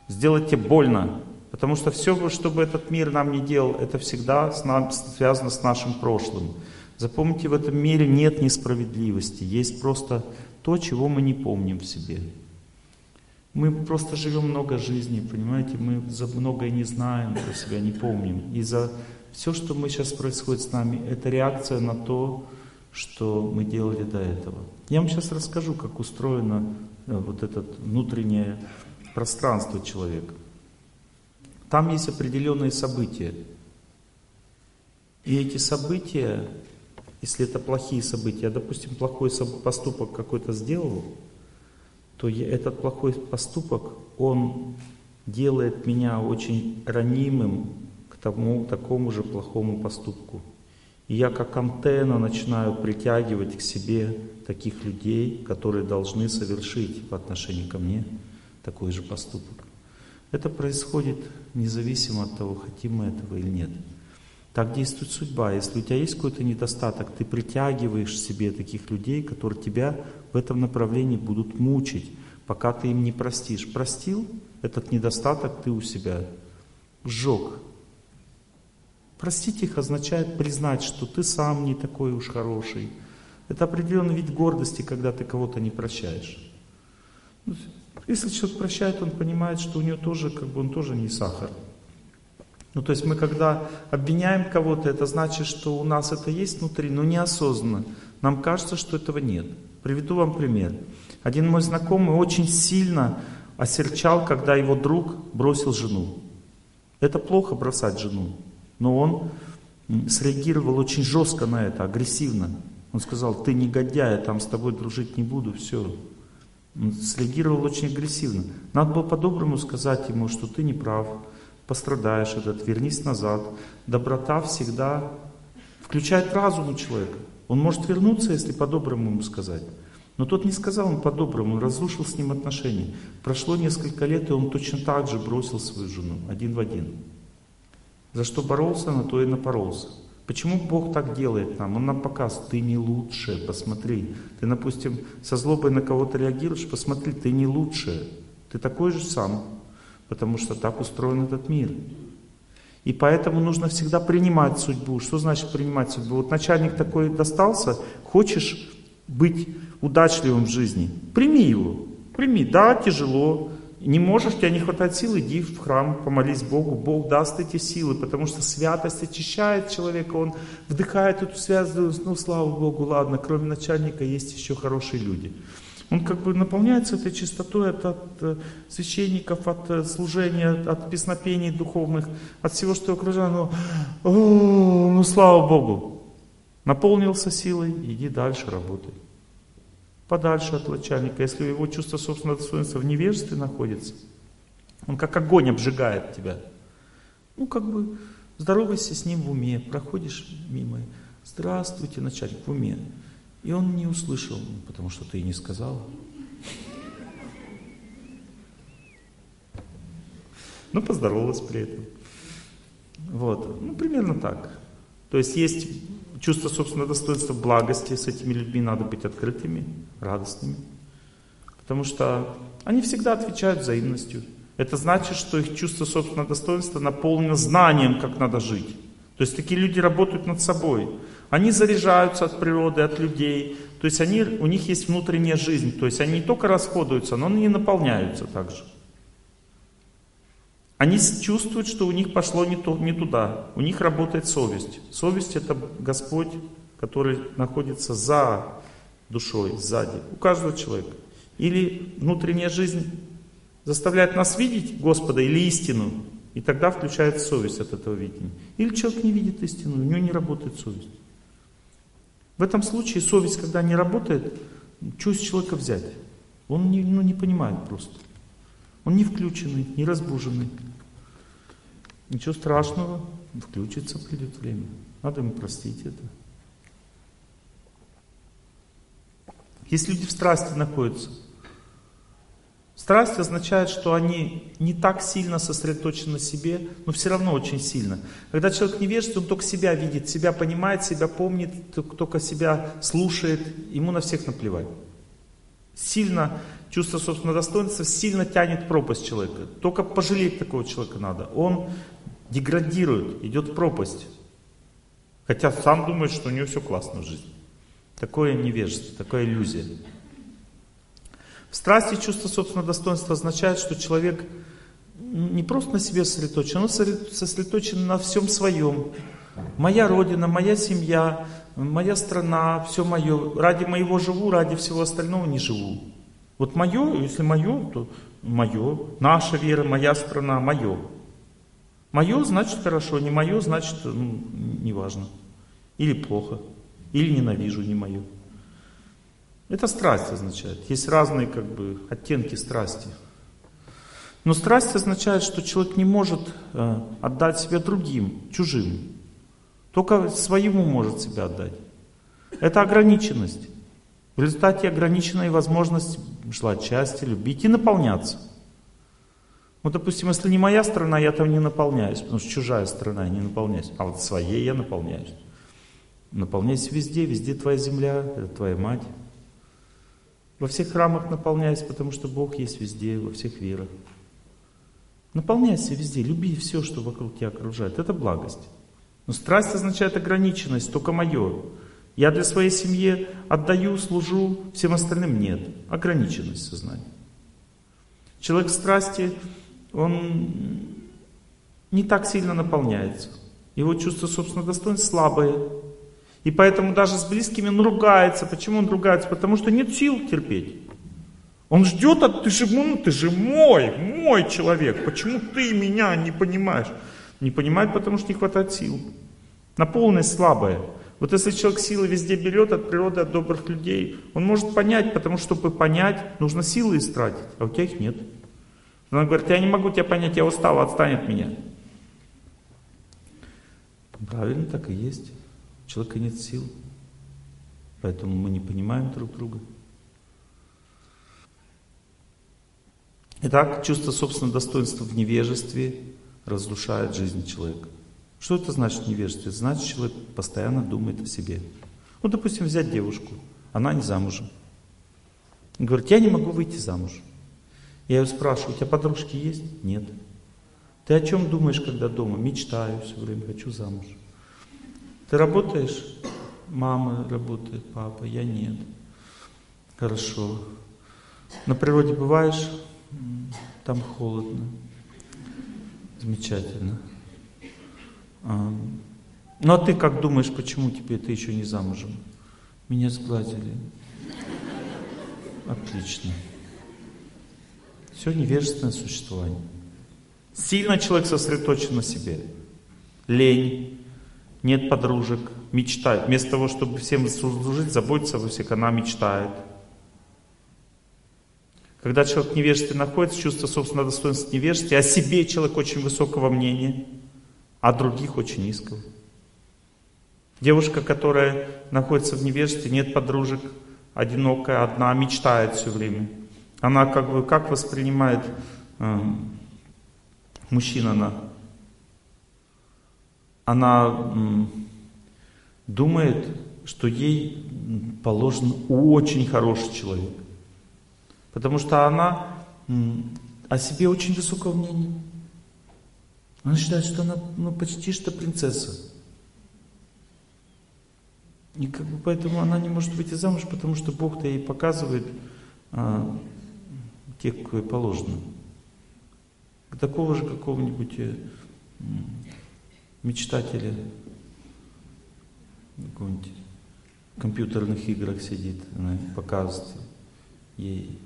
Сделать тебе больно. Потому что все, что бы этот мир нам не делал, это всегда с нам, связано с нашим прошлым. Запомните, в этом мире нет несправедливости, есть просто то, чего мы не помним в себе. Мы просто живем много жизней, понимаете, мы за многое не знаем про себя, не помним. И за все, что мы сейчас происходит с нами, это реакция на то, что мы делали до этого. Я вам сейчас расскажу, как устроено э, вот это внутреннее пространство человека. Там есть определенные события. И эти события если это плохие события, допустим, плохой поступок какой-то сделал, то этот плохой поступок, он делает меня очень ранимым к тому, такому же плохому поступку. И я как антенна начинаю притягивать к себе таких людей, которые должны совершить в отношении ко мне такой же поступок. Это происходит независимо от того, хотим мы этого или нет. Так действует судьба. Если у тебя есть какой-то недостаток, ты притягиваешь себе таких людей, которые тебя в этом направлении будут мучить, пока ты им не простишь. Простил этот недостаток ты у себя, сжег. Простить их означает признать, что ты сам не такой уж хороший. Это определенный вид гордости, когда ты кого-то не прощаешь. Ну, если человек прощает, он понимает, что у него тоже, как бы он тоже не сахар. Ну, то есть мы когда обвиняем кого-то, это значит, что у нас это есть внутри, но неосознанно. Нам кажется, что этого нет. Приведу вам пример. Один мой знакомый очень сильно осерчал, когда его друг бросил жену. Это плохо бросать жену, но он среагировал очень жестко на это, агрессивно. Он сказал, ты негодяй, я там с тобой дружить не буду, все. Он среагировал очень агрессивно. Надо было по-доброму сказать ему, что ты не прав, пострадаешь этот, вернись назад. Доброта всегда включает разум у человека. Он может вернуться, если по-доброму ему сказать. Но тот не сказал ему по-доброму, он разрушил с ним отношения. Прошло несколько лет, и он точно так же бросил свою жену, один в один. За что боролся, на то и напоролся. Почему Бог так делает нам? Он нам показывает, ты не лучше, посмотри. Ты, допустим, со злобой на кого-то реагируешь, посмотри, ты не лучше. Ты такой же сам потому что так устроен этот мир. И поэтому нужно всегда принимать судьбу. Что значит принимать судьбу? Вот начальник такой достался, хочешь быть удачливым в жизни, прими его. Прими, да, тяжело, не можешь, тебя не хватает сил, иди в храм, помолись Богу, Бог даст эти силы, потому что святость очищает человека, он вдыхает эту святость, ну слава Богу, ладно, кроме начальника есть еще хорошие люди. Он как бы наполняется этой чистотой от, от э, священников, от э, служения, от песнопений духовных, от всего, что окружает. Ну, о, ну слава Богу. Наполнился силой, иди дальше работай. Подальше от начальника. Если его чувство собственного достоинства в невежестве находится, он как огонь обжигает тебя. Ну, как бы, здоровайся с ним в уме, проходишь мимо. Здравствуйте, начальник, в уме. И он не услышал, потому что ты не сказал. Но поздоровалась при этом. Вот, ну примерно так. То есть есть чувство собственного достоинства благости, с этими людьми надо быть открытыми, радостными. Потому что они всегда отвечают взаимностью. Это значит, что их чувство собственного достоинства наполнено знанием, как надо жить. То есть такие люди работают над собой. Они заряжаются от природы, от людей. То есть они, у них есть внутренняя жизнь. То есть они не только расходуются, но они наполняются также. Они чувствуют, что у них пошло не, то, не туда. У них работает совесть. Совесть это Господь, который находится за душой, сзади. У каждого человека. Или внутренняя жизнь заставляет нас видеть Господа или истину, и тогда включается совесть от этого видения. Или человек не видит истину, у него не работает совесть. В этом случае совесть, когда не работает, что из человека взять? Он не, ну, не понимает просто. Он не включенный, не разбуженный. Ничего страшного, включится, придет время. Надо ему простить это. Есть люди в страсти находятся. Страсть означает, что они не так сильно сосредоточены на себе, но все равно очень сильно. Когда человек невежественный, он только себя видит, себя понимает, себя помнит, только себя слушает, ему на всех наплевать. Сильно чувство собственного достоинства сильно тянет пропасть человека. Только пожалеть такого человека надо. Он деградирует, идет в пропасть. Хотя сам думает, что у него все классно в жизни. Такое невежество, такая иллюзия. В страсти чувство собственного достоинства означает, что человек не просто на себе сосредоточен, он сосредоточен на всем своем. Моя родина, моя семья, моя страна, все мое. Ради моего живу, ради всего остального не живу. Вот мое, если мое, то мое. Наша вера, моя страна, мое. Мое значит хорошо, не мое значит ну, неважно. Или плохо, или ненавижу не мое. Это страсть означает. Есть разные как бы оттенки страсти. Но страсть означает, что человек не может э, отдать себя другим, чужим. Только своему может себя отдать. Это ограниченность. В результате ограниченной возможность желать счастья, любить и наполняться. Вот, допустим, если не моя страна, я там не наполняюсь, потому что чужая страна, я не наполняюсь. А вот своей я наполняюсь. Наполняйся везде, везде твоя земля, это твоя мать. Во всех храмах наполняйся, потому что Бог есть везде, во всех верах. Наполняйся везде, люби все, что вокруг тебя окружает. Это благость. Но страсть означает ограниченность, только мое. Я для своей семьи отдаю, служу, всем остальным нет. Ограниченность сознания. Человек страсти, он не так сильно наполняется. Его чувство собственного достоинства слабое. И поэтому даже с близкими он ругается. Почему он ругается? Потому что нет сил терпеть. Он ждет, а ты же, ну, ты же мой, мой человек. Почему ты меня не понимаешь? Не понимает, потому что не хватает сил. Наполненность слабая. Вот если человек силы везде берет от природы, от добрых людей, он может понять, потому что, чтобы понять, нужно силы истратить, а у тебя их нет. Он говорит, я не могу тебя понять, я устал, отстань от меня. Правильно, так и есть. У человека нет сил. Поэтому мы не понимаем друг друга. Итак, чувство собственного достоинства в невежестве разрушает жизнь человека. Что это значит невежество? Это значит, человек постоянно думает о себе. Ну, допустим, взять девушку, она не замужем. Говорит, я не могу выйти замуж. Я ее спрашиваю, у тебя подружки есть? Нет. Ты о чем думаешь, когда дома? Мечтаю все время, хочу замуж. Ты работаешь? Мама работает, папа, я нет. Хорошо. На природе бываешь? Там холодно. Замечательно. Ну а ты как думаешь, почему тебе ты еще не замужем? Меня сгладили. Отлично. Все невежественное существование. Сильно человек сосредоточен на себе. Лень, нет подружек, мечтает. Вместо того, чтобы всем служить, заботиться обо всех, она мечтает. Когда человек в невежестве находится, чувство собственного достоинства невежества, о себе человек очень высокого мнения, а других очень низкого. Девушка, которая находится в невежестве, нет подружек, одинокая, одна, мечтает все время. Она как бы как воспринимает э, мужчина она, она думает, что ей положен очень хороший человек. Потому что она о себе очень высокого мнения. Она считает, что она ну, почти что принцесса. И как бы поэтому она не может выйти замуж, потому что Бог-то ей показывает а, тех, кто ей положено. Такого же какого-нибудь э, мечтателя, какого-нибудь компьютерных играх сидит, она показывает ей.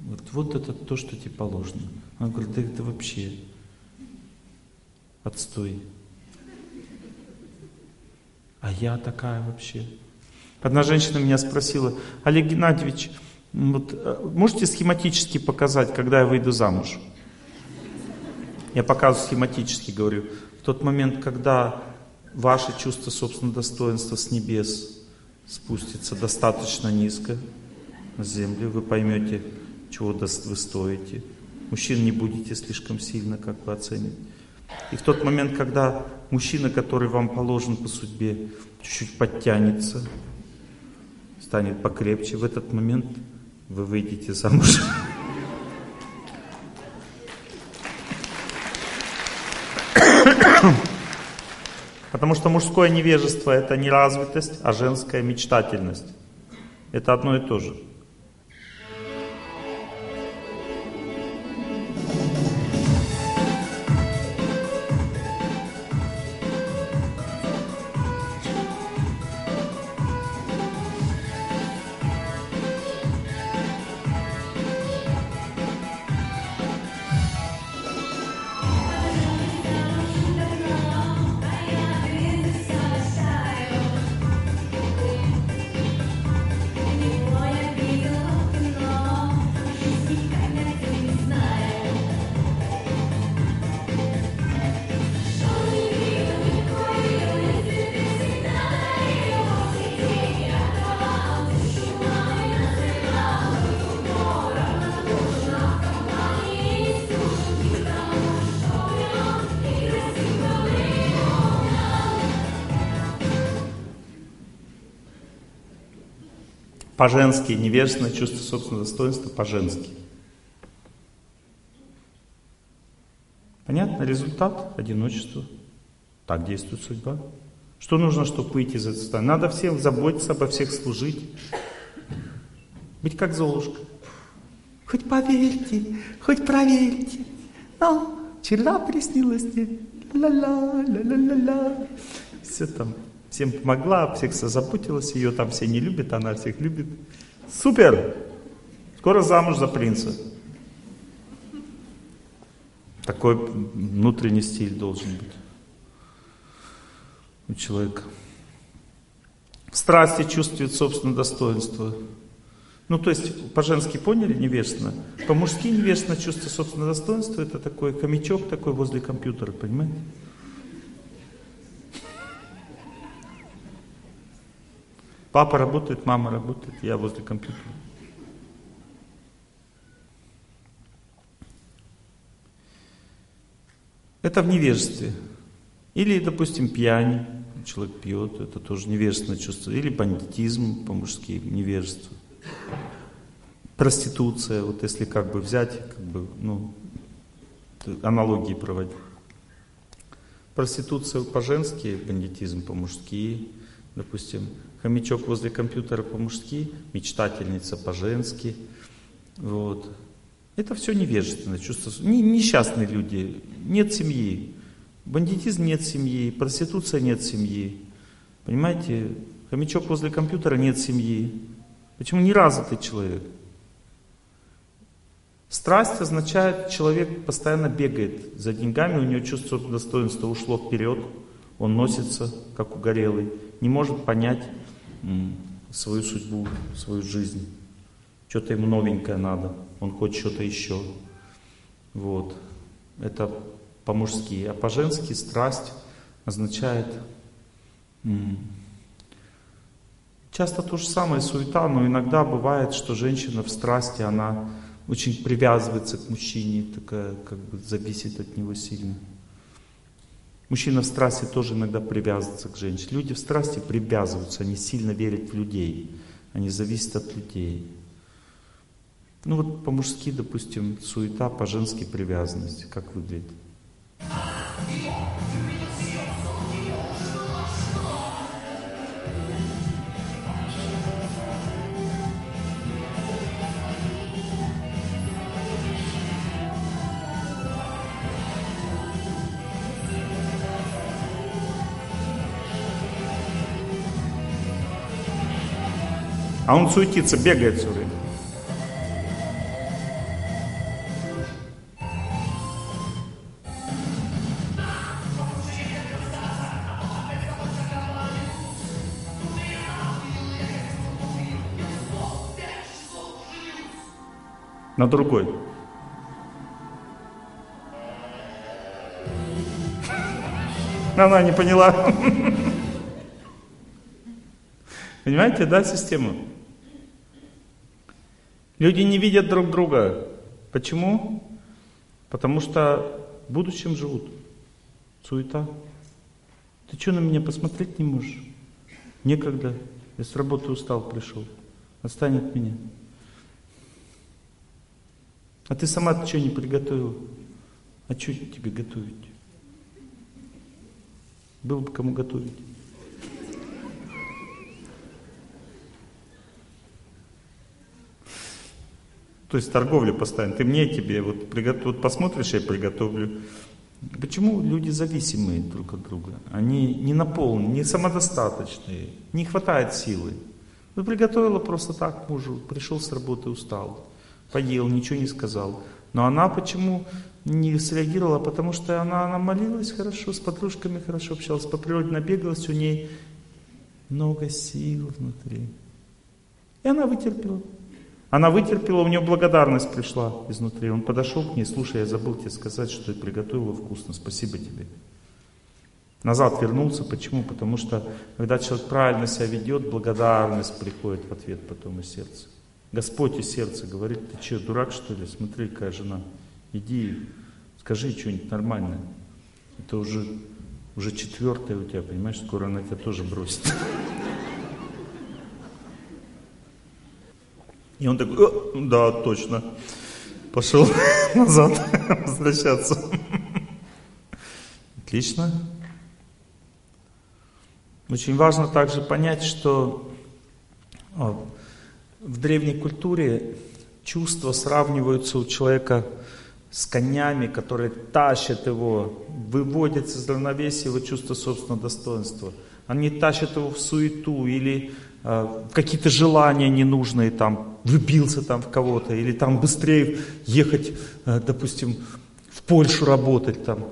Вот, вот это то, что тебе положено. Она говорит, да это вообще отстой. А я такая вообще. Одна женщина меня спросила, Олег Геннадьевич, вот, э, можете схематически показать, когда я выйду замуж? Я показываю схематически, говорю, в тот момент, когда ваше чувство собственного достоинства с небес спустится достаточно низко на землю, вы поймете, чего вы стоите. Мужчин не будете слишком сильно как бы оценивать. И в тот момент, когда мужчина, который вам положен по судьбе, чуть-чуть подтянется, станет покрепче, в этот момент вы выйдете замуж. Потому что мужское невежество это не развитость, а женская мечтательность. Это одно и то же. По-женски, невежественное чувство собственного достоинства по-женски. Понятно? Результат – одиночество. Так действует судьба. Что нужно, чтобы выйти из этого состояния? Надо всем заботиться, обо всех служить. Быть как Золушка. Хоть поверьте, хоть проверьте. Но вчера приснилось мне. Ла-ла, ла-ла-ла-ла. Все там всем помогла, всех заботилась, ее там все не любят, она всех любит. Супер! Скоро замуж за принца. Такой внутренний стиль должен быть у человека. В страсти чувствует собственное достоинство. Ну, то есть, по-женски поняли невестно? По-мужски невестно чувство собственного достоинства это такой хомячок такой возле компьютера, понимаете? Папа работает, мама работает, я возле компьютера. Это в невежестве. Или, допустим, пьянь, человек пьет, это тоже невежественное чувство. Или бандитизм по-мужски, невежество. Проституция, вот если как бы взять, как бы, ну, аналогии проводить. Проституция по-женски, бандитизм по-мужски, допустим, хомячок возле компьютера по-мужски, мечтательница по-женски. Вот. Это все невежественное чувство. Не, несчастные люди, нет семьи. Бандитизм нет семьи, проституция нет семьи. Понимаете, хомячок возле компьютера нет семьи. Почему неразвитый человек? Страсть означает, человек постоянно бегает за деньгами, у него чувство достоинства ушло вперед, он носится, как угорелый, не может понять, свою судьбу, свою жизнь. Что-то ему новенькое надо, он хочет что-то еще. Вот. Это по-мужски. А по-женски страсть означает часто то же самое суета, но иногда бывает, что женщина в страсти, она очень привязывается к мужчине, такая как бы зависит от него сильно. Мужчина в страсти тоже иногда привязывается к женщине. Люди в страсти привязываются, они сильно верят в людей, они зависят от людей. Ну вот по-мужски, допустим, суета, по-женски привязанность. Как выглядит? А он суетится, бегает все время. На другой. Она не поняла. Понимаете, да, систему? Люди не видят друг друга. Почему? Потому что в будущем живут. Суета. Ты что на меня посмотреть не можешь? Некогда. Я с работы устал, пришел. Отстань от меня. А ты сама что не приготовила? А что тебе готовить? Было бы кому готовить. То есть торговля постоянно. Ты мне, тебе, вот, приготов... вот посмотришь, я приготовлю. Почему люди зависимые друг от друга? Они не наполнены, не самодостаточные, не хватает силы. Ну, приготовила просто так мужу, пришел с работы, устал, поел, ничего не сказал. Но она почему не среагировала? Потому что она, она молилась хорошо, с подружками хорошо общалась, по природе набегалась, у ней много сил внутри. И она вытерпела. Она вытерпела, у нее благодарность пришла изнутри. Он подошел к ней, слушай, я забыл тебе сказать, что ты приготовила вкусно, спасибо тебе. Назад вернулся, почему? Потому что, когда человек правильно себя ведет, благодарность приходит в ответ потом из сердца. Господь из сердца говорит, ты что, дурак что ли? Смотри, какая жена. Иди, скажи что-нибудь нормальное. Это уже, уже четвертое у тебя, понимаешь, скоро она тебя тоже бросит. И он такой, да, точно. Пошел назад возвращаться. Отлично. Очень важно также понять, что а, в древней культуре чувства сравниваются у человека с конями, которые тащат его, выводят из равновесия его чувство собственного достоинства. Они тащат его в суету или э, какие-то желания ненужные, там, влюбился там в кого-то, или там быстрее ехать, э, допустим, в Польшу работать там.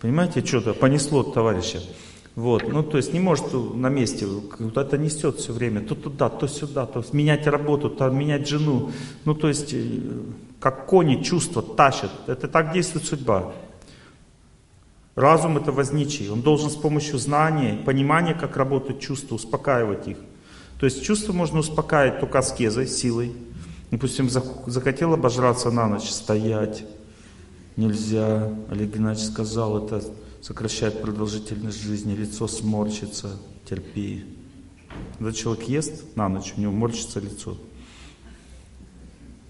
Понимаете, что-то понесло товарища. Вот, ну то есть не может на месте, это несет все время, то туда, то сюда, то менять работу, то менять жену. Ну то есть, э, как кони чувства тащат, это так действует судьба. Разум это возничий, он должен с помощью знания, понимания, как работают чувства, успокаивать их. То есть чувство можно успокаивать только аскезой, силой. Допустим, захотел обожраться на ночь, стоять нельзя. Олег Геннадьевич сказал, это сокращает продолжительность жизни, лицо сморщится, терпи. Когда человек ест на ночь, у него морщится лицо.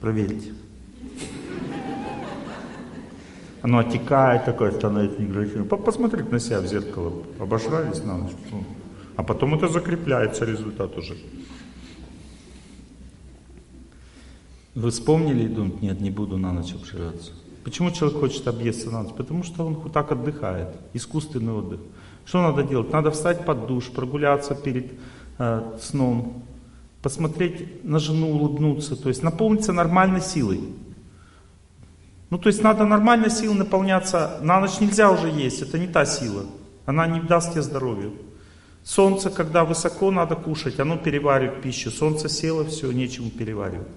Проверьте. Оно отекает такое, становится некрасивым. Посмотрите на себя в зеркало. Обожрались на ночь. А потом это закрепляется результат уже. Вы вспомнили и думаете, нет, не буду на ночь обжираться. Почему человек хочет объесться на ночь? Потому что он так отдыхает, искусственный отдых. Что надо делать? Надо встать под душ, прогуляться перед э, сном, посмотреть на жену, улыбнуться, то есть наполниться нормальной силой. Ну, то есть надо нормальной силой наполняться. На ночь нельзя уже есть, это не та сила. Она не даст тебе здоровья. Солнце, когда высоко надо кушать, оно переваривает пищу. Солнце село, все, нечему переваривать.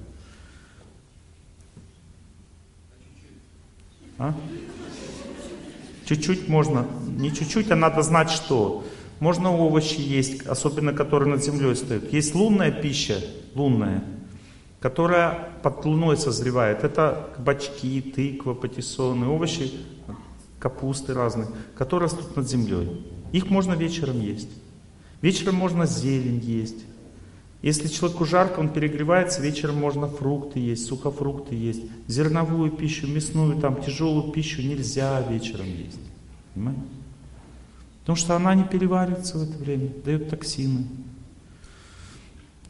А? Чуть-чуть можно, не чуть-чуть, а надо знать что. Можно овощи есть, особенно которые над землей стоят. Есть лунная пища, лунная. которая под луной созревает. Это кабачки, тыква, патиссоны, овощи, капусты разные, которые растут над землей. Их можно вечером есть. Вечером можно зелень есть. Если человеку жарко, он перегревается, вечером можно фрукты есть, сухофрукты есть. Зерновую пищу, мясную, там тяжелую пищу нельзя вечером есть. Понимаете? Потому что она не переваривается в это время, дает токсины.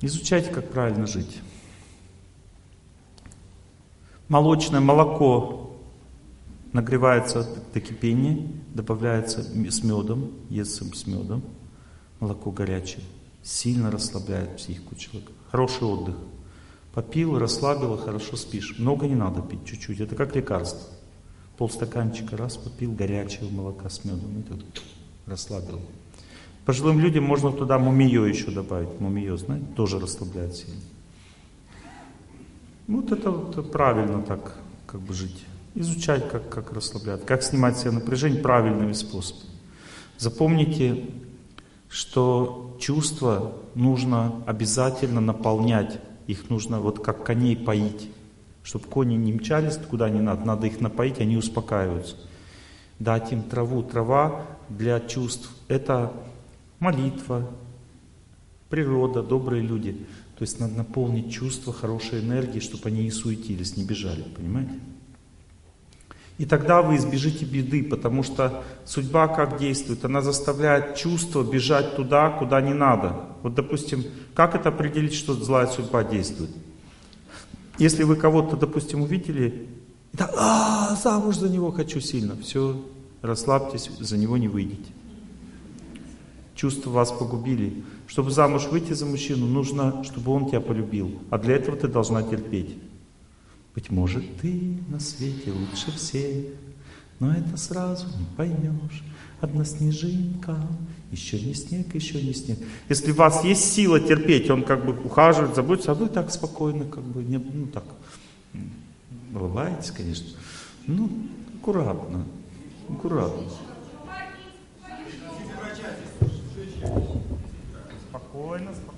Изучайте, как правильно жить. Молочное молоко нагревается до кипения, добавляется с медом, естся с медом, молоко горячее, сильно расслабляет психику человека. Хороший отдых. Попил, расслабило, хорошо спишь. Много не надо пить, чуть-чуть. Это как лекарство. Полстаканчика раз попил горячего молока с медом и тут расслабил. Пожилым людям можно туда мумиё еще добавить. Мумиё, знаете, тоже расслабляет сильно. Вот это вот правильно так как бы жить. Изучать, как, как расслаблять, как снимать себе напряжение правильными способами. Запомните, что чувства нужно обязательно наполнять. Их нужно вот как коней поить. Чтобы кони не мчались куда не надо, надо их напоить, они успокаиваются. Дать им траву. Трава для чувств — это молитва, природа, добрые люди — то есть надо наполнить чувства хорошей энергией, чтобы они не суетились, не бежали, понимаете? И тогда вы избежите беды, потому что судьба как действует? Она заставляет чувство бежать туда, куда не надо. Вот, допустим, как это определить, что злая судьба действует? Если вы кого-то, допустим, увидели, да, а, замуж за него хочу сильно, все, расслабьтесь, за него не выйдете. Чувства вас погубили. Чтобы замуж выйти за мужчину, нужно, чтобы он тебя полюбил. А для этого ты должна терпеть. Быть может, ты на свете лучше всех, но это сразу не поймешь. Одна снежинка, еще не снег, еще не снег. Если у вас есть сила терпеть, он как бы ухаживает, заботится, а вы так спокойно, как бы, не, ну так, улыбаетесь, конечно. Ну, аккуратно, аккуратно. Спокойно, спокойно.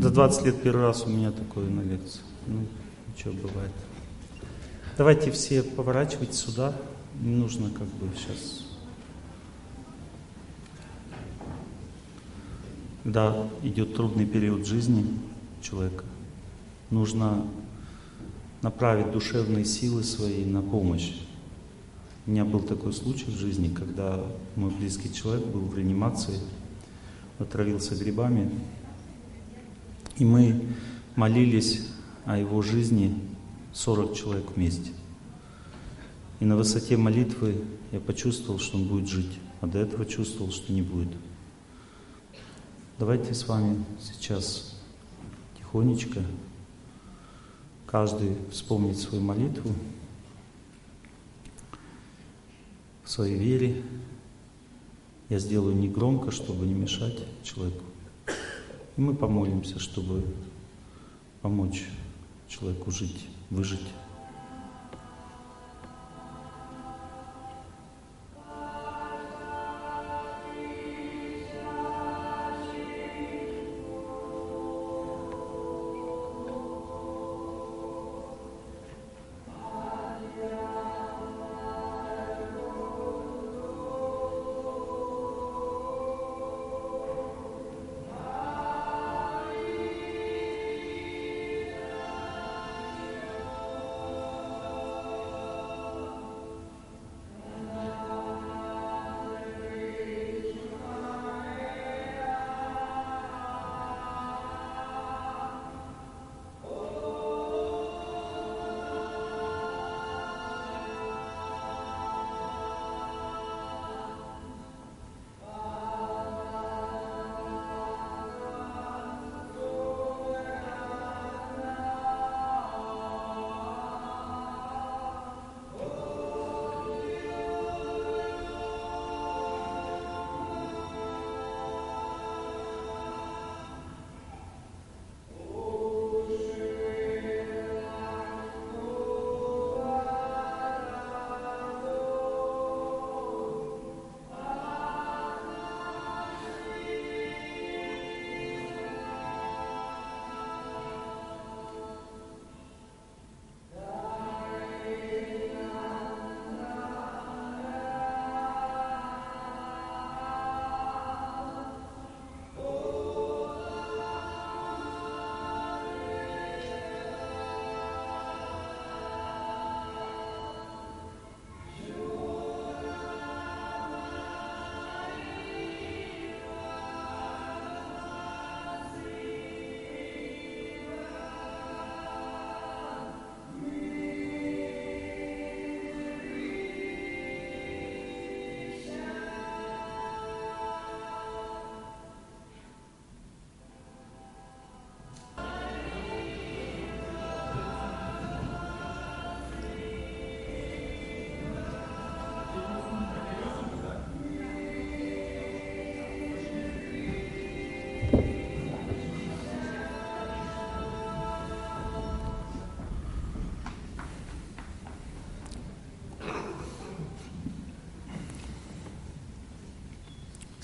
За 20 лет первый раз у меня такое на лекции. Ну, ничего бывает. Давайте все поворачивать сюда. Не нужно как бы сейчас. Да, идет трудный период жизни человека нужно направить душевные силы свои на помощь. У меня был такой случай в жизни, когда мой близкий человек был в реанимации, отравился грибами, и мы молились о его жизни 40 человек вместе. И на высоте молитвы я почувствовал, что он будет жить, а до этого чувствовал, что не будет. Давайте с вами сейчас тихонечко каждый вспомнит свою молитву в своей вере. Я сделаю не громко, чтобы не мешать человеку. И мы помолимся, чтобы помочь человеку жить, выжить.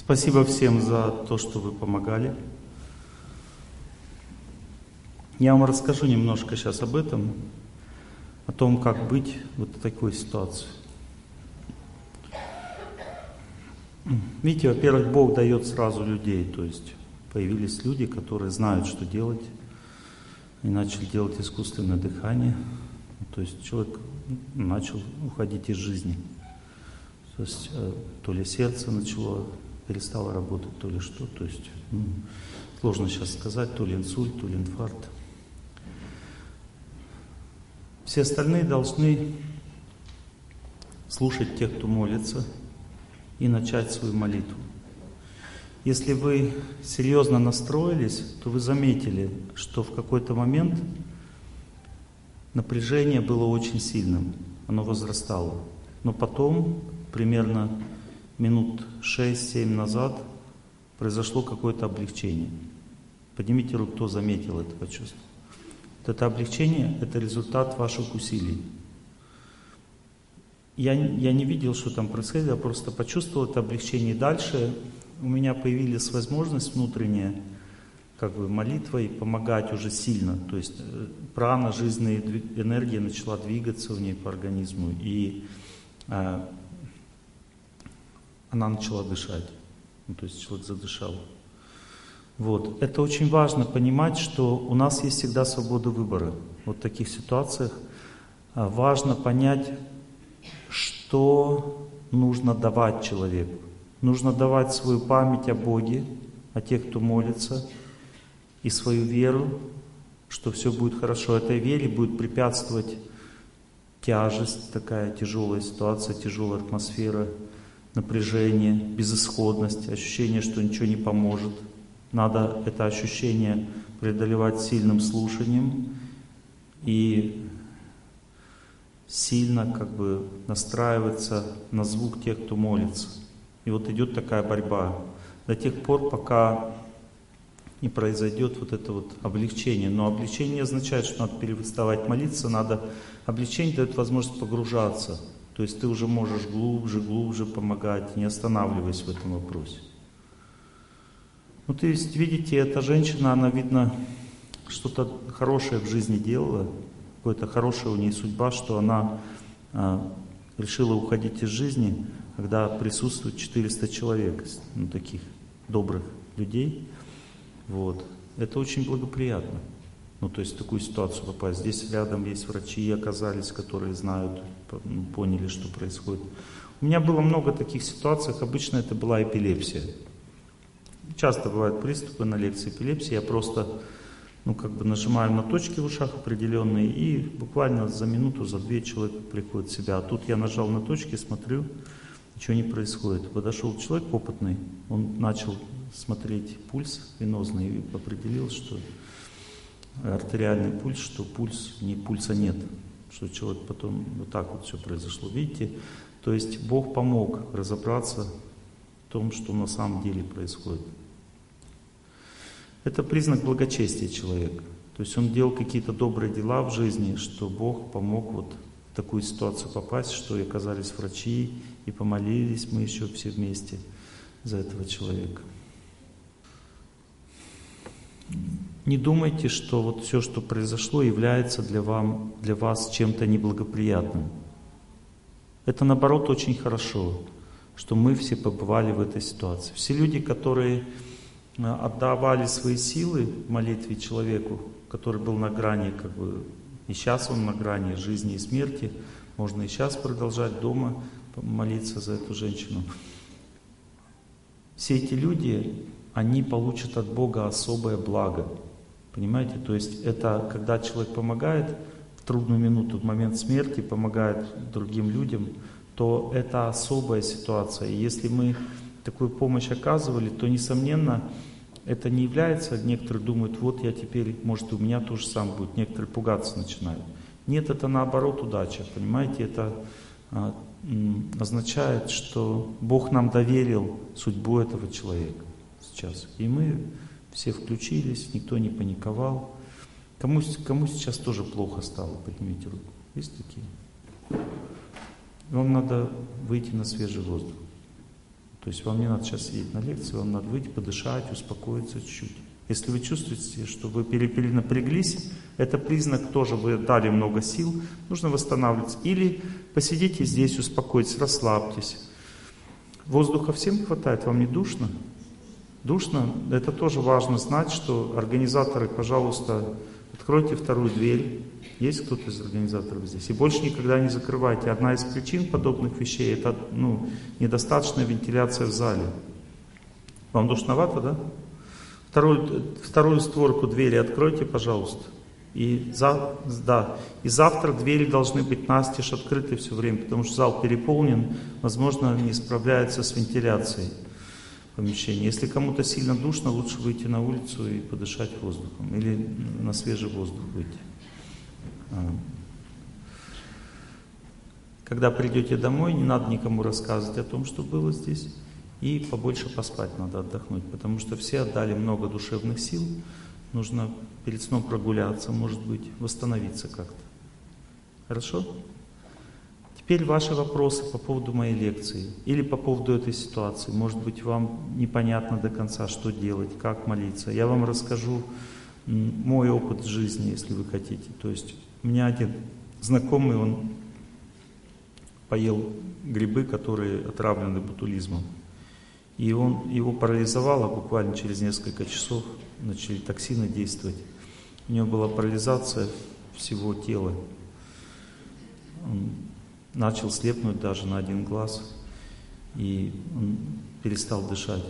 Спасибо всем за то, что вы помогали. Я вам расскажу немножко сейчас об этом, о том, как быть вот такой ситуации. Видите, во-первых, Бог дает сразу людей, то есть появились люди, которые знают, что делать, и начали делать искусственное дыхание. То есть человек начал уходить из жизни. То есть э, то ли сердце начало, перестало работать, то ли что. То есть ну, сложно сейчас сказать, то ли инсульт, то ли инфаркт. Все остальные должны слушать тех, кто молится, и начать свою молитву. Если вы серьезно настроились, то вы заметили, что в какой-то момент напряжение было очень сильным, оно возрастало. Но потом, примерно минут 6-7 назад, произошло какое-то облегчение. Поднимите руку, кто заметил это, почувствовал. Вот это облегчение – это результат ваших усилий. Я, я не видел, что там происходило, я просто почувствовал это облегчение. И дальше у меня появилась возможность внутренняя, как бы молитвой помогать уже сильно. То есть э, прана, жизненная энергия начала двигаться в ней по организму, и э, она начала дышать. Ну, то есть человек задышал. Вот. Это очень важно понимать, что у нас есть всегда свобода выбора. Вот в таких ситуациях э, важно понять, что нужно давать человеку. Нужно давать свою память о Боге, о тех, кто молится, и свою веру, что все будет хорошо. Этой вере будет препятствовать тяжесть, такая тяжелая ситуация, тяжелая атмосфера, напряжение, безысходность, ощущение, что ничего не поможет. Надо это ощущение преодолевать сильным слушанием и сильно как бы настраиваться на звук тех, кто молится. И вот идет такая борьба до тех пор, пока не произойдет вот это вот облегчение. Но облегчение не означает, что надо переставать молиться, надо... Облегчение дает возможность погружаться. То есть ты уже можешь глубже, глубже помогать, не останавливаясь в этом вопросе. Ну, то есть, видите, эта женщина, она, видно, что-то хорошее в жизни делала, какая-то хорошая у нее судьба, что она а, решила уходить из жизни, когда присутствует 400 человек, ну, таких добрых людей. Вот. Это очень благоприятно. Ну, то есть в такую ситуацию попасть. Здесь рядом есть врачи, оказались, которые знают, поняли, что происходит. У меня было много таких ситуаций, обычно это была эпилепсия. Часто бывают приступы на лекции эпилепсии, я просто ну, как бы нажимаю на точки в ушах определенные, и буквально за минуту, за две человек приходит в себя. А тут я нажал на точки, смотрю, ничего не происходит. Подошел человек опытный, он начал смотреть пульс венозный и определил, что артериальный пульс, что пульс, не, пульса нет, что человек потом вот так вот все произошло. Видите? То есть Бог помог разобраться в том, что на самом деле происходит. Это признак благочестия человека. То есть он делал какие-то добрые дела в жизни, что Бог помог вот в такую ситуацию попасть, что и оказались врачи, и помолились мы еще все вместе за этого человека. Не думайте, что вот все, что произошло, является для, вам, для вас чем-то неблагоприятным. Это наоборот очень хорошо, что мы все побывали в этой ситуации. Все люди, которые Э, отдавали свои силы молитве человеку, который был на грани, как бы, и сейчас он на грани жизни и смерти, можно и сейчас продолжать дома молиться за эту женщину. Все эти люди, они получат от Бога особое благо. Понимаете? То есть это когда человек помогает в трудную минуту, в момент смерти, помогает другим людям, то это особая ситуация. И если мы такую помощь оказывали, то, несомненно, это не является, некоторые думают, вот я теперь, может, у меня то же самое будет, некоторые пугаться начинают. Нет, это наоборот удача, понимаете, это а, означает, что Бог нам доверил судьбу этого человека сейчас. И мы все включились, никто не паниковал. Кому, кому сейчас тоже плохо стало, поднимите руку. Есть такие? Вам надо выйти на свежий воздух. То есть вам не надо сейчас сидеть на лекции, вам надо выйти, подышать, успокоиться чуть-чуть. Если вы чувствуете, что вы перенапряглись, это признак тоже, вы дали много сил, нужно восстанавливаться. Или посидите здесь, успокойтесь, расслабьтесь. Воздуха всем хватает, вам не душно? Душно, это тоже важно знать, что организаторы, пожалуйста, откройте вторую дверь. Есть кто-то из организаторов здесь? И больше никогда не закрывайте. Одна из причин подобных вещей это ну, недостаточная вентиляция в зале. Вам душновато, да? Вторую, вторую створку двери откройте, пожалуйста. И, за, да, и завтра двери должны быть настежь открыты все время, потому что зал переполнен, возможно, не справляется с вентиляцией помещения. Если кому-то сильно душно, лучше выйти на улицу и подышать воздухом. Или на свежий воздух выйти. А. Когда придете домой, не надо никому рассказывать о том, что было здесь. И побольше поспать надо отдохнуть, потому что все отдали много душевных сил. Нужно перед сном прогуляться, может быть, восстановиться как-то. Хорошо? Теперь ваши вопросы по поводу моей лекции или по поводу этой ситуации. Может быть, вам непонятно до конца, что делать, как молиться. Я вам расскажу мой опыт жизни, если вы хотите. То есть у меня один знакомый, он поел грибы, которые отравлены ботулизмом. И он, его парализовало буквально через несколько часов, начали токсины действовать. У него была парализация всего тела. Он начал слепнуть даже на один глаз, и он перестал дышать.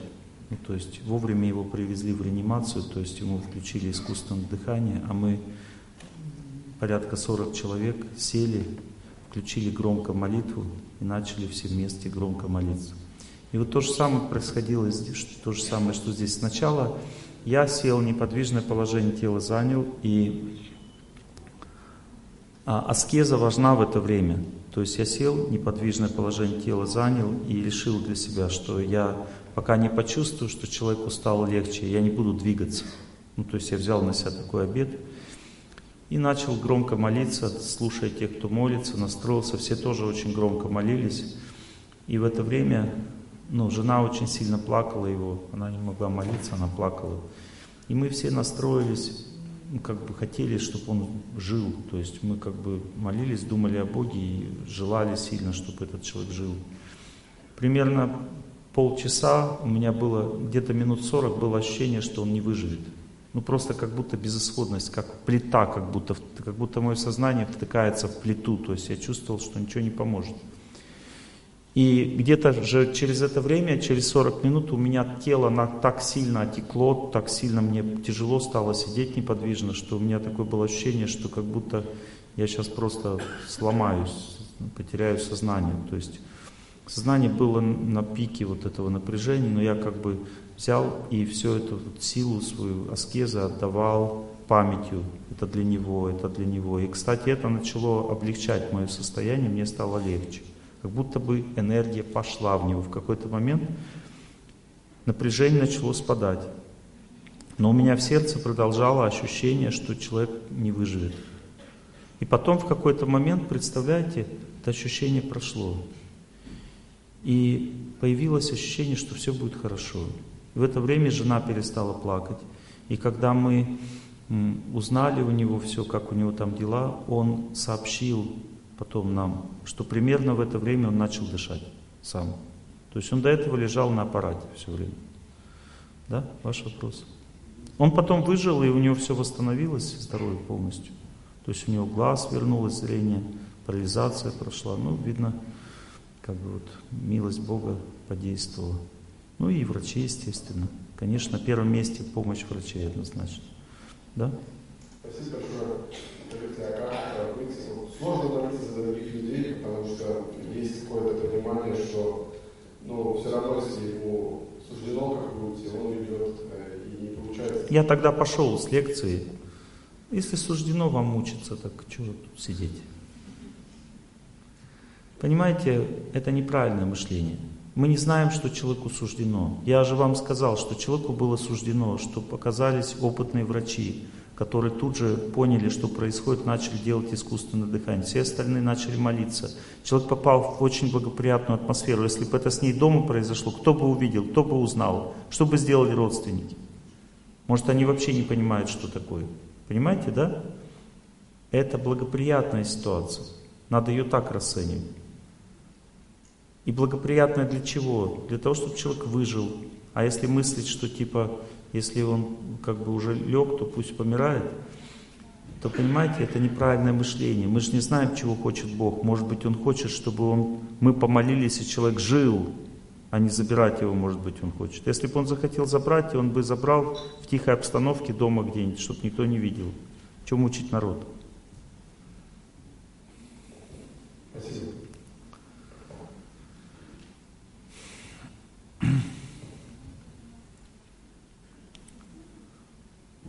Ну, то есть вовремя его привезли в реанимацию, то есть ему включили искусственное дыхание, а мы порядка 40 человек сели, включили громко молитву и начали все вместе громко молиться. И вот то же самое происходило здесь, то же самое, что здесь. Сначала я сел, неподвижное положение тела занял, и а, аскеза важна в это время. То есть я сел, неподвижное положение тела занял и решил для себя, что я пока не почувствую, что человеку стало легче, я не буду двигаться. Ну, то есть я взял на себя такой обед и начал громко молиться, слушая тех, кто молится, настроился. Все тоже очень громко молились. И в это время ну, жена очень сильно плакала его, она не могла молиться, она плакала. И мы все настроились, как бы хотели, чтобы он жил. То есть мы как бы молились, думали о Боге и желали сильно, чтобы этот человек жил. Примерно полчаса у меня было, где-то минут сорок было ощущение, что он не выживет. Ну просто как будто безысходность, как плита, как будто, как будто мое сознание втыкается в плиту. То есть я чувствовал, что ничего не поможет. И где-то же через это время, через 40 минут у меня тело на, так сильно отекло, так сильно мне тяжело стало сидеть неподвижно, что у меня такое было ощущение, что как будто я сейчас просто сломаюсь, потеряю сознание. То есть сознание было на пике вот этого напряжения, но я как бы взял и всю эту вот силу свою аскезы отдавал памятью. Это для него, это для него. И, кстати, это начало облегчать мое состояние, мне стало легче как будто бы энергия пошла в него. В какой-то момент напряжение начало спадать. Но у меня в сердце продолжало ощущение, что человек не выживет. И потом в какой-то момент, представляете, это ощущение прошло. И появилось ощущение, что все будет хорошо. И в это время жена перестала плакать. И когда мы узнали у него все, как у него там дела, он сообщил потом нам, что примерно в это время он начал дышать сам. То есть он до этого лежал на аппарате все время. Да, ваш вопрос? Он потом выжил, и у него все восстановилось, здоровье полностью. То есть у него глаз вернулось, зрение, парализация прошла. Ну, видно, как бы вот милость Бога подействовала. Ну и врачи, естественно. Конечно, на первом месте помощь врачей однозначно. Да? Спасибо большое. Сложно добиться до таких людей, потому что есть какое-то понимание, что ну, все равно, если ему суждено как быть, он идет э, и не получается. Я тогда пошел с лекции. Если суждено вам мучиться, так чего тут сидеть? Понимаете, это неправильное мышление. Мы не знаем, что человеку суждено. Я же вам сказал, что человеку было суждено, что показались опытные врачи. Которые тут же поняли, что происходит, начали делать искусственное дыхание. Все остальные начали молиться. Человек попал в очень благоприятную атмосферу. Если бы это с ней дома произошло, кто бы увидел, кто бы узнал, что бы сделали родственники? Может, они вообще не понимают, что такое. Понимаете, да? Это благоприятная ситуация. Надо ее так расценивать. И благоприятная для чего? Для того, чтобы человек выжил. А если мыслить, что типа если он как бы уже лег, то пусть помирает. То понимаете, это неправильное мышление. Мы же не знаем, чего хочет Бог. Может быть, Он хочет, чтобы он, мы помолились, и человек жил, а не забирать его, может быть, Он хочет. Если бы Он захотел забрать, он бы забрал в тихой обстановке дома где-нибудь, чтобы никто не видел. Чем мучить народ? Спасибо.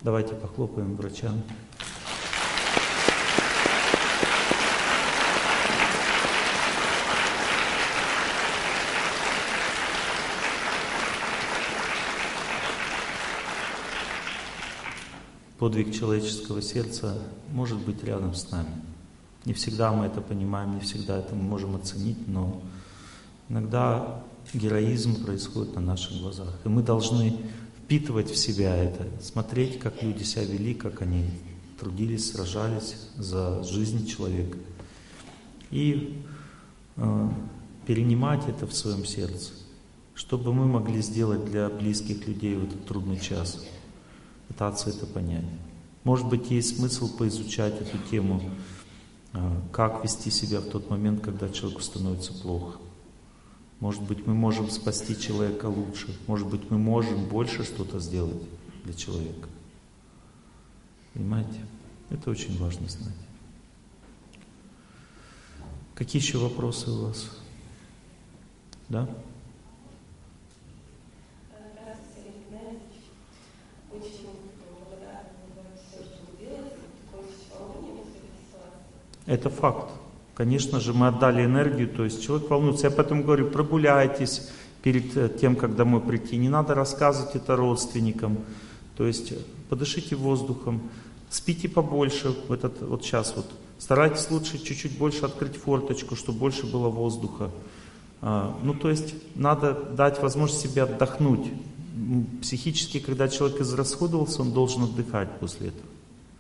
Давайте похлопаем врачам. Подвиг человеческого сердца может быть рядом с нами. Не всегда мы это понимаем, не всегда это мы можем оценить, но иногда героизм происходит на наших глазах. И мы должны впитывать в себя это, смотреть, как люди себя вели, как они трудились, сражались за жизнь человека. И э, перенимать это в своем сердце, чтобы мы могли сделать для близких людей в этот трудный час. Пытаться это понять. Может быть, есть смысл поизучать эту тему, э, как вести себя в тот момент, когда человеку становится плохо. Может быть, мы можем спасти человека лучше. Может быть, мы можем больше что-то сделать для человека. Понимаете? Это очень важно знать. Какие еще вопросы у вас? Да? Это факт. Конечно же, мы отдали энергию, то есть человек волнуется. Я поэтому говорю, прогуляйтесь перед э, тем, как домой прийти. Не надо рассказывать это родственникам. То есть подышите воздухом, спите побольше в этот вот час. Вот. Старайтесь лучше чуть-чуть больше открыть форточку, чтобы больше было воздуха. А, ну, то есть надо дать возможность себе отдохнуть. Психически, когда человек израсходовался, он должен отдыхать после этого.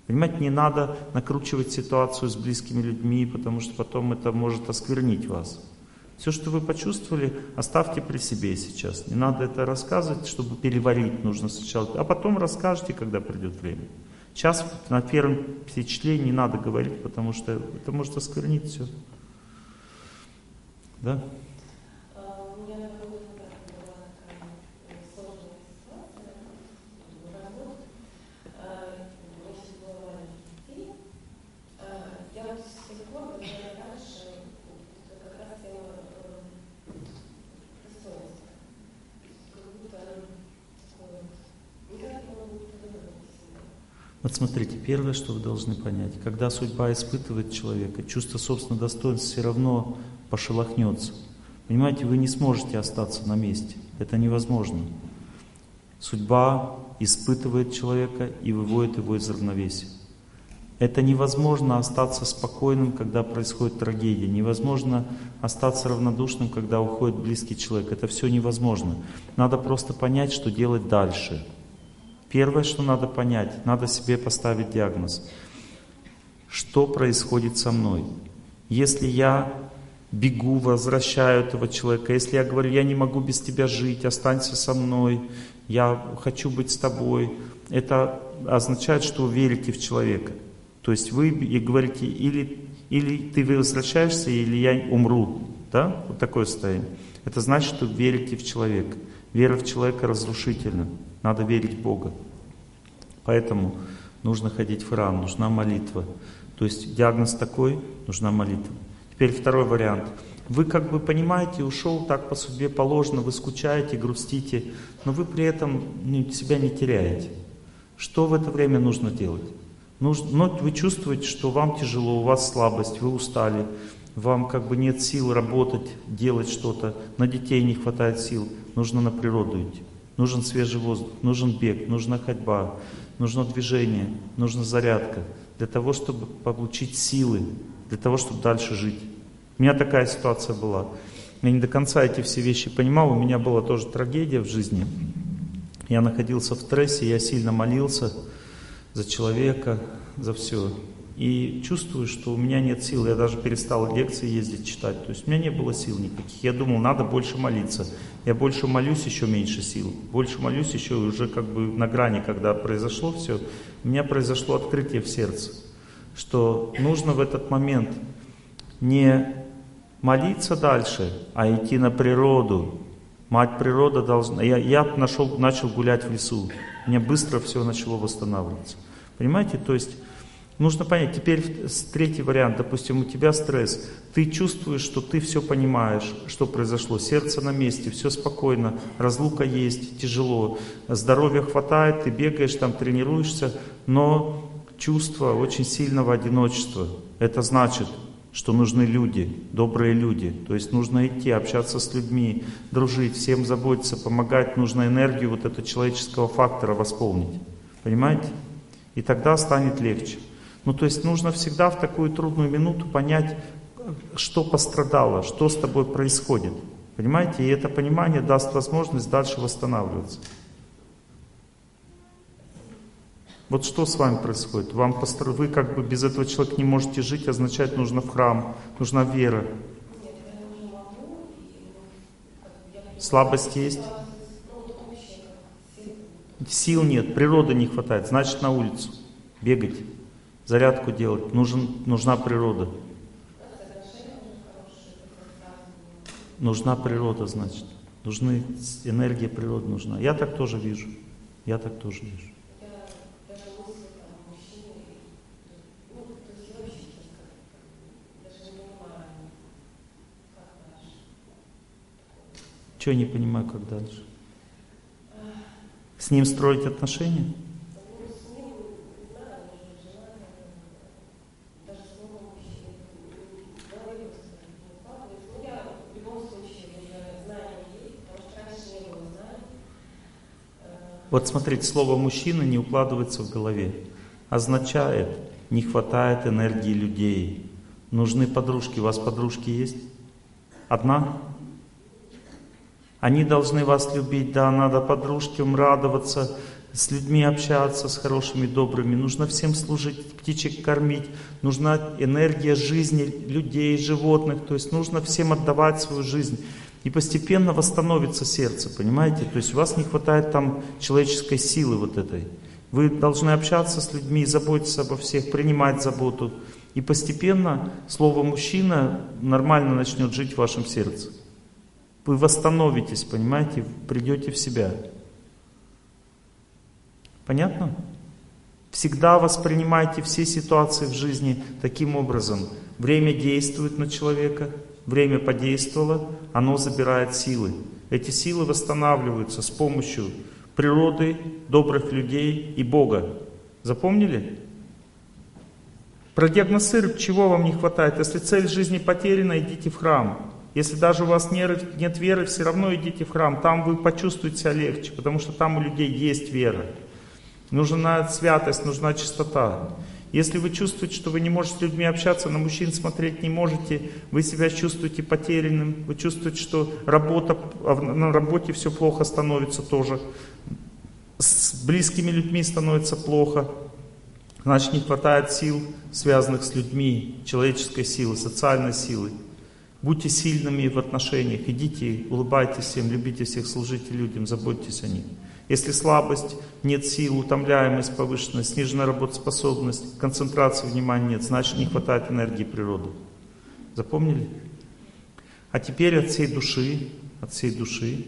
Понимаете, не надо накручивать ситуацию с близкими людьми, потому что потом это может осквернить вас. Все, что вы почувствовали, оставьте при себе сейчас. Не надо это рассказывать, чтобы переварить нужно сначала, а потом расскажете, когда придет время. Сейчас на первом впечатлении не надо говорить, потому что это может осквернить все. Да? Вот смотрите, первое, что вы должны понять, когда судьба испытывает человека, чувство собственного достоинства все равно пошелохнется. Понимаете, вы не сможете остаться на месте. Это невозможно. Судьба испытывает человека и выводит его из равновесия. Это невозможно остаться спокойным, когда происходит трагедия. Невозможно остаться равнодушным, когда уходит близкий человек. Это все невозможно. Надо просто понять, что делать дальше. Первое, что надо понять, надо себе поставить диагноз. Что происходит со мной? Если я бегу, возвращаю этого человека, если я говорю, я не могу без тебя жить, останься со мной, я хочу быть с тобой, это означает, что вы верите в человека. То есть вы и говорите, или, или ты возвращаешься, или я умру. Да? Вот такое состояние. Это значит, что верите в человека. Вера в человека разрушительна. Надо верить в Бога. Поэтому нужно ходить в храм, нужна молитва. То есть диагноз такой, нужна молитва. Теперь второй вариант. Вы как бы понимаете, ушел так по судьбе положено, вы скучаете, грустите, но вы при этом себя не теряете. Что в это время нужно делать? Нужно, но вы чувствуете, что вам тяжело, у вас слабость, вы устали, вам как бы нет сил работать, делать что-то, на детей не хватает сил, нужно на природу идти. нужен свежий воздух, нужен бег, нужна ходьба, нужно движение, нужна зарядка для того, чтобы получить силы, для того, чтобы дальше жить. У меня такая ситуация была. Я не до конца эти все вещи понимал, у меня была тоже трагедия в жизни. Я находился в стрессе, я сильно молился за человека, за все. И чувствую, что у меня нет сил. Я даже перестал лекции ездить читать. То есть у меня не было сил никаких. Я думал, надо больше молиться. Я больше молюсь, еще меньше сил. Больше молюсь, еще уже как бы на грани, когда произошло все, у меня произошло открытие в сердце, что нужно в этот момент не молиться дальше, а идти на природу. Мать природа должна... Я, я нашел, начал гулять в лесу. Мне быстро все начало восстанавливаться. Понимаете, то есть Нужно понять, теперь третий вариант, допустим, у тебя стресс, ты чувствуешь, что ты все понимаешь, что произошло, сердце на месте, все спокойно, разлука есть, тяжело, здоровья хватает, ты бегаешь, там тренируешься, но чувство очень сильного одиночества. Это значит, что нужны люди, добрые люди. То есть нужно идти, общаться с людьми, дружить, всем заботиться, помогать. Нужно энергию вот этого человеческого фактора восполнить. Понимаете? И тогда станет легче. Ну, то есть нужно всегда в такую трудную минуту понять, что пострадало, что с тобой происходит. Понимаете? И это понимание даст возможность дальше восстанавливаться. Вот что с вами происходит? Вам постро... Вы как бы без этого человека не можете жить, означает нужно в храм, нужна вера. Слабость есть? Сил нет, природы не хватает, значит на улицу бегать зарядку делать, нужен, нужна природа. Нужна природа, значит. Нужны, энергия природы нужна. Я так тоже вижу. Я так тоже вижу. Я не понимаю, как дальше? С ним строить отношения? Вот смотрите, слово «мужчина» не укладывается в голове. Означает, не хватает энергии людей. Нужны подружки. У вас подружки есть? Одна? Они должны вас любить, да, надо подружкам радоваться, с людьми общаться, с хорошими, добрыми. Нужно всем служить, птичек кормить. Нужна энергия жизни людей, животных. То есть нужно всем отдавать свою жизнь. И постепенно восстановится сердце, понимаете? То есть у вас не хватает там человеческой силы вот этой. Вы должны общаться с людьми, заботиться обо всех, принимать заботу. И постепенно слово «мужчина» нормально начнет жить в вашем сердце. Вы восстановитесь, понимаете, придете в себя. Понятно? Всегда воспринимайте все ситуации в жизни таким образом. Время действует на человека – время подействовало, оно забирает силы. Эти силы восстанавливаются с помощью природы, добрых людей и Бога. Запомнили? Продиагностируйте, чего вам не хватает. Если цель жизни потеряна, идите в храм. Если даже у вас нет веры, все равно идите в храм. Там вы почувствуете себя легче, потому что там у людей есть вера. Нужна святость, нужна чистота. Если вы чувствуете, что вы не можете с людьми общаться, на мужчин смотреть не можете, вы себя чувствуете потерянным, вы чувствуете, что работа, а на работе все плохо становится тоже, с близкими людьми становится плохо, значит не хватает сил, связанных с людьми, человеческой силы, социальной силы. Будьте сильными в отношениях, идите, улыбайтесь всем, любите всех, служите людям, заботьтесь о них. Если слабость, нет сил, утомляемость повышенная, сниженная работоспособность, концентрации внимания нет, значит не хватает энергии природы. Запомнили? А теперь от всей души, от всей души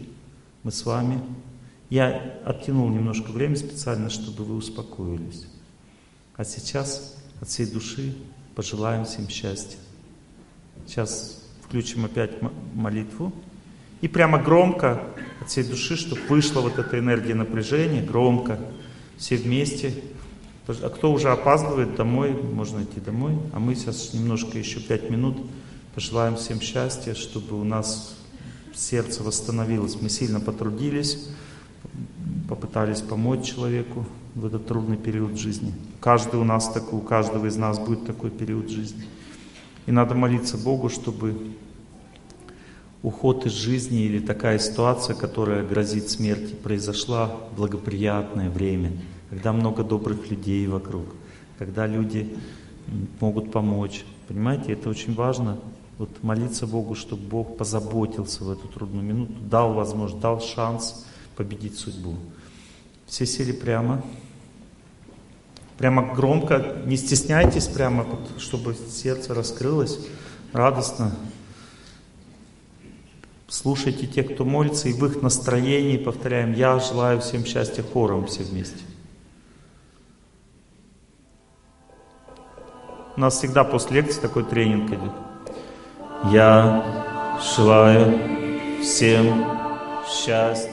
мы с вами. Я оттянул немножко время специально, чтобы вы успокоились. А сейчас от всей души пожелаем всем счастья. Сейчас включим опять молитву. И прямо громко от всей души, чтобы вышла вот эта энергия напряжения, громко, все вместе. А кто уже опаздывает домой, можно идти домой. А мы сейчас немножко, еще пять минут, пожелаем всем счастья, чтобы у нас сердце восстановилось. Мы сильно потрудились, попытались помочь человеку в этот трудный период жизни. Каждый у нас такой, у каждого из нас будет такой период жизни. И надо молиться Богу, чтобы уход из жизни или такая ситуация, которая грозит смерти, произошла в благоприятное время, когда много добрых людей вокруг, когда люди могут помочь. Понимаете, это очень важно. Вот молиться Богу, чтобы Бог позаботился в эту трудную минуту, дал возможность, дал шанс победить судьбу. Все сели прямо. Прямо громко, не стесняйтесь прямо, чтобы сердце раскрылось, радостно. Слушайте тех, кто молится, и в их настроении повторяем, я желаю всем счастья хором все вместе. У нас всегда после лекции такой тренинг идет. Я желаю всем счастья